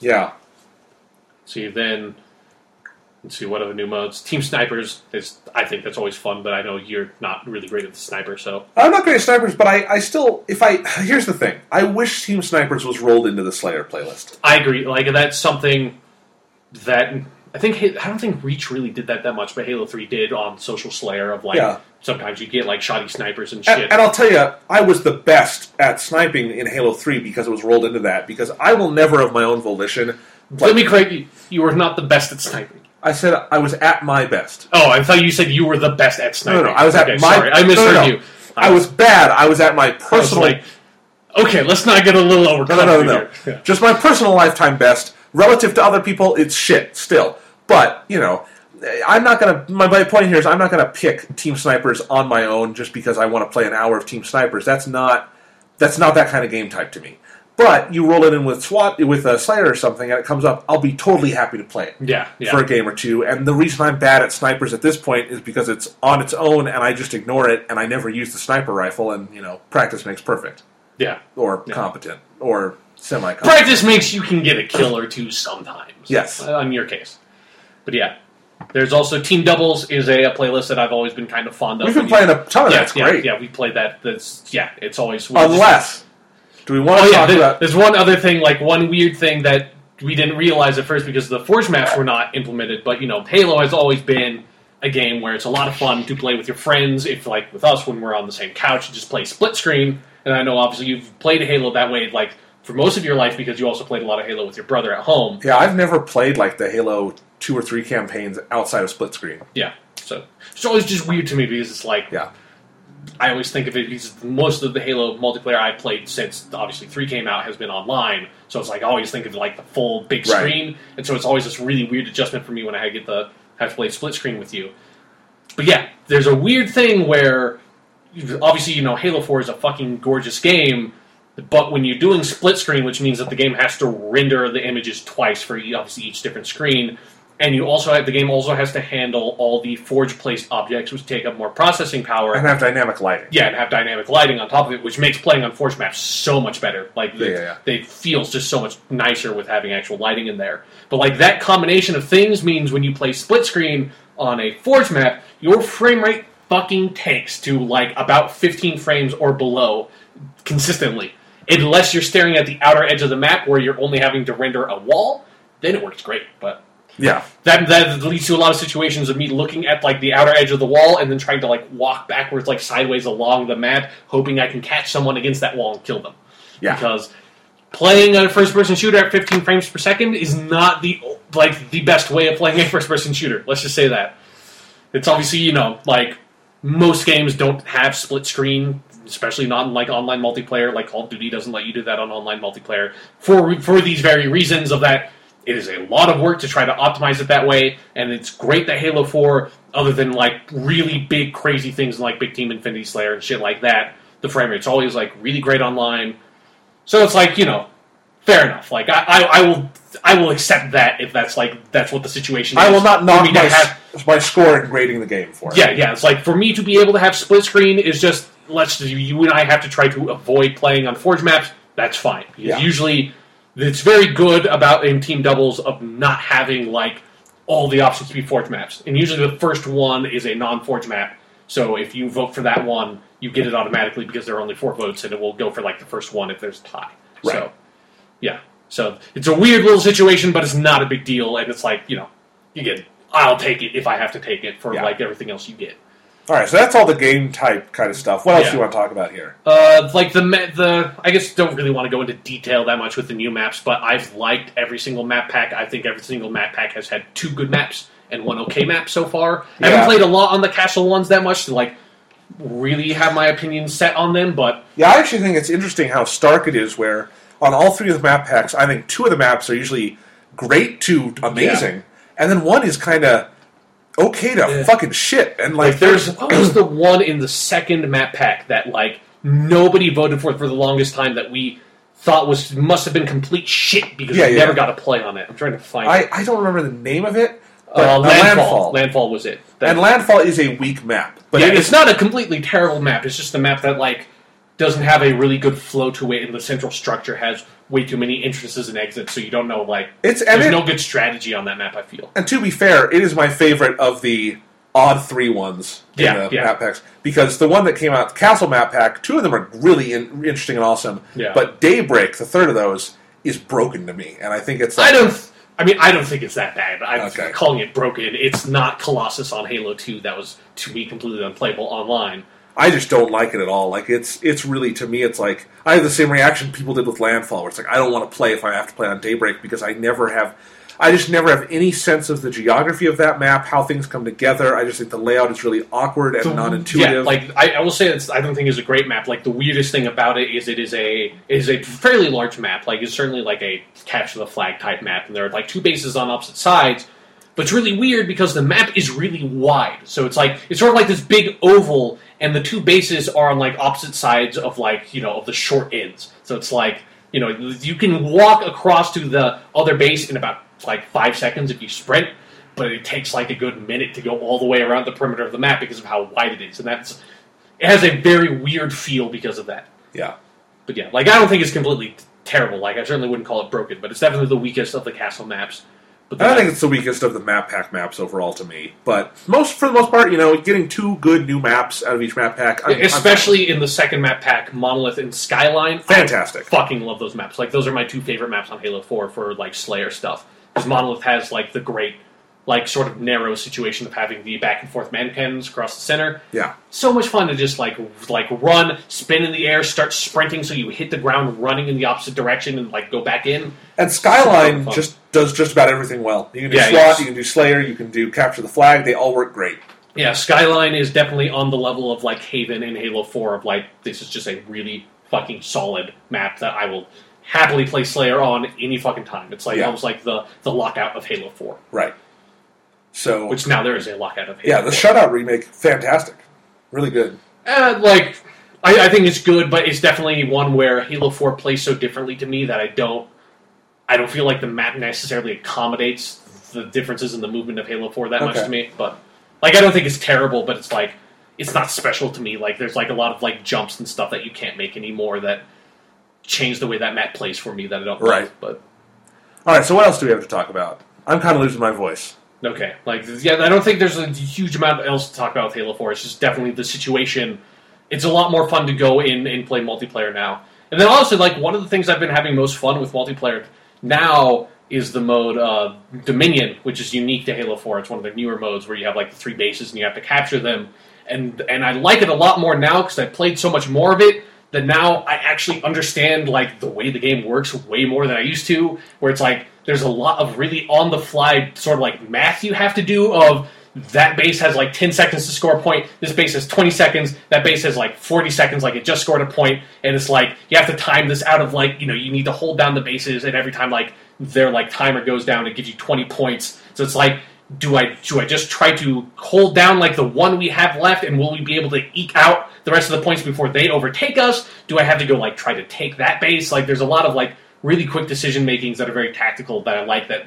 yeah, See then. Let's see what other new modes. Team snipers is I think that's always fun, but I know you're not really great at the sniper, so I'm not great at snipers, but I, I still, if I here's the thing, I wish Team Snipers was rolled into the Slayer playlist. I agree. Like that's something that I think I don't think Reach really did that that much, but Halo Three did on Social Slayer. Of like Yeah. sometimes you get like Shotty Snipers and And, shit. and I'll tell you, I was the best at sniping in Halo 3 because it was rolled into that. Because I will never, of my own volition, Let me correct you. You were not the best at sniping. I said I was at my best. Oh, I thought you said you were the best at sniping. no, no. I was at my. Sorry, I misheard no, no. you. I was bad. I was at my personal. like, okay, let's not get a little over. no, no, no, no. Here. Just my personal lifetime best. Relative to other people, it's shit still. But you know, I'm not gonna. My, my point here is, I'm not gonna pick team snipers on my own just because I want to play an hour of team snipers. That's not. That's not that kind of game type to me. But you roll it in with SWAT, with a Slayer or something, and it comes up. I'll be totally happy to play it. Yeah, yeah. for a game or two. And the reason I'm bad at snipers at this point is because it's on its own and I just ignore it and I never use the sniper rifle and, you know, practice makes perfect. yeah. Or Yeah. competent. Or semi competent. Practice makes you can get a kill or two sometimes. Yes. Uh, on your case. But yeah, there's also Team Doubles is a, a playlist that I've always been kind of fond of. We've been playing a ton of yeah, that's yeah, great. Yeah, we played that. That's yeah, it's always Unless, do we want to Oh yeah, talk there- about. there's one other thing, like one weird thing that we didn't realize at first because the Forge maps were not implemented. But you know, Halo has always been a game where it's a lot of fun to play with your friends. If like with us when we're on the same couch, you just play split screen. And I know obviously you've played Halo that way, like for most of your life because you also played a lot of Halo with your brother at home. Yeah, I've never played like the Halo 2 or 3 campaigns outside of split screen. Yeah, so it's always just weird to me because it's like Yeah. I always think of it because most of the Halo multiplayer I've played since obviously three came out has been online. So it's like I always think of like the full big Right. screen, and so it's always this really weird adjustment for me when I get the have to play split screen with you. But yeah, there's a weird thing where obviously you know Halo Four is a fucking gorgeous game, but when you're doing split screen, which means that the game has to render the images twice for obviously each different screen, and you also have the game also has to handle all the forge placed objects, which take up more processing power. And have dynamic lighting. Yeah, and have dynamic lighting on top of it, which makes playing on Forge maps so much better. Like, Yeah, it, yeah, yeah. it feels just so much nicer with having actual lighting in there. But like that combination of things means when you play split screen on a Forge map, your frame rate fucking takes to like about 15 frames or below consistently. Unless you're staring at the outer edge of the map where you're only having to render a wall, then it works great. But Yeah. that that leads to a lot of situations of me looking at like the outer edge of the wall and then trying to like walk backwards like sideways along the map, hoping I can catch someone against that wall and kill them. Yeah. Because playing a first person shooter at 15 frames per second is not the like the best way of playing a first person shooter. Let's just say that. It's obviously, you know, like most games don't have split screen, especially not in like online multiplayer. Like Call of Duty doesn't let you do that on online multiplayer for for these very reasons of that it is a lot of work to try to optimize it that way, and it's great that Halo 4, other than like really big crazy things like Big Team Infinity Slayer and shit like that, the frame rate's always like really great online. So it's like, you know, fair enough. Like I, I, I will I will accept that if that's like that's what the situation is. I will not knock my, have- my score in grading the game for it. yeah, yeah. It's like for me to be able to have split screen is just let's you and I have to try to avoid playing on forge maps. That's fine. Yeah. Usually, it's very good about in team doubles of not having like all the options to be forge maps. And usually, the first one is a non-forge map. So if you vote for that one, you get it automatically because there are only four votes, and it will go for like the first one if there's a tie. Right. So yeah. So it's a weird little situation, but it's not a big deal, and it's like you know, you get. I'll take it if I have to take it for Yeah. like everything else you get. All right, so that's all the game type kind of stuff. What else Yeah. do you want to talk about here? Uh, like the ma- the I guess don't really want to go into detail that much with the new maps, but I've liked every single map pack. I think every single map pack has had two good maps and one okay map so far. I haven't played a lot on the castle ones that much to like really have my opinion set on them, but Yeah, I actually think it's interesting how stark it is. Where on all three of the map packs, I think two of the maps are usually great to amazing, and then one is kind of okay to Yeah. fucking shit. And like, Like there's what was the one in the second map pack that like nobody voted for for the longest time that we thought was must have been complete shit because Yeah, we yeah. never got to play on it. I'm trying to find it. I, I don't remember the name of it. Uh, uh, landfall. landfall. Landfall was it. That- and landfall is a weak map, but yeah, it it's not a completely terrible map. It's just a map that like doesn't have a really good flow to it, and the central structure has way too many entrances and exits, so you don't know like It's there's it- no good strategy on that map. I feel. and to be fair, it is my favorite of the odd three ones in Yeah, the yeah. map packs because the one that came out, the Castle map pack, two of them are really in, interesting and awesome. Yeah. But Daybreak, the third of those, is broken to me, and I think it's I don't. I mean, I don't think it's that bad. I'm Okay. calling it broken. It's not Colossus on Halo Two. That was to me completely unplayable online. I just don't like it at all. Like it's it's really to me, it's like I have the same reaction people did with Landfall, where it's like I don't want to play if I have to play on Daybreak because I never have. I just never have any sense of the geography of that map, how things come together. I just think the layout is really awkward and non-intuitive. Yeah, like I, I will say it's I don't think it's a great map. Like the weirdest thing about it is it is a it is a fairly large map. Like it's certainly like a capture the flag type map, and there are like two bases on opposite sides. But it's really weird because the map is really wide. So it's like it's sort of like this big oval, and the two bases are on like opposite sides of like you know of the short ends. So it's like you know you can walk across to the other base in about like five seconds if you sprint but it takes like a good minute to go all the way around the perimeter of the map because of how wide it is, and that's it has a very weird feel because of that. yeah, But yeah, like I don't think it's completely terrible. Like I certainly wouldn't call it broken, but it's definitely the weakest of the castle maps. I think it's the weakest of the map pack maps overall to me. But most for the most part, you know, getting two good new maps out of each map pack, I'm, I'm especially in the second map pack, Monolith and Skyline. I Fantastic. fucking love those maps. Like those are my two favorite maps on Halo Four for like Slayer stuff. Because Monolith has like the great, like sort of narrow situation of having the back and forth man cannons across the center. yeah. so much fun to just like like run, spin in the air, start sprinting so you hit the ground running in the opposite direction and like go back in. And Skyline just does just about everything well. You can do Yeah, SWAT, yes. you can do Slayer, you can do Capture the Flag. They all work great. Yeah, Skyline is definitely on the level of like Haven in Halo 4 of like this is just a really fucking solid map that I will happily play Slayer on any fucking time. It's like Yeah. almost like the the lockout of Halo 4, Right. So which now there is a lockout of Halo. yeah, the 4. Shutout remake, fantastic, really good. Uh, like, I, I think it's good, but it's definitely one where Halo Four plays so differently to me that I don't, I don't feel like the map necessarily accommodates the differences in the movement of Halo Four that much to me. But like, I don't think it's terrible, but it's like it's not special to me. Like, there's like a lot of like jumps and stuff that you can't make anymore that change the way that map plays for me that I don't Right. like. But All right, so what else do we have to talk about? I'm kind of losing my voice. Okay, like yeah, I don't think there's a huge amount else to talk about with Halo Four. It's just definitely the situation. It's a lot more fun to go in and play multiplayer now. And then also, like one of the things I've been having most fun with multiplayer now is the mode uh, Dominion, which is unique to Halo Four. It's one of the newer modes where you have like the three bases and you have to capture them. And and I like it a lot more now because I played so much more of it that now I actually understand like the way the game works way more than I used to. Where it's like there's a lot of really on the fly sort of like math you have to do of that base has like 10 seconds to score a point. This base has 20 seconds. That base has like 40 seconds, like it just scored a. And it's like you have to time this out of like, you know, you need to hold down the bases, and every time like their like timer goes down, it gives you 20 points. So it's like, do I do I just try to hold down like the one we have left, and will we be able to eke out the rest of the points before they overtake us? Do I have to go like try to take that base? Like there's a lot of like really quick decision makings that are very tactical that I like that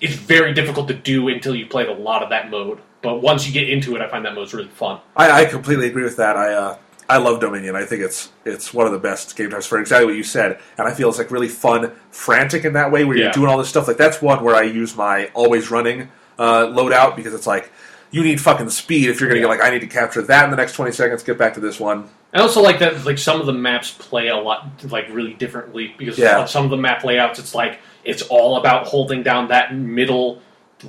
it's very difficult to do until you played a lot of that mode. But once you get into it, I find that mode's really fun. I, I completely agree with that. I uh, I love Dominion. I think it's it's one of the best game types for exactly what you said, and I feel it's like really fun, frantic in that way where you're doing all this stuff. Like that's one where I use my always running uh, loadout because it's like you need fucking speed if you're going to Yeah. get like I need to capture that in the next 20 seconds. Get back to this one. I also like that like some of the maps play a lot like really differently because Yeah. some of the map layouts it's like it's all about holding down that middle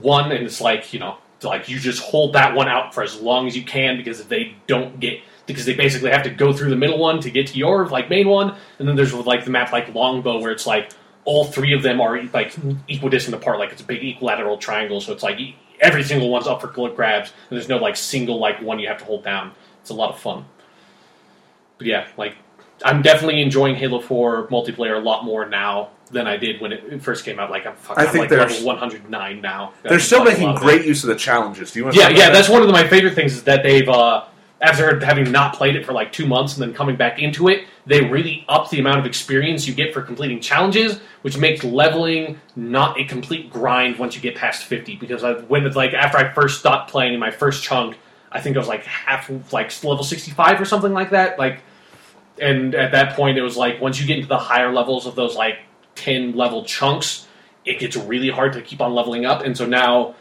one and it's like, you know, like you just hold that one out for as long as you can because if they don't get because they basically have to go through the middle one to get to your like main one and then there's like the map like Longbow where it's like all three of them are like equidistant apart like it's a big equilateral triangle so it's like every single one's up for grabs and there's no like single like one you have to hold down it's a lot of fun yeah, like I'm definitely enjoying Halo 4 multiplayer a lot more now than I did when it first came out. Like I'm, I I'm like level 109 now. They're still making of it. great use of the challenges. Do you want? Yeah, yeah, about that's one of my favorite things is that they've uh, after having not played it for like two months and then coming back into it, they really up the amount of experience you get for completing challenges, which makes leveling not a complete grind once you get past fifty. Because I, when it's like after I first stopped playing in my first chunk, I think I was like half like level sixty five or something like that. Like, and at that point, it was like once you get into the higher levels of those like ten level chunks, it gets really hard to keep on leveling up. And so now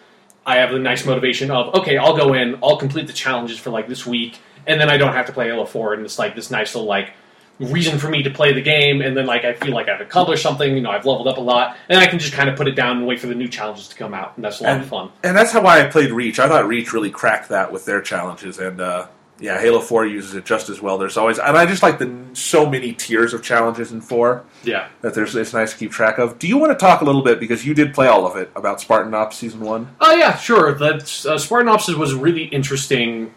I have the nice motivation of okay, I'll go in, I'll complete the challenges for like this week, and then I don't have to play Halo Four, and it's like this nice little like reason for me to play the game, and then like I feel like I've accomplished something, you know, I've leveled up a lot, and I can just kind of put it down and wait for the new challenges to come out, and that's a lot And- of fun. And that's how I played Reach. I thought Reach really cracked that with their challenges, and uh, yeah, Halo Four uses it just as well. There's always, and I just like the so many tiers of challenges in four Yeah. that there's it's nice to keep track of. Do you want to talk a little bit because you did play all of it about Spartan Ops season one? Oh yeah, sure. That's uh, Spartan Ops was a really interesting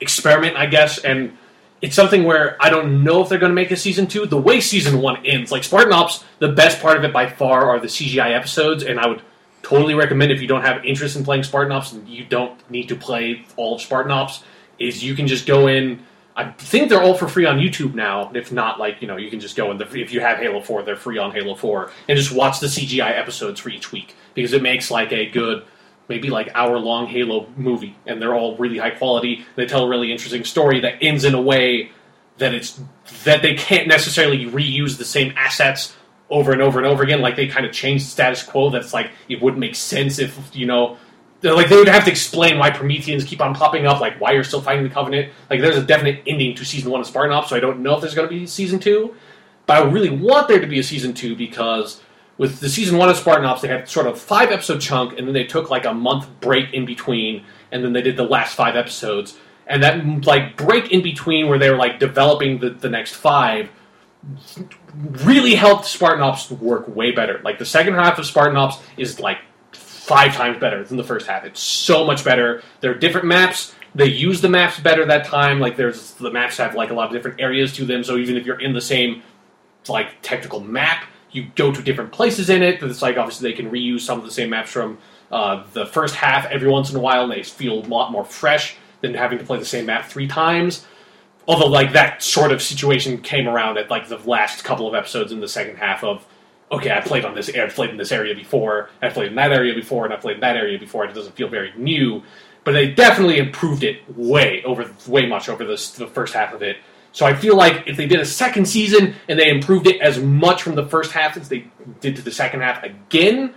experiment, I guess, and it's something where I don't know if they're going to make a season two. The way season one ends, like Spartan Ops, the best part of it by far are the CGI episodes, and I would totally recommend if you don't have interest in playing Spartan Ops and you don't need to play all of Spartan Ops, is you can just go in. I think they're all for free on YouTube now. If not, like you know, you can just go in. The, if you have Halo Four, they're free on Halo Four, and just watch the CGI episodes for each week because it makes like a good, maybe like hour long Halo movie, and they're all really high quality. They tell a really interesting story that ends in a way that it's that they can't necessarily reuse the same assets over and over and over again. Like they kind of change the status quo. That's like it wouldn't make sense if you know. Like they would have to explain why Prometheans keep on popping up, like why you're still fighting the Covenant. Like there's a definite ending to season one of Spartan Ops, so I don't know if there's going to be season two. But I really want there to be a season two because with the season one of Spartan Ops, they had sort of five episode chunk, and then they took like a month break in between, and then they did the last five episodes. And that like break in between where they were like developing the, the next five really helped Spartan Ops work way better. Like the second half of Spartan Ops is like five times better than the first half. It's so much better. There are different maps. They use the maps better that time. Like there's the maps have like a lot of different areas to them. So even if you're in the same like technical map, you go to different places in it. It's like obviously they can reuse some of the same maps from uh, the first half every once in a while, and they feel a lot more fresh than having to play the same map three times. Although like that sort of situation came around at like the last couple of episodes in the second half of okay, I played on this I've played in this area before, I've played in that area before, and I've played in that area before, and it doesn't feel very new. But they definitely improved it way over, way much over this, the first half of it. So I feel like if they did a second season and they improved it as much from the first half as they did to the second half again,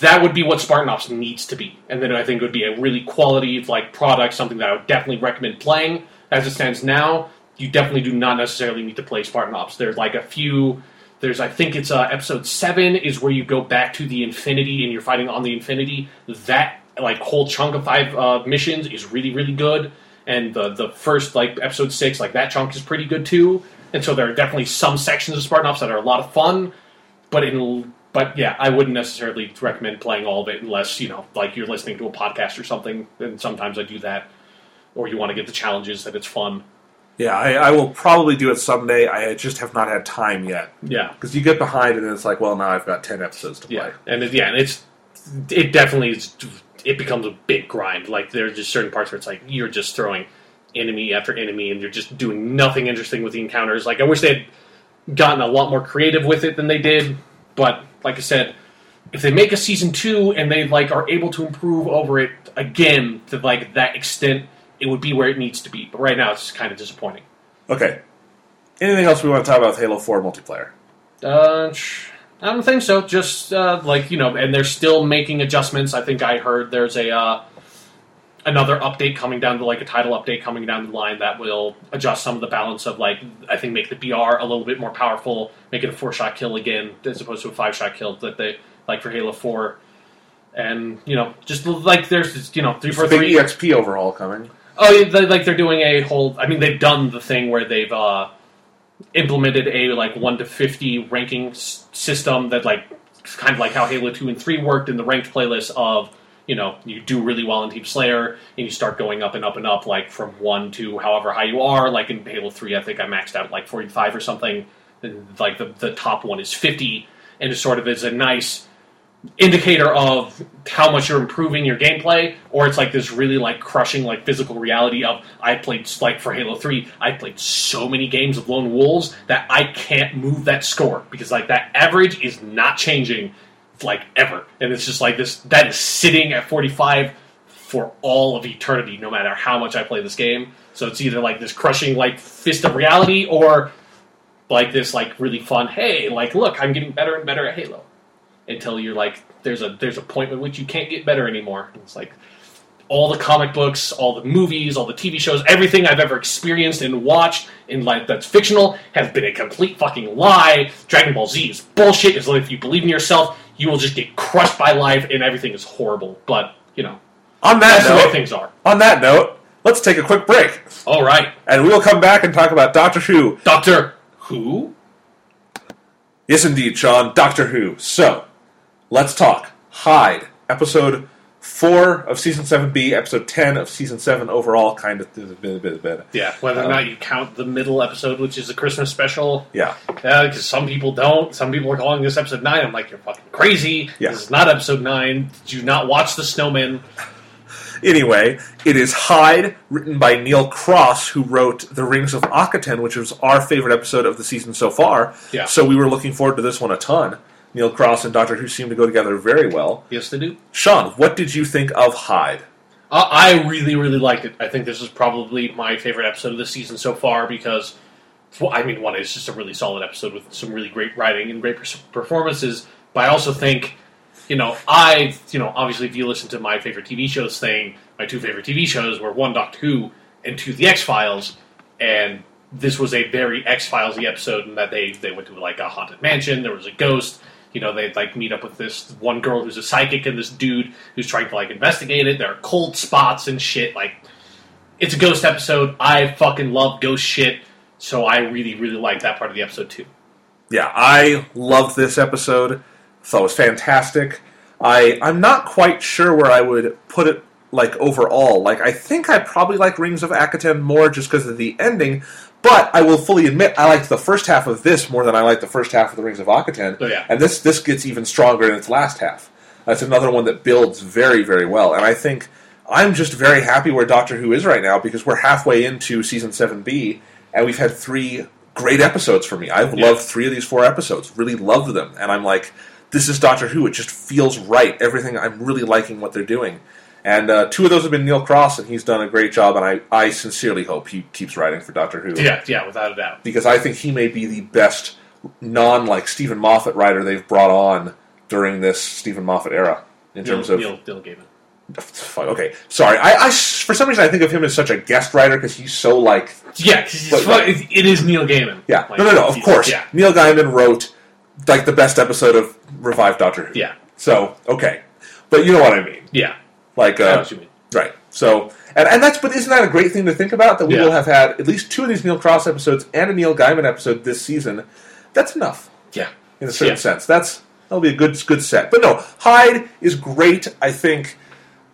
that would be what Spartan Ops needs to be. And then I think it would be a really quality like product, something that I would definitely recommend playing. As it stands now, you definitely do not necessarily need to play Spartan Ops. There's like a few. There's I think it's uh, episode seven is where you go back to the Infinity and you're fighting on the Infinity. That like whole chunk of five uh, missions is really really good. And the the first like episode six like that chunk is pretty good too. And so there are definitely some sections of Spartan Ops that are a lot of fun. But in but yeah, I wouldn't necessarily recommend playing all of it unless you know like you're listening to a podcast or something. And sometimes I do that or you want to get the challenges that it's fun. Yeah, I, I will probably do it someday. I just have not had time yet Yeah, because you get behind and then it's like, well, now I've got ten episodes to play. yeah, and it, yeah, and it's it definitely is. It becomes a big grind. Like there's just certain parts where it's like you're just throwing enemy after enemy, and you're just doing nothing interesting with the encounters. Like I wish they had gotten a lot more creative with it than they did. But like I said, if they make a season two and they like are able to improve over it again to like that extent, it would be where it needs to be. But right now, it's kind of disappointing. Okay. Anything else we want to talk about with Halo Four multiplayer? Uh, I don't think so. Just uh, like you know, and they're still making adjustments. I think I heard there's a uh, another update coming down to like a title update coming down the line that will adjust some of the balance of like I think make the BR a little bit more powerful, make it a four shot kill again as opposed to a five shot kill that they like for Halo Four. And you know, just like there's you know three big three. EXP overhaul coming. Oh, they, like they're doing a whole. I mean, they've done the thing where they've uh, implemented a like one to fifty ranking s- system that like kind of like how Halo two and three worked in the ranked playlist of you know you do really well in Team Slayer and you start going up and up and up like from one to however high you are. Like in Halo three, I think I maxed out like forty five or something. And like the the top one is fifty. and it sort of is a nice indicator of how much you're improving your gameplay, or it's like this really like crushing like physical reality of I played like for Halo Three, I played so many games of Lone Wolves that I can't move that score because like that average is not changing like ever, and it's just like this that is sitting at 45 for all of eternity, no matter how much I play this game. So it's either like this crushing like fist of reality, or like this like really fun. Hey, like look, I'm getting better and better at Halo until you're like there's a there's a point at which you can't get better anymore. It's like all the comic books, all the movies, all the TV shows, everything I've ever experienced and watched in life that's fictional has been a complete fucking lie. Dragon Ball Z is bullshit. As like if you believe in yourself, you will just get crushed by life and everything is horrible. But you know On that that's the way note, things are. on that note, let's take a quick break, All right, and we'll come back and talk about Doctor Who. Doctor Who. Yes, indeed, Sean. Doctor Who. So, let's talk Hide, episode four of season seven B, episode ten of season seven overall. Kind of bit, bit, bit, bit. Yeah, whether or Um, not you count the middle episode, which is a Christmas special, Yeah, because some people don't. Some people are calling this episode nine. I'm like, you're fucking crazy. Yeah. This is not episode nine. Did you not watch The Snowmen? Anyway, it is Hide, written by Neil Cross, who wrote The Rings of Akhaten, which was our favorite episode of the season so far. Yeah. So we were looking forward to this one a ton. Neil Cross and Doctor Who seem to go together very well. Yes, they do. Sean, what did you think of Hide? Uh, I really, really liked it. I think this is probably my favorite episode of the season so far because, well, I mean, one, it's just a really solid episode with some really great writing and great performances. But I also think, you know, I, you know, obviously, if you listen to my favorite TV shows thing, my two favorite TV shows were one Doctor Who and two The X Files, and this was a very X Files episode in that they they went to like a haunted mansion. There was a ghost. You know, they'd like meet up with this one girl who's a psychic and this dude who's trying to like investigate it. There are cold spots and shit. Like, it's a ghost episode. I fucking love ghost shit, so I really, really like that part of the episode too. Yeah, I loved this episode. Thought it was fantastic. I I'm not quite sure where I would put it like overall. Like I think I probably like Rings of Akhaten more just because of the ending. But I will fully admit I liked the first half of this more than I liked the first half of the Rings of Akhaten. Oh, yeah. And this this gets even stronger in its last half. That's another one that builds very very well. And I think I'm just very happy where Doctor Who is right now because we're halfway into season seven B, and we've had three great episodes for me. I've Yeah. loved three of these four episodes. Really loved them, and I'm like, this is Doctor Who. It just feels right. Everything. I'm really liking what they're doing. And uh, two of those have been Neil Cross, and he's done a great job. And I, I sincerely hope he keeps writing for Doctor Who Yeah, yeah, without a doubt. because I think he may be the best non like Steven Moffat writer they've brought on during this Steven Moffat era in Neil, terms of Neil, Neil Gaiman. Fuck, okay, sorry. I, I for some reason I think of him as such a guest writer because he's so like Yeah, But- it, it is Neil Gaiman. yeah. Like, no, no, no. Of course, Yeah, Neil Gaiman wrote like the best episode of Revived Doctor Who. yeah, So okay, but you know what I mean. yeah. Like uh, right. So and, and that's but isn't that a great thing to think about that we Yeah. will have had at least two of these Neil Cross episodes and a Neil Gaiman episode this season. That's enough Yeah, in a certain Yeah. sense. That's that'll be a good good set. But no, Hide is great. I think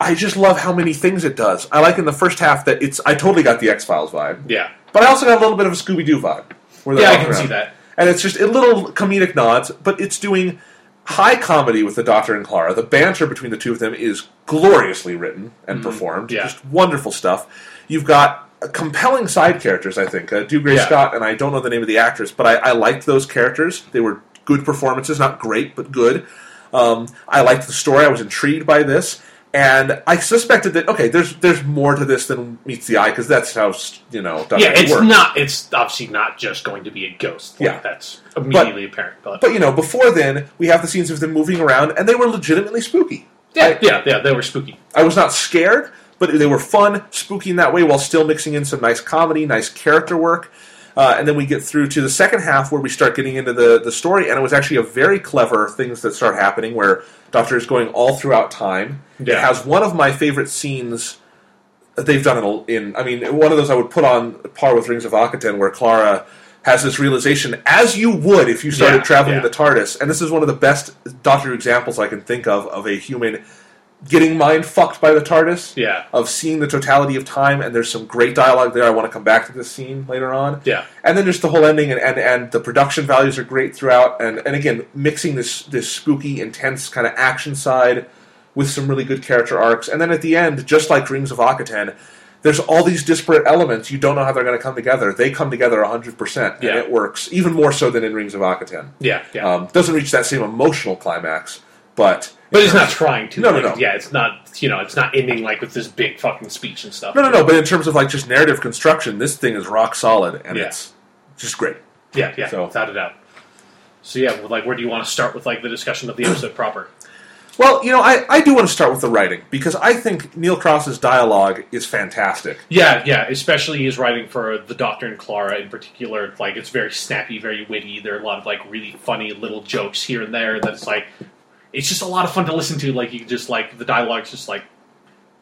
I just love how many things it does. I like in the first half that it's I totally got the X Files vibe, yeah, but I also got a little bit of a Scooby Doo vibe. Where yeah. I can see that. And it's just a little comedic nods, but it's doing high comedy with the Doctor and Clara. The banter between the two of them is gloriously written and performed. Mm-hmm. yeah. Just wonderful stuff. You've got compelling side characters, I think. Uh, Dougray Yeah. Scott, and I don't know the name of the actress, but I, I liked those characters. They were good performances, not great, but good. Um, I liked the story. I was intrigued by this. And I suspected that okay, there's there's more to this than meets the eye because that's how you know Doctor Yeah, it's works. not. It's obviously not just going to be a ghost. Like, Yeah. that's immediately apparent. But, But you know, before then, we have the scenes of them moving around, and they were legitimately spooky. yeah, I, yeah, yeah, they were spooky. I was not scared, but they were fun, spooky in that way, while still mixing in some nice comedy, nice character work. Uh, and then we get through to the second half where we start getting into the, the story, and it was actually a very clever things that start happening where Doctor is going all throughout time. It has one of my favorite scenes that they've done in, in. I mean, one of those I would put on par with Rings of Akhaten, where Clara has this realization, as you would if you started Yeah, traveling yeah. the TARDIS. And this is one of the best Doctor examples I can think of of a human getting mind fucked by the TARDIS. Yeah. Of seeing the totality of time, and there's some great dialogue there. I want to come back to this scene later on. Yeah. And then just the whole ending, and, and, and the production values are great throughout. And, and again, mixing this this spooky, intense kind of action side with some really good character arcs. And then at the end, just like Dreams of Akhaten, there's all these disparate elements. You don't know how they're going to come together. They come together 100%, and Yeah. it works, even more so than in Rings of Akhaten. Yeah, yeah. Um, doesn't reach that same emotional climax, but. but it's not trying to. No, no, like, no. Yeah, it's not. You know, it's not ending like with this big fucking speech and stuff. No, no, no. But in terms of like just narrative construction, this thing is rock solid, and Yeah. it's just great. Yeah, yeah, So- without a doubt. So yeah, well, like, where do you want to start with like the discussion of the episode proper? Well, you know, I, I do want to start with the writing because I think Neil Cross's dialogue is fantastic. Yeah, yeah, especially his writing for the Doctor and Clara in particular. Like, it's very snappy, very witty. There are a lot of like really funny little jokes here and there. That's like, it's just a lot of fun to listen to. Like, you just like the dialogue's just like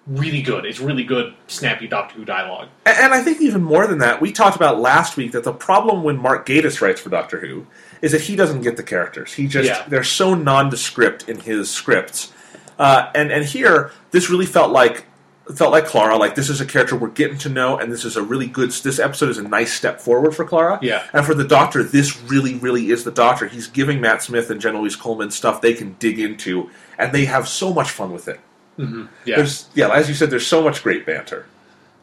really good. It's really good, snappy Doctor Who dialogue. And, and I think even more than that, we talked about last week that the problem when Mark Gatiss writes for Doctor Who is that he doesn't get the characters. He just Yeah. they're so nondescript in his scripts. Uh, and and here, this really felt like felt like Clara. Like this is a character we're getting to know, and this is a really good. This episode is a nice step forward for Clara. Yeah. And for the Doctor, this really, really is the Doctor. He's giving Matt Smith and Jenna Louise Coleman stuff they can dig into, and they have so much fun with it. Yeah, There's yeah, as you said, there's so much great banter.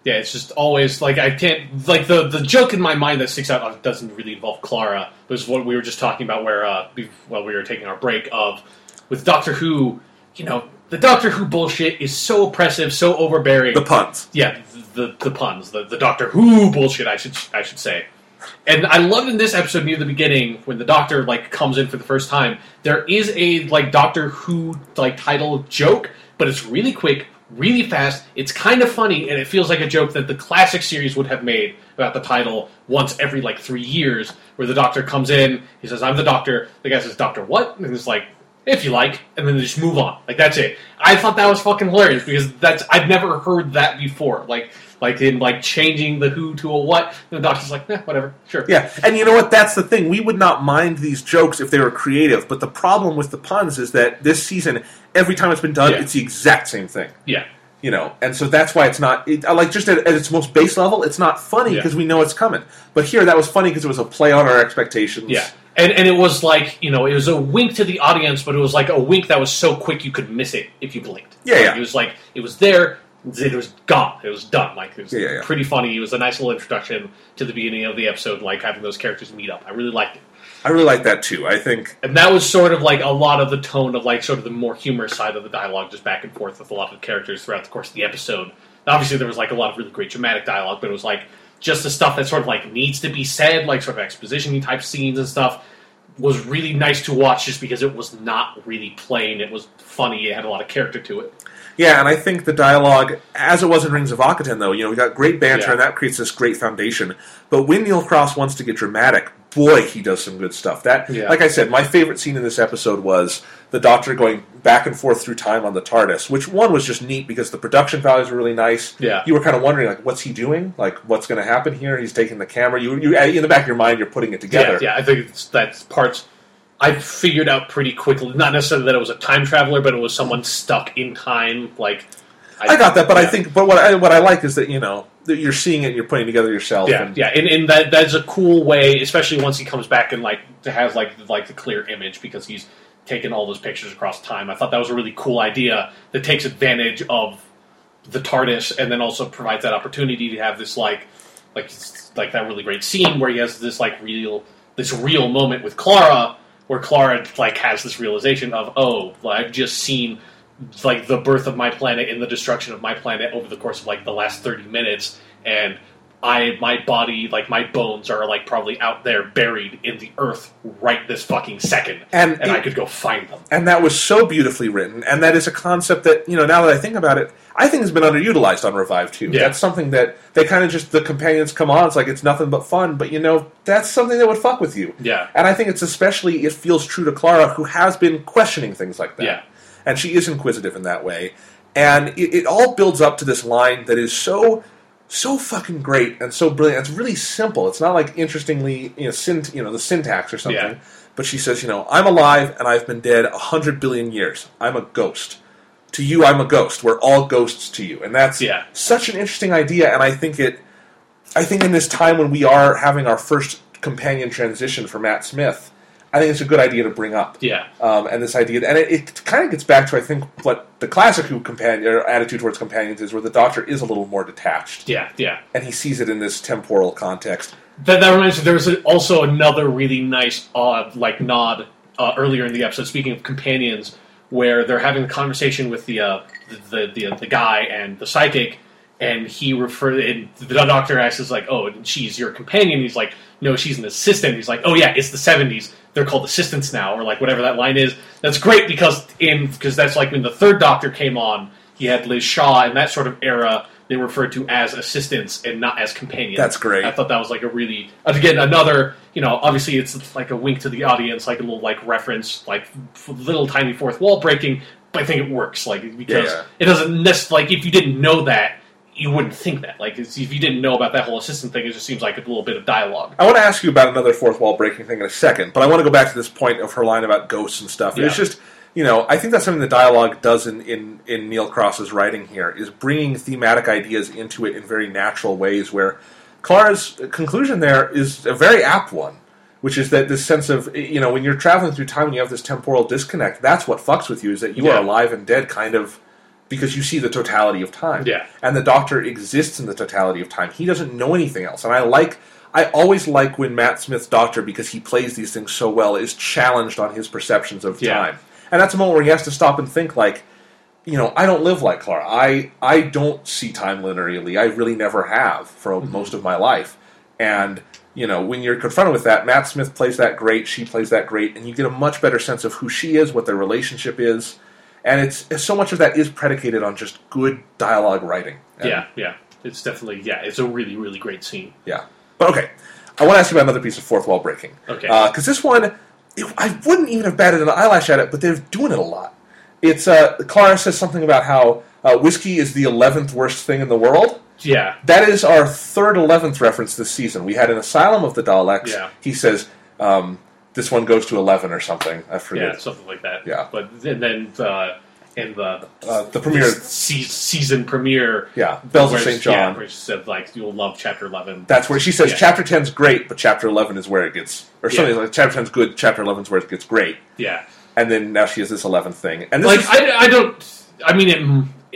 yeah. It's just always like I can't like the the joke in my mind that sticks out uh, doesn't really involve Clara. Was what we were just talking about where uh, while we were taking our break of with Doctor Who. You know, the Doctor Who bullshit is so oppressive, so overbearing. The puns. yeah, the the puns, the the Doctor Who bullshit. I should I should say. And I loved in this episode near the beginning when the Doctor like comes in for the first time. There is a like Doctor Who like title joke, but it's really quick, really fast. It's kind of funny, and it feels like a joke that the classic series would have made about the title once every like three years, where the Doctor comes in, he says, "I'm the Doctor." The guy says, "Doctor what?" And it's like, "If you like," and then they just move on. Like that's it. I thought that was fucking hilarious because that's I've never heard that before. Like like in like changing the who to a what. And the Doctor's like, "Eh, whatever, sure." Yeah, and you know what? That's the thing. We would not mind these jokes if they were creative, but the problem with the puns is that this season, every time it's been done, Yeah. it's the exact same thing. yeah. You know, and so that's why it's not it, like just at, at its most base level, it's not funny Yeah. because we know it's coming. But here, that was funny because it was a play on our expectations. Yeah. And, and it was like, you know, it was a wink to the audience, but it was like a wink that was so quick you could miss it if you blinked. Yeah, Like, yeah. It was like, it was there, it was gone. It was done. Like, it was Yeah, yeah, pretty funny. It was a nice little introduction to the beginning of the episode, like having those characters meet up. I really liked it. I really like that too. I think And that was sort of like a lot of the tone of like sort of the more humorous side of the dialogue, just back and forth with a lot of the characters throughout the course of the episode. Obviously, there was like a lot of really great dramatic dialogue, but it was like just the stuff that sort of like needs to be said, like sort of exposition type scenes and stuff, was really nice to watch just because it was not really plain. It was funny. It had a lot of character to it. Yeah, and I think the dialogue, as it was in Rings of Akhaten, though, you know, we got great banter, Yeah. and that creates this great foundation. But when Neil Cross wants to get dramatic, boy, he does some good stuff. That, Yeah. like I said, my favorite scene in this episode was the Doctor going back and forth through time on the TARDIS. Which one was just neat because the production values were really nice. Yeah. you were kind of wondering like, what's he doing? Like, what's going to happen here? He's taking the camera. You, you, in the back of your mind, you're putting it together. Yeah, yeah. I think it's, that's parts I figured out pretty quickly. Not necessarily that it was a time traveler, but it was someone stuck in time. Like I got that, but I think, but what I what I like is that you know that you're seeing it, and you're putting it together yourself. Yeah, and, yeah, and, and that that's a cool way, especially once he comes back and like to have like like the clear image because he's taken all those pictures across time. I thought that was a really cool idea that takes advantage of the TARDIS and then also provides that opportunity to have this like like like that really great scene where he has this like real this real moment with Clara where Clara like has this realization of oh I've just seen like the birth of my planet and the destruction of my planet over the course of like the last 30 minutes and I my body like my bones are like probably out there buried in the earth right this fucking second And and I could go find them. and that was so beautifully written and that is a concept that you know now that i think about it i think has been underutilized on revive too Yeah. that's something that they kind of just the companions come on it's like it's nothing but fun but you know that's something that would fuck with you Yeah. and i think it's especially it feels true to clara who has been questioning things like that Yeah. And she is inquisitive in that way and it, it all builds up to this line that is so so fucking great and so brilliant it's really simple it's not like interestingly you know synt- you know the syntax or something Yeah. but she says, you know, I'm alive and I've been dead a hundred billion years. I'm a ghost. to you I'm a ghost. We're all ghosts to you, and that's Yeah. such an interesting idea. And I think it, I think in this time when we are having our first companion transition for Matt Smith, I think it's a good idea to bring up. Yeah. Um, and this idea, and it, it kind of gets back to I think what the classic Who companion attitude towards companions is, where the Doctor is a little more detached, Yeah, yeah. and he sees it in this temporal context. That, that reminds me, There's also another really nice, uh, like nod uh, earlier in the episode. Speaking of companions, where they're having a conversation with the uh, the, the the guy and the psychic, and he referred, and the doctor asks, is "Like, oh, she's your companion?" He's like, "No, she's an assistant." He's like, "Oh yeah, it's the '70s. They're called assistants now, or like whatever that line is." That's great because in because that's like when the third Doctor came on. He had Liz Shaw in that sort of era. They referred to as assistants and not as companions. That's great. I thought that was like a really again another you know obviously it's like a wink to the audience like a little like reference like f- little tiny fourth wall breaking but I think it works like because Yeah, it doesn't necessarily like if you didn't know that you wouldn't think that like if you didn't know about that whole assistant thing it just seems like a little bit of dialogue I want to ask you about another fourth wall breaking thing in a second, but I want to go back to this point of her line about ghosts and stuff. And It's just, you know, I think that's something the dialogue does in, in, in Neil Cross's writing here, is bringing thematic ideas into it in very natural ways where Clara's conclusion there is a very apt one, which is that this sense of, you know, when you're traveling through time and you have this temporal disconnect, that's what fucks with you, is that you Yeah. are alive and dead kind of because you see the totality of time. Yeah. And the doctor exists in the totality of time. He doesn't know anything else. And I like I always like when Matt Smith's doctor, because he plays these things so well, is challenged on his perceptions of Yeah. time. And that's a moment where he has to stop and think like, you know, I don't live like Clara. I I don't see time linearly. I really never have for Mm-hmm. most of my life. And you know, when you're confronted with that, Matt Smith plays that great. She plays that great, and you get a much better sense of who she is, what their relationship is, and it's, it's so much of that is predicated on just good dialogue writing. And- yeah yeah it's definitely yeah it's a really really great scene yeah. But okay, I want to ask you about another piece of fourth wall breaking. Okay. Because this one, it, I wouldn't even have batted an eyelash at it, but they're doing it a lot. It's uh, Clara says something about how uh, whiskey is the eleventh worst thing in the world. yeah That is our third eleventh reference this season. We had an Asylum of the Daleks. Yeah. He says um, this one goes to eleven or something. I forget. yeah something like that Yeah. but and then uh, in the Uh, the premiere. se- season premiere Yeah, Bells of St. she- yeah, John. where she said like you'll love chapter 11 That's where she says Yeah. chapter 10's great, but chapter 11 is where it gets, or something Yeah. like chapter 10's good, chapter 11's where it gets great. yeah And then now she has this 11th thing. And like is, I, I don't i mean it,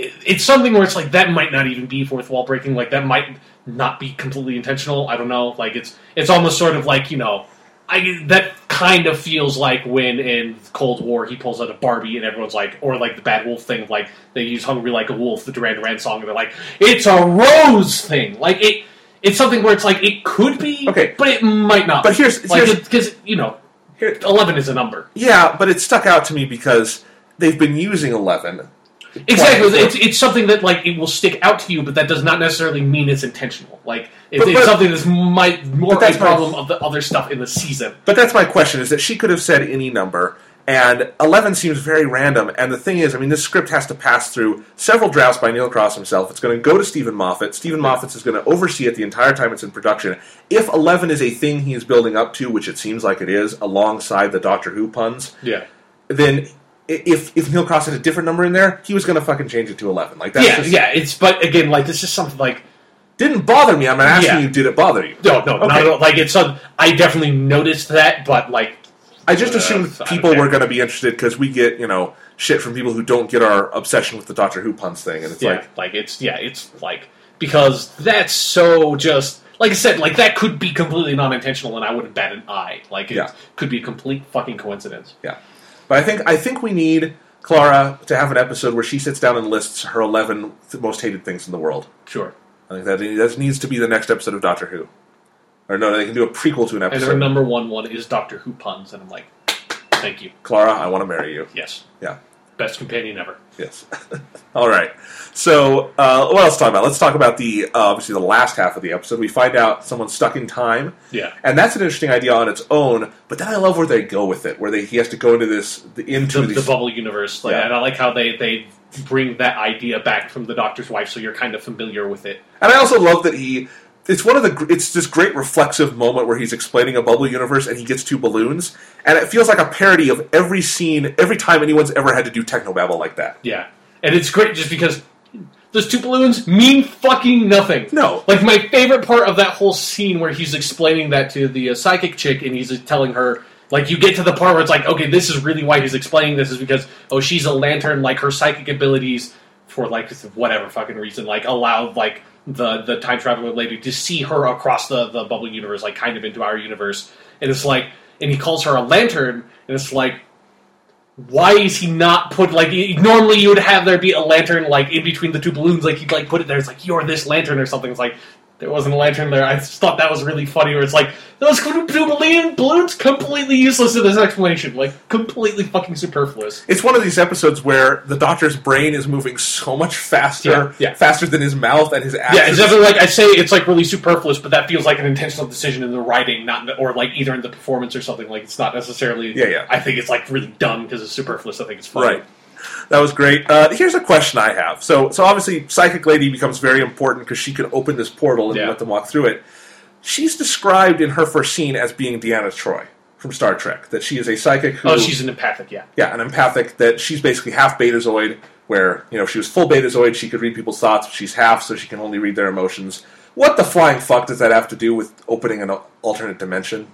it, it's something where it's like that might not even be fourth wall breaking like that might not be completely intentional i don't know like it's it's almost sort of like you know I, that kind of feels like when in Cold War he pulls out a Barbie and everyone's like, or like the Bad Wolf thing, like they use "Hungry Like a Wolf," the Duran Duran song, and they're like, "It's a rose thing." Like it, it's something where it's like it could be, Okay. but it might not. But here's- like here's- because you know, here, eleven is a number. yeah, but it stuck out to me because they've been using 11. Exactly. It's, it's something that like it will stick out to you, but that does not necessarily mean it's intentional. Like it, But- it's but- something that's might more that's a my- problem of the other stuff in the season. But that's my question: is that she could have said any number, and eleven seems very random. And the thing is, I mean, this script has to pass through several drafts by Neil Cross himself. It's going to go to Steven Moffat. Steven Moffat is going to oversee it the entire time it's in production. If eleven is a thing he is building up to, which it seems like it is, alongside the Doctor Who puns, Yeah. then if if Neil Cross had a different number in there, he was going to fucking change it to eleven. Like that's yeah, just, yeah. It's but again, like this is something like didn't bother me. I'm not asking Yeah. you, did it bother you? no, no, not at all. Like it's some. I definitely noticed that, but like I just Uh, assumed people were going to be interested because we get you know shit from people who don't get our obsession with the Doctor Who puns thing, and it's yeah, like like, it's yeah, it's like because that's so just like I said, like that could be completely non-intentional, and I wouldn't bat an eye. Like it Yeah. could be a complete fucking coincidence. yeah. But I think I think we need Clara to have an episode where she sits down and lists her eleven th- most hated things in the world. Sure. I think that that needs to be the next episode of Doctor Who. Or no, they can do a prequel to an episode. And her number one one is Doctor Who puns, and I'm like, thank you. Clara, I want to marry you. Yes, Yeah. Best companion ever. Yes. All right. So, uh, what else to talk about? Let's talk about the uh, obviously the last half of the episode. We find out someone's stuck in time. Yeah. And that's an interesting idea on its own, but then I love where they go with it, where they he has to go into this into the, these, the bubble universe. Like, Yeah. And I like how they, they bring that idea back from the Doctor's wife, so you're kind of familiar with it. And I also love that he it's one of the it's this great reflexive moment where he's explaining a bubble universe and he gets two balloons, and it feels like a parody of every scene, every time anyone's ever had to do technobabble like that. Yeah. and it's great just because those two balloons mean fucking nothing. No. Like my favorite part of that whole scene where he's explaining that to the uh, psychic chick, and he's telling her. Like you get to the part where it's like, okay, this is really why he's explaining this is because oh she's a lantern, like her psychic abilities for like whatever fucking reason, like allowed like the the time traveler lady to see her across the the bubble universe, like kind of into our universe, and it's like, and he calls her a lantern, and it's like, why is he not put like normally you would have there be a lantern like in between the two balloons, like he'd like put it there. It's like you're this lantern or something. It's like there wasn't a lantern there. I just thought that was really funny. Where it's like those balloon balloons completely useless in this explanation, like completely fucking superfluous. It's one of these episodes where the doctor's brain is moving so much faster, Yeah, yeah. faster than his mouth and his actions. Yeah, it's definitely like I say it's like really superfluous, but that feels like an intentional decision in the writing, not the, or like either in the performance or something. Like it's not necessarily. Yeah, yeah. I think it's like really dumb because it's superfluous. I think it's funny. Right. That was great. Uh, here's a question I have. So, so obviously, Psychic Lady becomes very important because she can open this portal and Yeah. let them walk through it. She's described in her first scene as being Deanna Troi from Star Trek. That she is a psychic who, Oh, she's an empathic. Yeah. yeah, an empathic. That she's basically half Betazoid. Where you know if she was full Betazoid, she could read people's thoughts. But she's half, so she can only read their emotions. What the flying fuck does that have to do with opening an alternate dimension?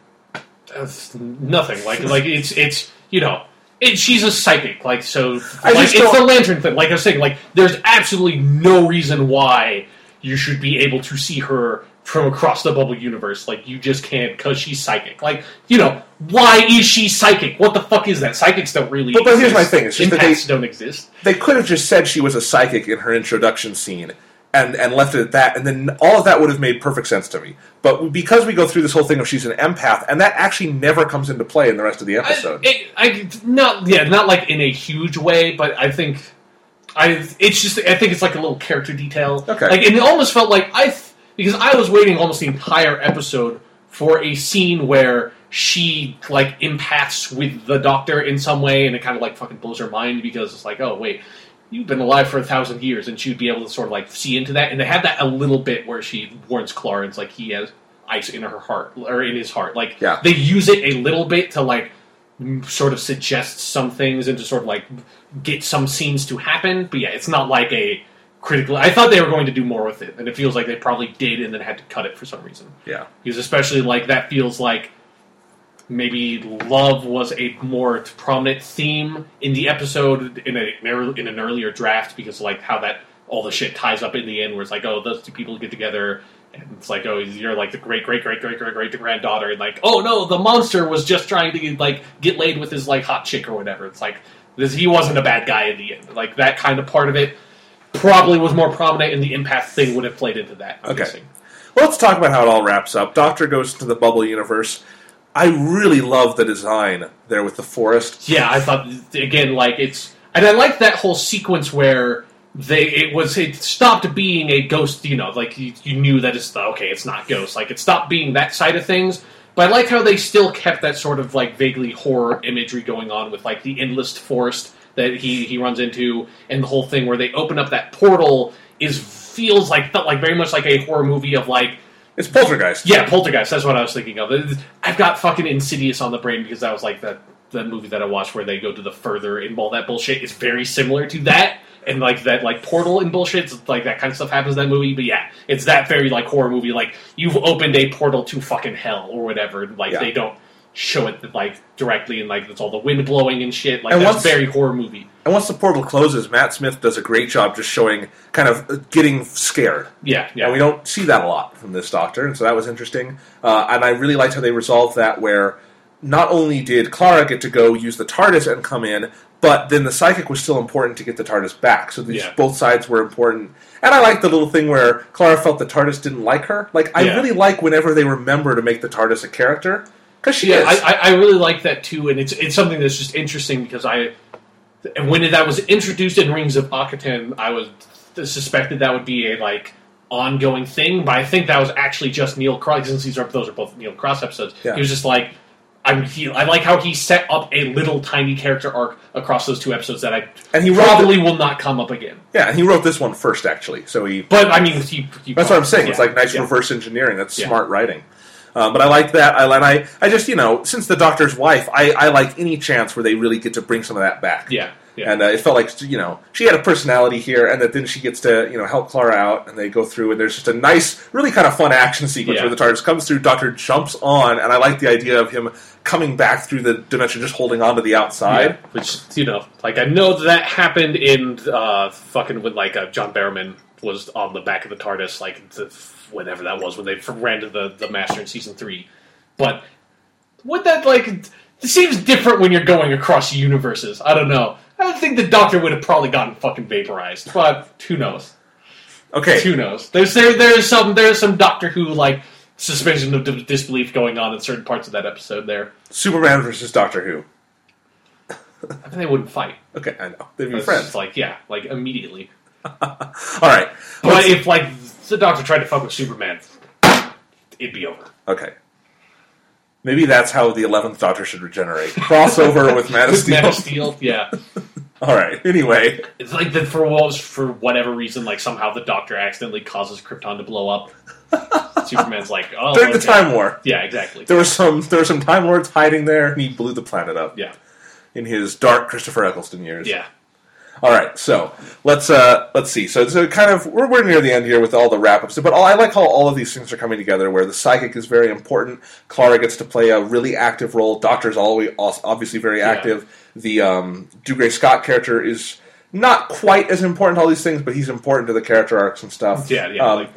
That's nothing. Like like it's it's you know. It, she's a psychic, like so. I like it's the lantern thing. Like I was saying, like there's absolutely no reason why you should be able to see her from across the bubble universe. Like you just can't because she's psychic. Like you know why is she psychic? What the fuck is that? Psychics don't really. But- but here's my thing, it's just that they- don't exist. they could have just said she was a psychic in her introduction scene and, and left it at that, and then all of that would have made perfect sense to me. But because we go through this whole thing of she's an empath, and that actually never comes into play in the rest of the episode. I, it, I not yeah, not like in a huge way, but I think I it's just I think it's like a little character detail. Okay. like and it almost felt like I th- because I was waiting almost the entire episode for a scene where she like empaths with the doctor in some way, and it kind of like fucking blows her mind because it's like oh wait. You've been alive for a thousand years, and she'd be able to sort of like see into that. And they have that a little bit where she warns Clarence like he has ice in her heart or in his heart. Like Yeah. they use it a little bit to like sort of suggest some things and to sort of like get some scenes to happen. But yeah, it's not like a critical. I thought they were going to do more with it, and it feels like they probably did and then had to cut it for some reason. yeah. Because especially like that feels like maybe love was a more prominent theme in the episode in a in an earlier draft because like how that all the shit ties up in the end where it's like oh those two people get together and it's like oh you're like the great great great great great great granddaughter and like oh no the monster was just trying to like get laid with his like hot chick or whatever it's like this he wasn't a bad guy in the end like that kind of part of it probably was more prominent and the empath thing would have played into that I'm Okay. guessing. Well, let's talk about how it all wraps up. Doctor goes to the bubble universe. I really love the design there with the forest. Yeah, I thought again like it's and I like that whole sequence where they it was it stopped being a ghost. You know, like you, you knew that it's okay, it's not ghost. Like it stopped being that side of things. But I like how they still kept that sort of like vaguely horror imagery going on with like the endless forest that he he runs into and the whole thing where they open up that portal is feels like felt like very much like a horror movie of like It's Poltergeist. yeah, Poltergeist. That's what I was thinking of. I've got fucking Insidious on the brain because that was like that the movie that I watched where they go to the further and all that bullshit is very similar to that. And like that, like portal and bullshit, it's like that kind of stuff happens in that movie. But yeah, it's that very like horror movie. Like you've opened a portal to fucking hell or whatever. Like Yeah. they don't show it like directly and like it's all the wind blowing and shit. Like And that's once- very horror movie. And once the portal closes, Matt Smith does a great job just showing kind of uh, getting scared. Yeah, yeah. And we don't see that a lot from this Doctor, and so that was interesting. Uh, and I really liked how they resolved that, where not only did Clara get to go use the TARDIS and come in, but then the psychic was still important to get the TARDIS back. So these Yeah. both sides were important. And I like the little thing where Clara felt the TARDIS didn't like her. Like I Yeah. really like whenever they remember to make the TARDIS a character because she yeah, is. I, I really like that too, and it's it's something that's just interesting because I when that was introduced in Rings of Akhaten, I was suspected that would be a like ongoing thing, but I think that was actually just Neil Cross. Since these are those are both Neil Cross episodes, Yeah. he was just like. I'm, he, I like how he set up a little tiny character arc across those two episodes that I And he probably will not come up again. yeah, and he wrote this one first, actually. So he But I mean, he, he That's what I'm saying. It's like nice yeah. reverse engineering. That's Yeah. smart writing. Uh, but I like that. I, and I, I just, you know, since the Doctor's wife, I, I like any chance where they really get to bring some of that back. Yeah, yeah. And uh, it felt like, you know, she had a personality here, and that then she gets to, you know, help Clara out, and they go through, and there's just a nice, really kind of fun action sequence Yeah. where the TARDIS comes through, Doctor jumps on, and I like the idea of him coming back through the dimension, just holding on to the outside. Yeah, which you know, like I know that happened in uh, fucking when like uh, John Barrowman was on the back of the TARDIS, like the, whenever that was when they ran to the the Master in season three. But would that like it seems different when you're going across universes? I don't know. I don't think the Doctor would have probably gotten fucking vaporized, but who knows? Okay. Who knows? There's there there's some there's some Doctor Who like suspension of d- disbelief going on in certain parts of that episode. There, Superman versus Doctor Who. I think they wouldn't fight. Okay, I know. They'd be friends. like yeah, like immediately. All right. But Let's- if like the Doctor tried to fuck with Superman, it'd be over. Okay. Maybe that's how the eleventh Doctor should regenerate. Crossover with Man of Steel. Man of Steel, yeah. All right. Anyway, It's like that for what for whatever reason, like somehow the Doctor accidentally causes Krypton to blow up. Superman's like, oh, during the okay. Time War, Yeah, exactly. there were some there were some Time Lords hiding there, and he blew the planet up Yeah, in his dark Christopher Eccleston years. yeah, All right. So let's uh let's see. So so kind of we're, we're near the end here with all the wrap ups, but all, I like how all of these things are coming together. Where the psychic is very important. Clara gets to play a really active role. Doctor's always obviously very Yeah. active. The um, Dougray Scott character is not quite as important to all these things, but he's important to the character arcs and stuff. yeah, yeah. Um, like,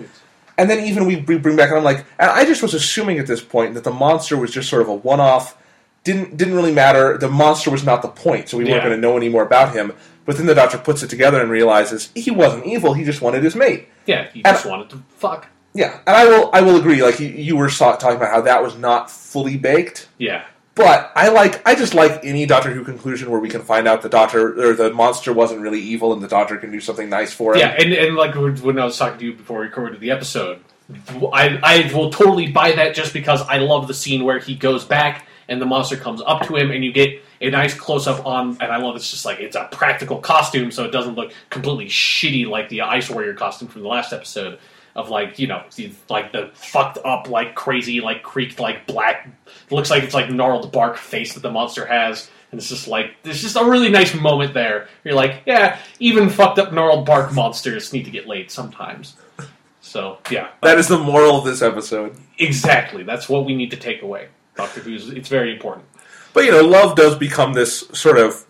and then even we bring back, and I'm like, and I just was assuming at this point that the monster was just sort of a one off. Didn't didn't really matter. The monster was not the point, so we weren't going to know any more about him. But then the Doctor puts it together and realizes he wasn't evil. He just wanted his mate. yeah, he and- just wanted to fuck. Yeah, and I will I will agree. Like you, you were talking about how that was not fully baked. Yeah, But I like I just like any Doctor Who conclusion where we can find out the Doctor or the monster wasn't really evil and the Doctor can do something nice for him. yeah, and, and like when I was talking to you before we recorded the episode, I I will totally buy that just because I love the scene where he goes back and the monster comes up to him and you get a nice close up on and I love it's just like it's a practical costume so it doesn't look completely shitty like the Ice Warrior costume from the last episode of like you know like the fucked up like crazy like creaked like black looks like it's like gnarled bark face that the monster has and it's just like there's just a really nice moment there. You're like yeah even fucked up gnarled bark monsters need to get laid sometimes. So yeah. That is the moral of this episode. exactly. That's what we need to take away Doctor Who's it's very important But you know, love does become this sort of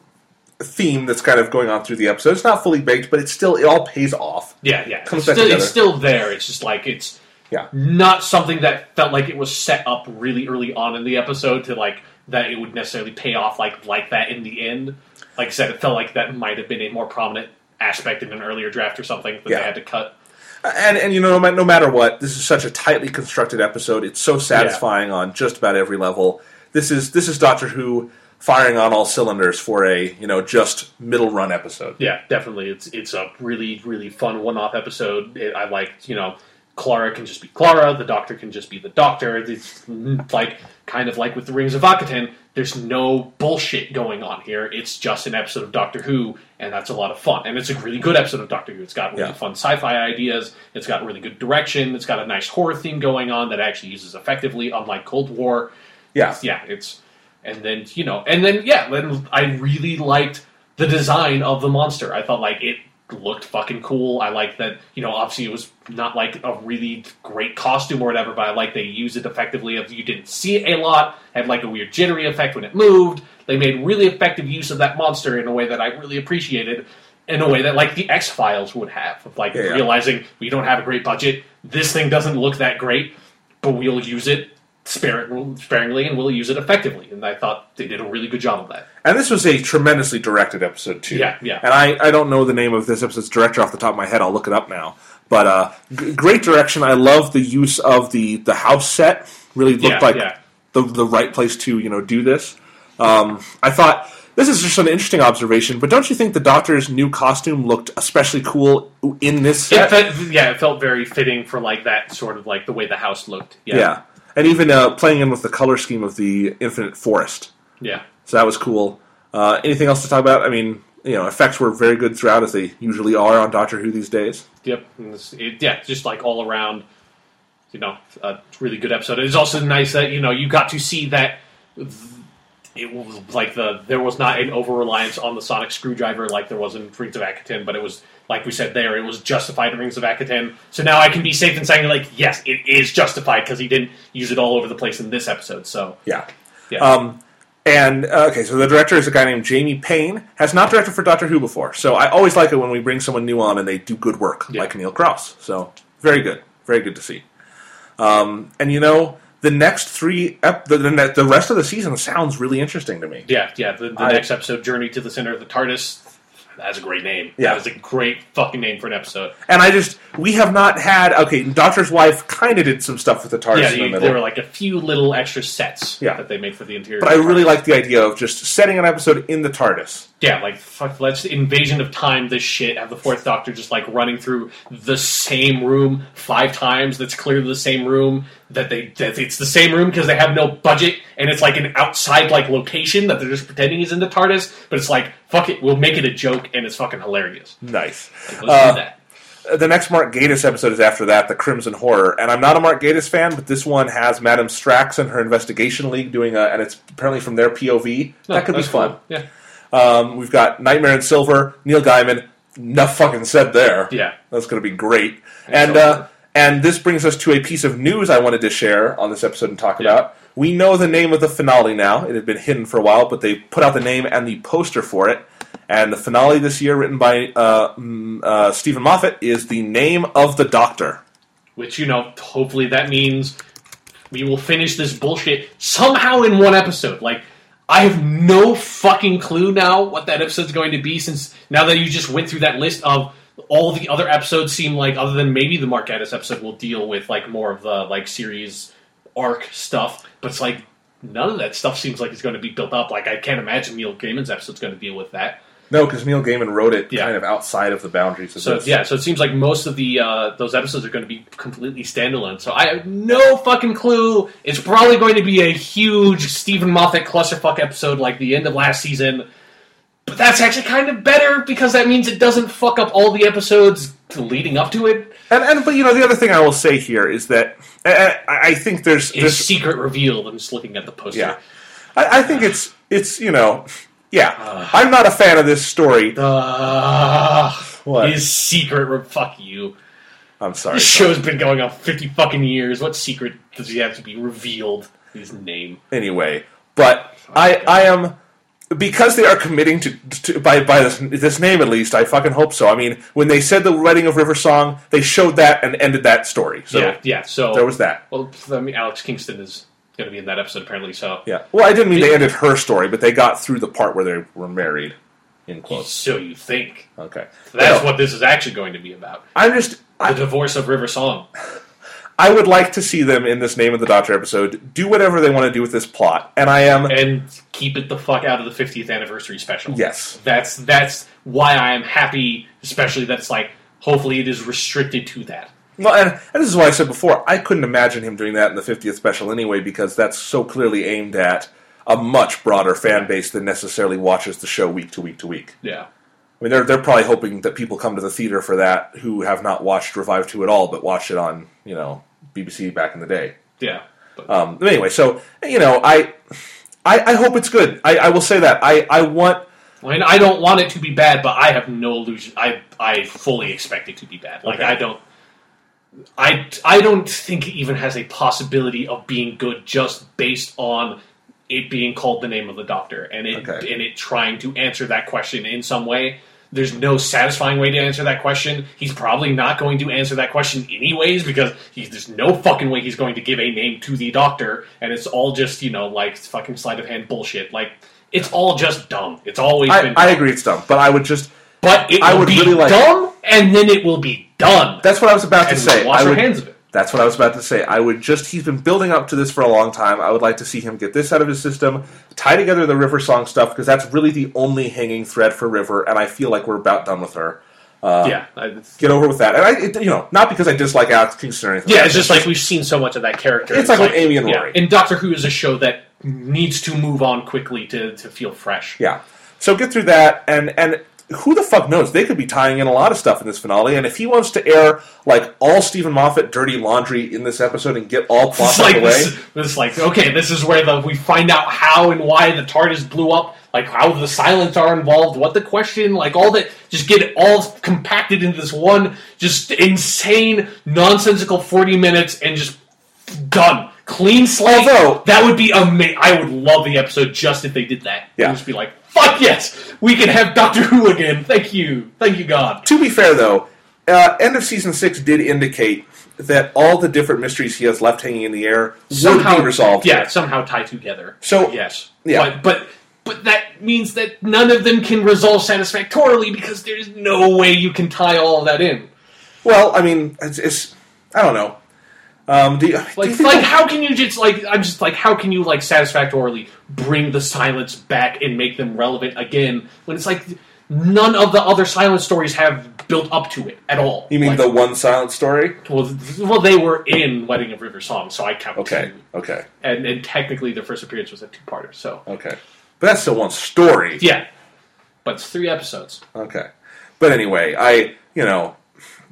theme that's kind of going on through the episode. It's not fully baked, but it's still it all pays off. Yeah, yeah. Comes It's still, it's still there. It's just like it's Yeah. not something that felt like it was set up really early on in the episode to like that it would necessarily pay off like like that in the end. Like I said, it felt like that might have been a more prominent aspect in an earlier draft or something that Yeah. they had to cut. And and you know, no, ma- no matter what, this is such a tightly constructed episode. It's so satisfying on just about every level. This is this is Doctor Who firing on all cylinders for a you know just middle run episode. Yeah, definitely. It's it's a really really fun one off episode. It, I like you know Clara can just be Clara. The Doctor can just be the Doctor. It's like kind of like with the Rings of Akhaten. There's no bullshit going on here. It's just an episode of Doctor Who, and that's a lot of fun. And it's a really good episode of Doctor Who. It's got really Yeah. fun sci-fi ideas. It's got really good direction. It's got a nice horror theme going on that actually uses effectively, unlike Cold War Yeah, yeah, it's and then you know, and then yeah, then I really liked the design of the monster. I thought like it looked fucking cool. I like that you know, obviously it was not like a really great costume or whatever, but I like they used it effectively. If you didn't see it a lot, had like a weird jittery effect when it moved. They made really effective use of that monster in a way that I really appreciated. In a way that, like the X Files would have, of like Yeah, realizing we don't have a great budget, this thing doesn't look that great, but we'll use it sparingly and we'll use it effectively. And I thought they did a really good job of that. And this was a tremendously directed episode too. Yeah, yeah. And I I don't know the name of this episode's director off the top of my head. I'll look it up now. But uh, g- great direction. I love the use of the the house set. Really looked Yeah, like yeah. the the right place to you know do this. Um, I thought this is just an interesting observation, but don't you think the Doctor's new costume looked especially cool in this It set? fe- yeah, it felt very fitting for like that sort of like the way the house looked. Yeah, yeah. and even uh, playing in with the color scheme of the Infinite Forest, yeah. So that was cool. Uh, anything else to talk about? I mean, you know, effects were very good throughout, as they usually are on Doctor Who these days. Yep. It- yeah, just like all around. you know, a really good episode. It's also nice that you know you got to see that it was like the there was not an over reliance on the sonic screwdriver like there was in Rings of Akhaten, but it was like we said there, it was justified in Rings of Akhaten. So now I can be safe in saying like, yes, it is justified because he didn't use it all over the place in this episode. So Yeah. yeah, Um, and uh, okay, so the director is a guy named Jamie Payne. Has not directed for Doctor Who before, so I always like it when we bring someone new on and they do good work, Yeah. like Neil Cross. So very good, very good to see. Um, and you know, the next three, ep- the, the the rest of the season sounds really interesting to me. yeah, yeah. The, the I- next episode, Journey to the Center of the TARDIS. That's a great name. Yeah. that is a great fucking name for an episode. And I just, we have not had. Okay, Doctor's Wife kind of did some stuff with the TARDIS yeah, in the you, there were like a few little extra sets Yeah. that they made for the interior. but I really like the idea of just setting an episode in the TARDIS. Yeah, like fuck, let's invasion of time this shit. Have the fourth Doctor just like running through the same room five times. That's clearly the same room. That they that it's the same room because they have no budget and it's like an outside like location that they're just pretending is in the TARDIS. But it's like fuck it, we'll make it a joke and it's fucking hilarious. Nice. Like, let's Uh, do that. the next Mark Gatiss episode is after that, the Crimson Horror, and I'm not a Mark Gatiss fan, but this one has Madame Strax and her investigation league doing a, and it's apparently from their POV. No, that could be fun. cool. Yeah, Um, we've got Nightmare in Silver, Neil Gaiman. Enough fucking said there. yeah. That's going to be great. And so- uh, and this brings us to a piece of news I wanted to share on this episode and talk Yeah. about. We know the name of the finale now. It had been hidden for a while, but they put out the name and the poster for it. And the finale this year, written by uh, mm, uh, Steven Moffat, is the name of the Doctor. Which you know, hopefully that means we will finish this bullshit somehow in one episode. Like, I have no fucking clue now what that episode's going to be. Since now that you just went through that list of all the other episodes, seem like other than maybe the Mark Gatiss episode will deal with like more of the like series arc stuff. But it's like none of that stuff seems like it's going to be built up. Like I can't imagine Neil Gaiman's episode's going to deal with that. No, because Neil Gaiman wrote it Yeah. kind of outside of the boundaries of So this. yeah, so it seems like most of the uh, those episodes are going to be completely standalone. So I have no fucking clue. It's probably going to be a huge Steven Moffat clusterfuck episode like the end of last season. But that's actually kind of better because that means it doesn't fuck up all the episodes leading up to it. And, and but you know the other thing I will say here is that I, I think there's, there's secret reveal. I'm just looking at the poster. yeah, I, I think it's it's you know yeah I'm not a fan of this story. Uh, What? His secret. Fuck you. I'm sorry. This show's been going on 50 fucking years. What secret does he have to be revealed? His name. anyway, but I I am because they are committing to, to by by this, this name at least. I fucking hope so. I mean, when they said the wedding of River Song, they showed that and ended that story. So yeah, yeah. So there was that. Well, I mean, Alex Kingston is going to be in that episode apparently. So Yeah. Well, I didn't mean they ended her story, but they got through the part where they were married. In quotes. so you think Okay. that's No, what this is actually going to be about? I'm just. The I, divorce of River Song. I would like to see them in this Name of the Doctor episode do whatever they want to do with this plot, and I am. and keep it the fuck out of the 50th anniversary special. Yes. that's that's why I am happy, especially that's like hopefully it is restricted to that. Well, and, and this is why I said before, I couldn't imagine him doing that in the 50th special anyway, because that's so clearly aimed at a much broader fan base than necessarily watches the show week to week to week. Yeah, I mean, they're, they're probably hoping that people come to the theater for that who have not watched Revive 2 at all, but watched it on, you know, BBC back in the day. yeah. But, Um, anyway, so, you know, I, I, I hope it's good. I, I will say that. I, I want. I mean, I don't want it to be bad, but I have no illusion. I I fully expect it to be bad. Like Okay. I don't. I, I don't think it even has a possibility of being good just based on it being called the name of the doctor and it Okay. and it trying to answer that question in some way. There's no satisfying way to answer that question. He's probably not going to answer that question anyways because he's, there's no fucking way he's going to give a name to the doctor, and it's all just you know like fucking sleight of hand bullshit. Like it's all just dumb. It's always I, been. I agree it's dumb, but I would just. But it I would be really like- dumb, and then it will be done. That's what I was about to and say. wash I our would, hands of it. That's what I was about to say. I would just, he's been building up to this for a long time. I would like to see him get this out of his system, tie together the River Song stuff, because that's really the only hanging thread for River, and I feel like we're about done with her. Uh, yeah, I, Get over with that. And I, it, you know, not because I dislike Alex Kingston or anything. yeah. like It's that. just like we've seen so much of that character. It's like with Amy and Rory. And Doctor Who is a show that needs to move on quickly to, to feel fresh. Yeah. So get through that, and and who the fuck knows? They could be tying in a lot of stuff in this finale, and if he wants to air like all Steven Moffat dirty laundry in this episode and get all plot It's out like of the way, this, this, like okay, this is where the we find out how and why the TARDIS blew up, like how the Silence are involved, what the question, like all that. Just get it all compacted into this one, just insane, nonsensical forty minutes, and just done. Clean slate. Although- that would be amazing. I would love the episode just if they did that. Yeah. just be like, fuck yes, we can have Doctor Who again. Thank you, thank you, God. to be fair though, uh, end of season six did indicate that all the different mysteries he has left hanging in the air would be resolved. Yeah, here. somehow tie together. So- yes, yeah. but, but but that means that none of them can resolve satisfactorily because there's no way you can tie all of that in. Well, I mean, it's, it's I don't know. Um, do you, do you Like, like how can you just like I'm just like how can you like satisfactorily bring the silence back and make them relevant again when it's like none of the other silent stories have built up to it at all. you mean Like, the one silent story? well, well they were in Wedding of River Song, so I count Okay, two. okay, And, and technically their first appearance was a two-parter, so okay. But that's still one story. yeah. But it's three episodes. Okay. But anyway, I you know,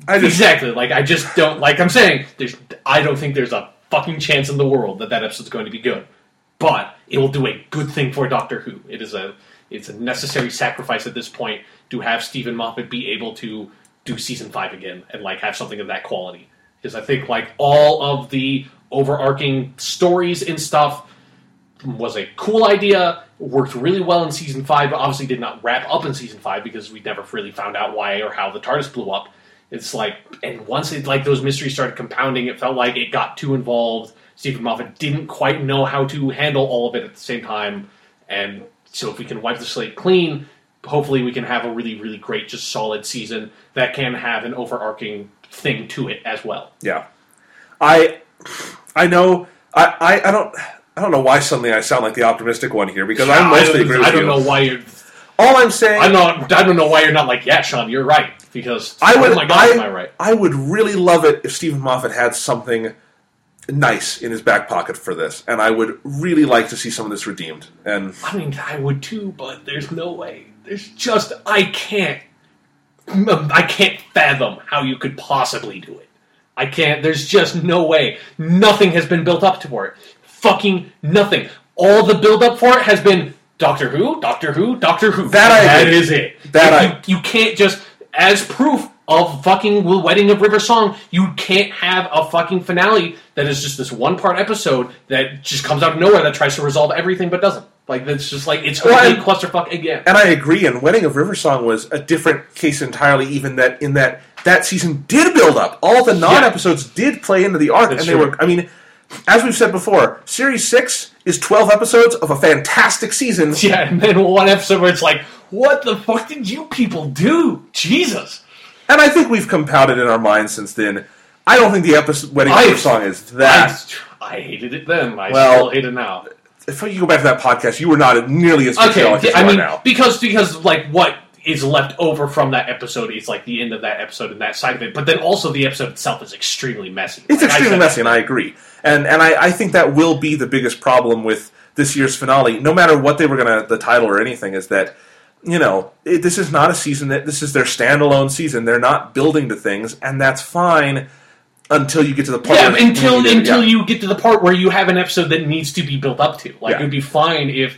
I just Exactly. Like I just don't like I'm saying there's I don't think there's a fucking chance in the world that that episode's going to be good. But it will do a good thing for Doctor Who. It is a it's a necessary sacrifice at this point to have Steven Moffat be able to do season 5 again and like have something of that quality. Because I think like all of the overarching stories and stuff was a cool idea, worked really well in season five, but obviously did not wrap up in season five because we never really found out why or how the TARDIS blew up. It's like, and once it like those mysteries started compounding, it felt like it got too involved. Steven Moffat didn't quite know how to handle all of it at the same time, and so if we can wipe the slate clean, hopefully we can have a really, really great, just solid season that can have an overarching thing to it as well. yeah. I I know I, I, I don't I don't know why suddenly I sound like the optimistic one here because I mostly don't, agree with I don't you. know why you're All I'm saying I'm not. I don't know why you're not like, yeah, Sean, you're right. Because I would oh my god, I, am I right? I would really love it if Steven Moffat had something nice in his back pocket for this, and I would really like to see some of this redeemed. And I mean, I would too, but there's no way. There's just I can't. I can't fathom how you could possibly do it. I can't. There's just no way. Nothing has been built up for it. Fucking nothing. All the build up for it has been Doctor Who, Doctor Who, Doctor Who. That I That agree. is it. That Like, I- you, you can't just as proof of fucking the Wedding of River Song. You can't have a fucking finale that is just this one part episode that just comes out of nowhere that tries to resolve everything but doesn't. Like that's just like it's a Well, complete clusterfuck again. and I agree. And Wedding of River Song was a different case entirely. Even that in that that season did build up. All the non episodes did play into the arc, That's and they true. were. I mean, as we've said before, series six is twelve episodes of a fantastic season. Yeah, and then one episode where it's like, what the fuck did you people do? Jesus. And I think we've compounded in our minds since then. I don't think the episode Wedding I- Song is that. I, I hated it then. I Well, still hate it now. if you go back to that podcast, you were not nearly as Okay, as I mean, now. because because like what is left over from that episode is like the end of that episode and that side of it. But then also the episode itself is extremely messy. It's Like extremely messy, and I agree. And and I, I think that will be the biggest problem with this year's finale. No matter what they were gonna the title or anything, is that you know it, this is not a season that this is their standalone season. They're not building to things, and that's fine until you get to the part. Yeah, where- until yeah. until you get to the part where you have an episode that needs to be built up to. Like Yeah. it would be fine if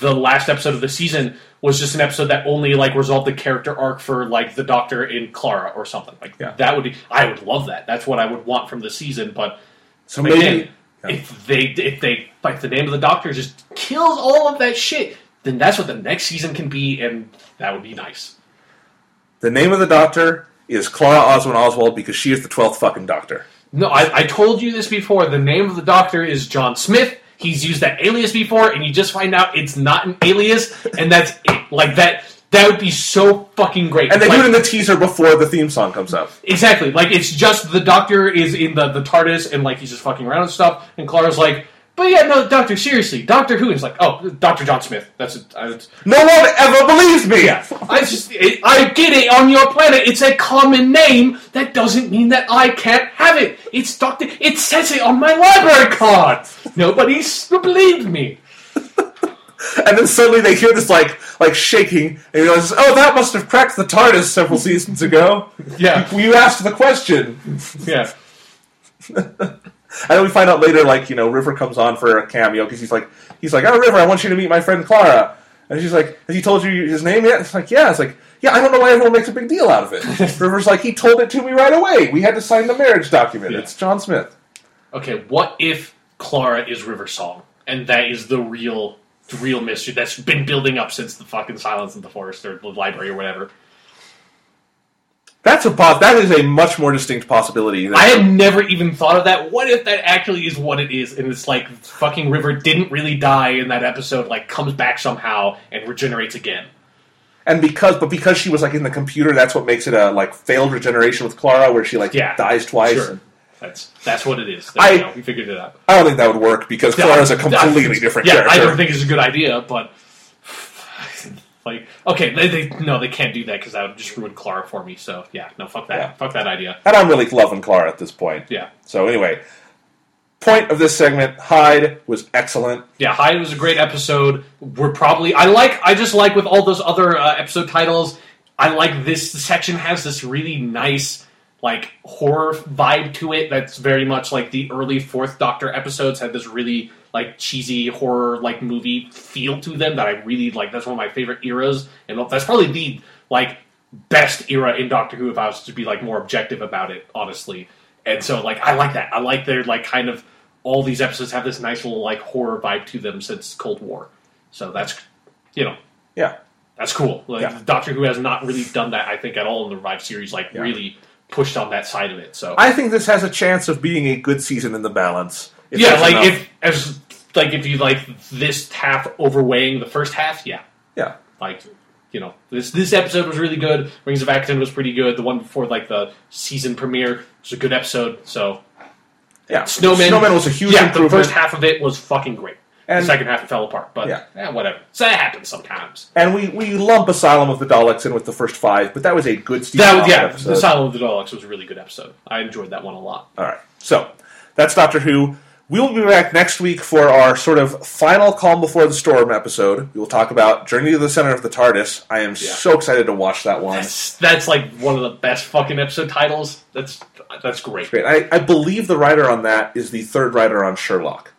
the last episode of the season was just an episode that only like resolved the character arc for like the Doctor and Clara or something. Like Yeah. that would be I would love that. That's what I would want from the season, but So maybe again, if they if they like the name of the Doctor just kills all of that shit, then that's what the next season can be and that would be nice. the name of the Doctor is Clara Oswald Oswald because she is the twelfth fucking Doctor. No, I, I told you this before. The name of the doctor is John Smith. He's used that alias before, and you just find out it's not an alias, and that's it. Like that. That would be so fucking great. And they Like, do it in the teaser before the theme song comes up. exactly. Like it's just the doctor is in the the TARDIS, and like he's just fucking around and stuff. And Clara's like, "But yeah, no, Doctor, seriously, Doctor Who is like, "Oh, Doctor John Smith." That's it. No one ever believes me. yeah, I just it, I get it. On your planet, it's a common name. That doesn't mean that I can't have it. It's Doctor. It says it on my library card. Nobody's believed me. And and then suddenly they hear this like like shaking, and he goes, "Oh, that must have cracked the TARDIS several seasons ago." Yeah, You asked the question, yeah, and then we find out later, like you know, River comes on for a cameo because he's like, he's like, "Oh, River, I want you to meet my friend Clara," and she's like, "Has he told you his name yet?" It's like, "Yeah." It's like, "Yeah, I don't know why everyone makes a big deal out of it." River's like, "He told it to me right away. We had to sign the marriage document. Yeah. It's John Smith." Okay, what if Clara is River Song, and that is the real, the real mystery that's been building up since the fucking Silence in the Forest or the library or whatever? That's a pos- That is a much more distinct possibility. I had never even thought of that. What if that actually is what it is, and it's like fucking River didn't really die in that episode, like comes back somehow and regenerates again. and because but because she was like in the computer, that's what makes it a like failed regeneration with Clara, where she like Yeah, dies twice. Sure, that's that's what it is. There I- you go. We figured it out. I don't think that would work because Clara's a completely different yeah, character. I don't think it's a good idea, but like, okay, they, they no, they can't do that because that would just ruin Clara for me. So yeah, no, fuck that, Yeah. fuck that idea. and I'm really loving Clara at this point. Yeah, So anyway, point of this segment, Hide was excellent. yeah, Hide was a great episode. We're probably I like I just like with all those other uh, episode titles. I like this section has this really nice like horror vibe to it. That's very much like the early Fourth Doctor episodes had this really like cheesy horror like movie feel to them that I really like. That's one of my favorite eras, and that's probably the like best era in Doctor Who if I was to be like more objective about it, honestly. And so like I like that. I like their like kind of all these episodes have this nice little like horror vibe to them since Cold War. So that's you know Yeah. that's cool. Like Yeah. Doctor Who has not really done that, I think, at all in the revived series. Like Yeah. really pushed on that side of it. So I think this has a chance of being a good season in the balance. if yeah, like enough. if as like if you like this half overweighing the first half, yeah, yeah. like you know this this episode was really good. Rings of Akhaten was pretty good. The one before like the season premiere was a good episode. So Yeah. Snowman, Snowman was a huge yeah. The first half of it was fucking great. And- the second half it fell apart, but Yeah. yeah, whatever. So that happens sometimes. And we, we lump Asylum of the Daleks in with the first five, but that was a good Steve That yeah, episode. Asylum of the Daleks was a really good episode. I enjoyed that one a lot. All right. So that's Doctor Who. We will be back next week for our sort of final Calm Before the Storm episode. We will talk about Journey to the Center of the TARDIS. I am so excited to watch that one. That's that's like one of the best fucking episode titles. That's that's great. Great. I, I believe the writer on that is the third writer on Sherlock.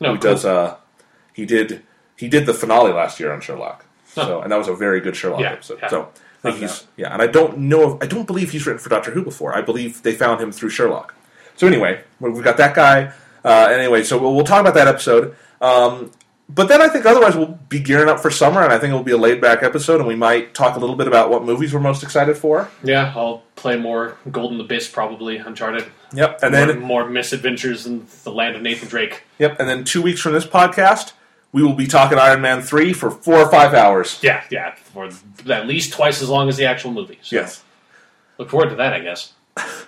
No, who cool. does uh he did he did the finale last year on Sherlock. So and that was a very good Sherlock Yeah, episode. yeah. So I think Found he's yeah, and I don't know if, I don't believe he's written for Doctor Who before. I believe they found him through Sherlock. So anyway, we- we've got that guy. Uh, anyway, so we'll, we'll talk about that episode. Um, but then I think otherwise we'll be gearing up for summer, and I think it will be a laid back episode, and we might talk a little bit about what movies we're most excited for. Yeah, I'll play more Golden Abyss probably, Uncharted. Yep, and more, then more misadventures in the land of Nathan Drake. yep, and then two weeks from this podcast, we will be talking Iron Man three for four or five hours. Yeah, yeah, for at least twice as long as the actual movie. So Yes. look forward to that, I guess.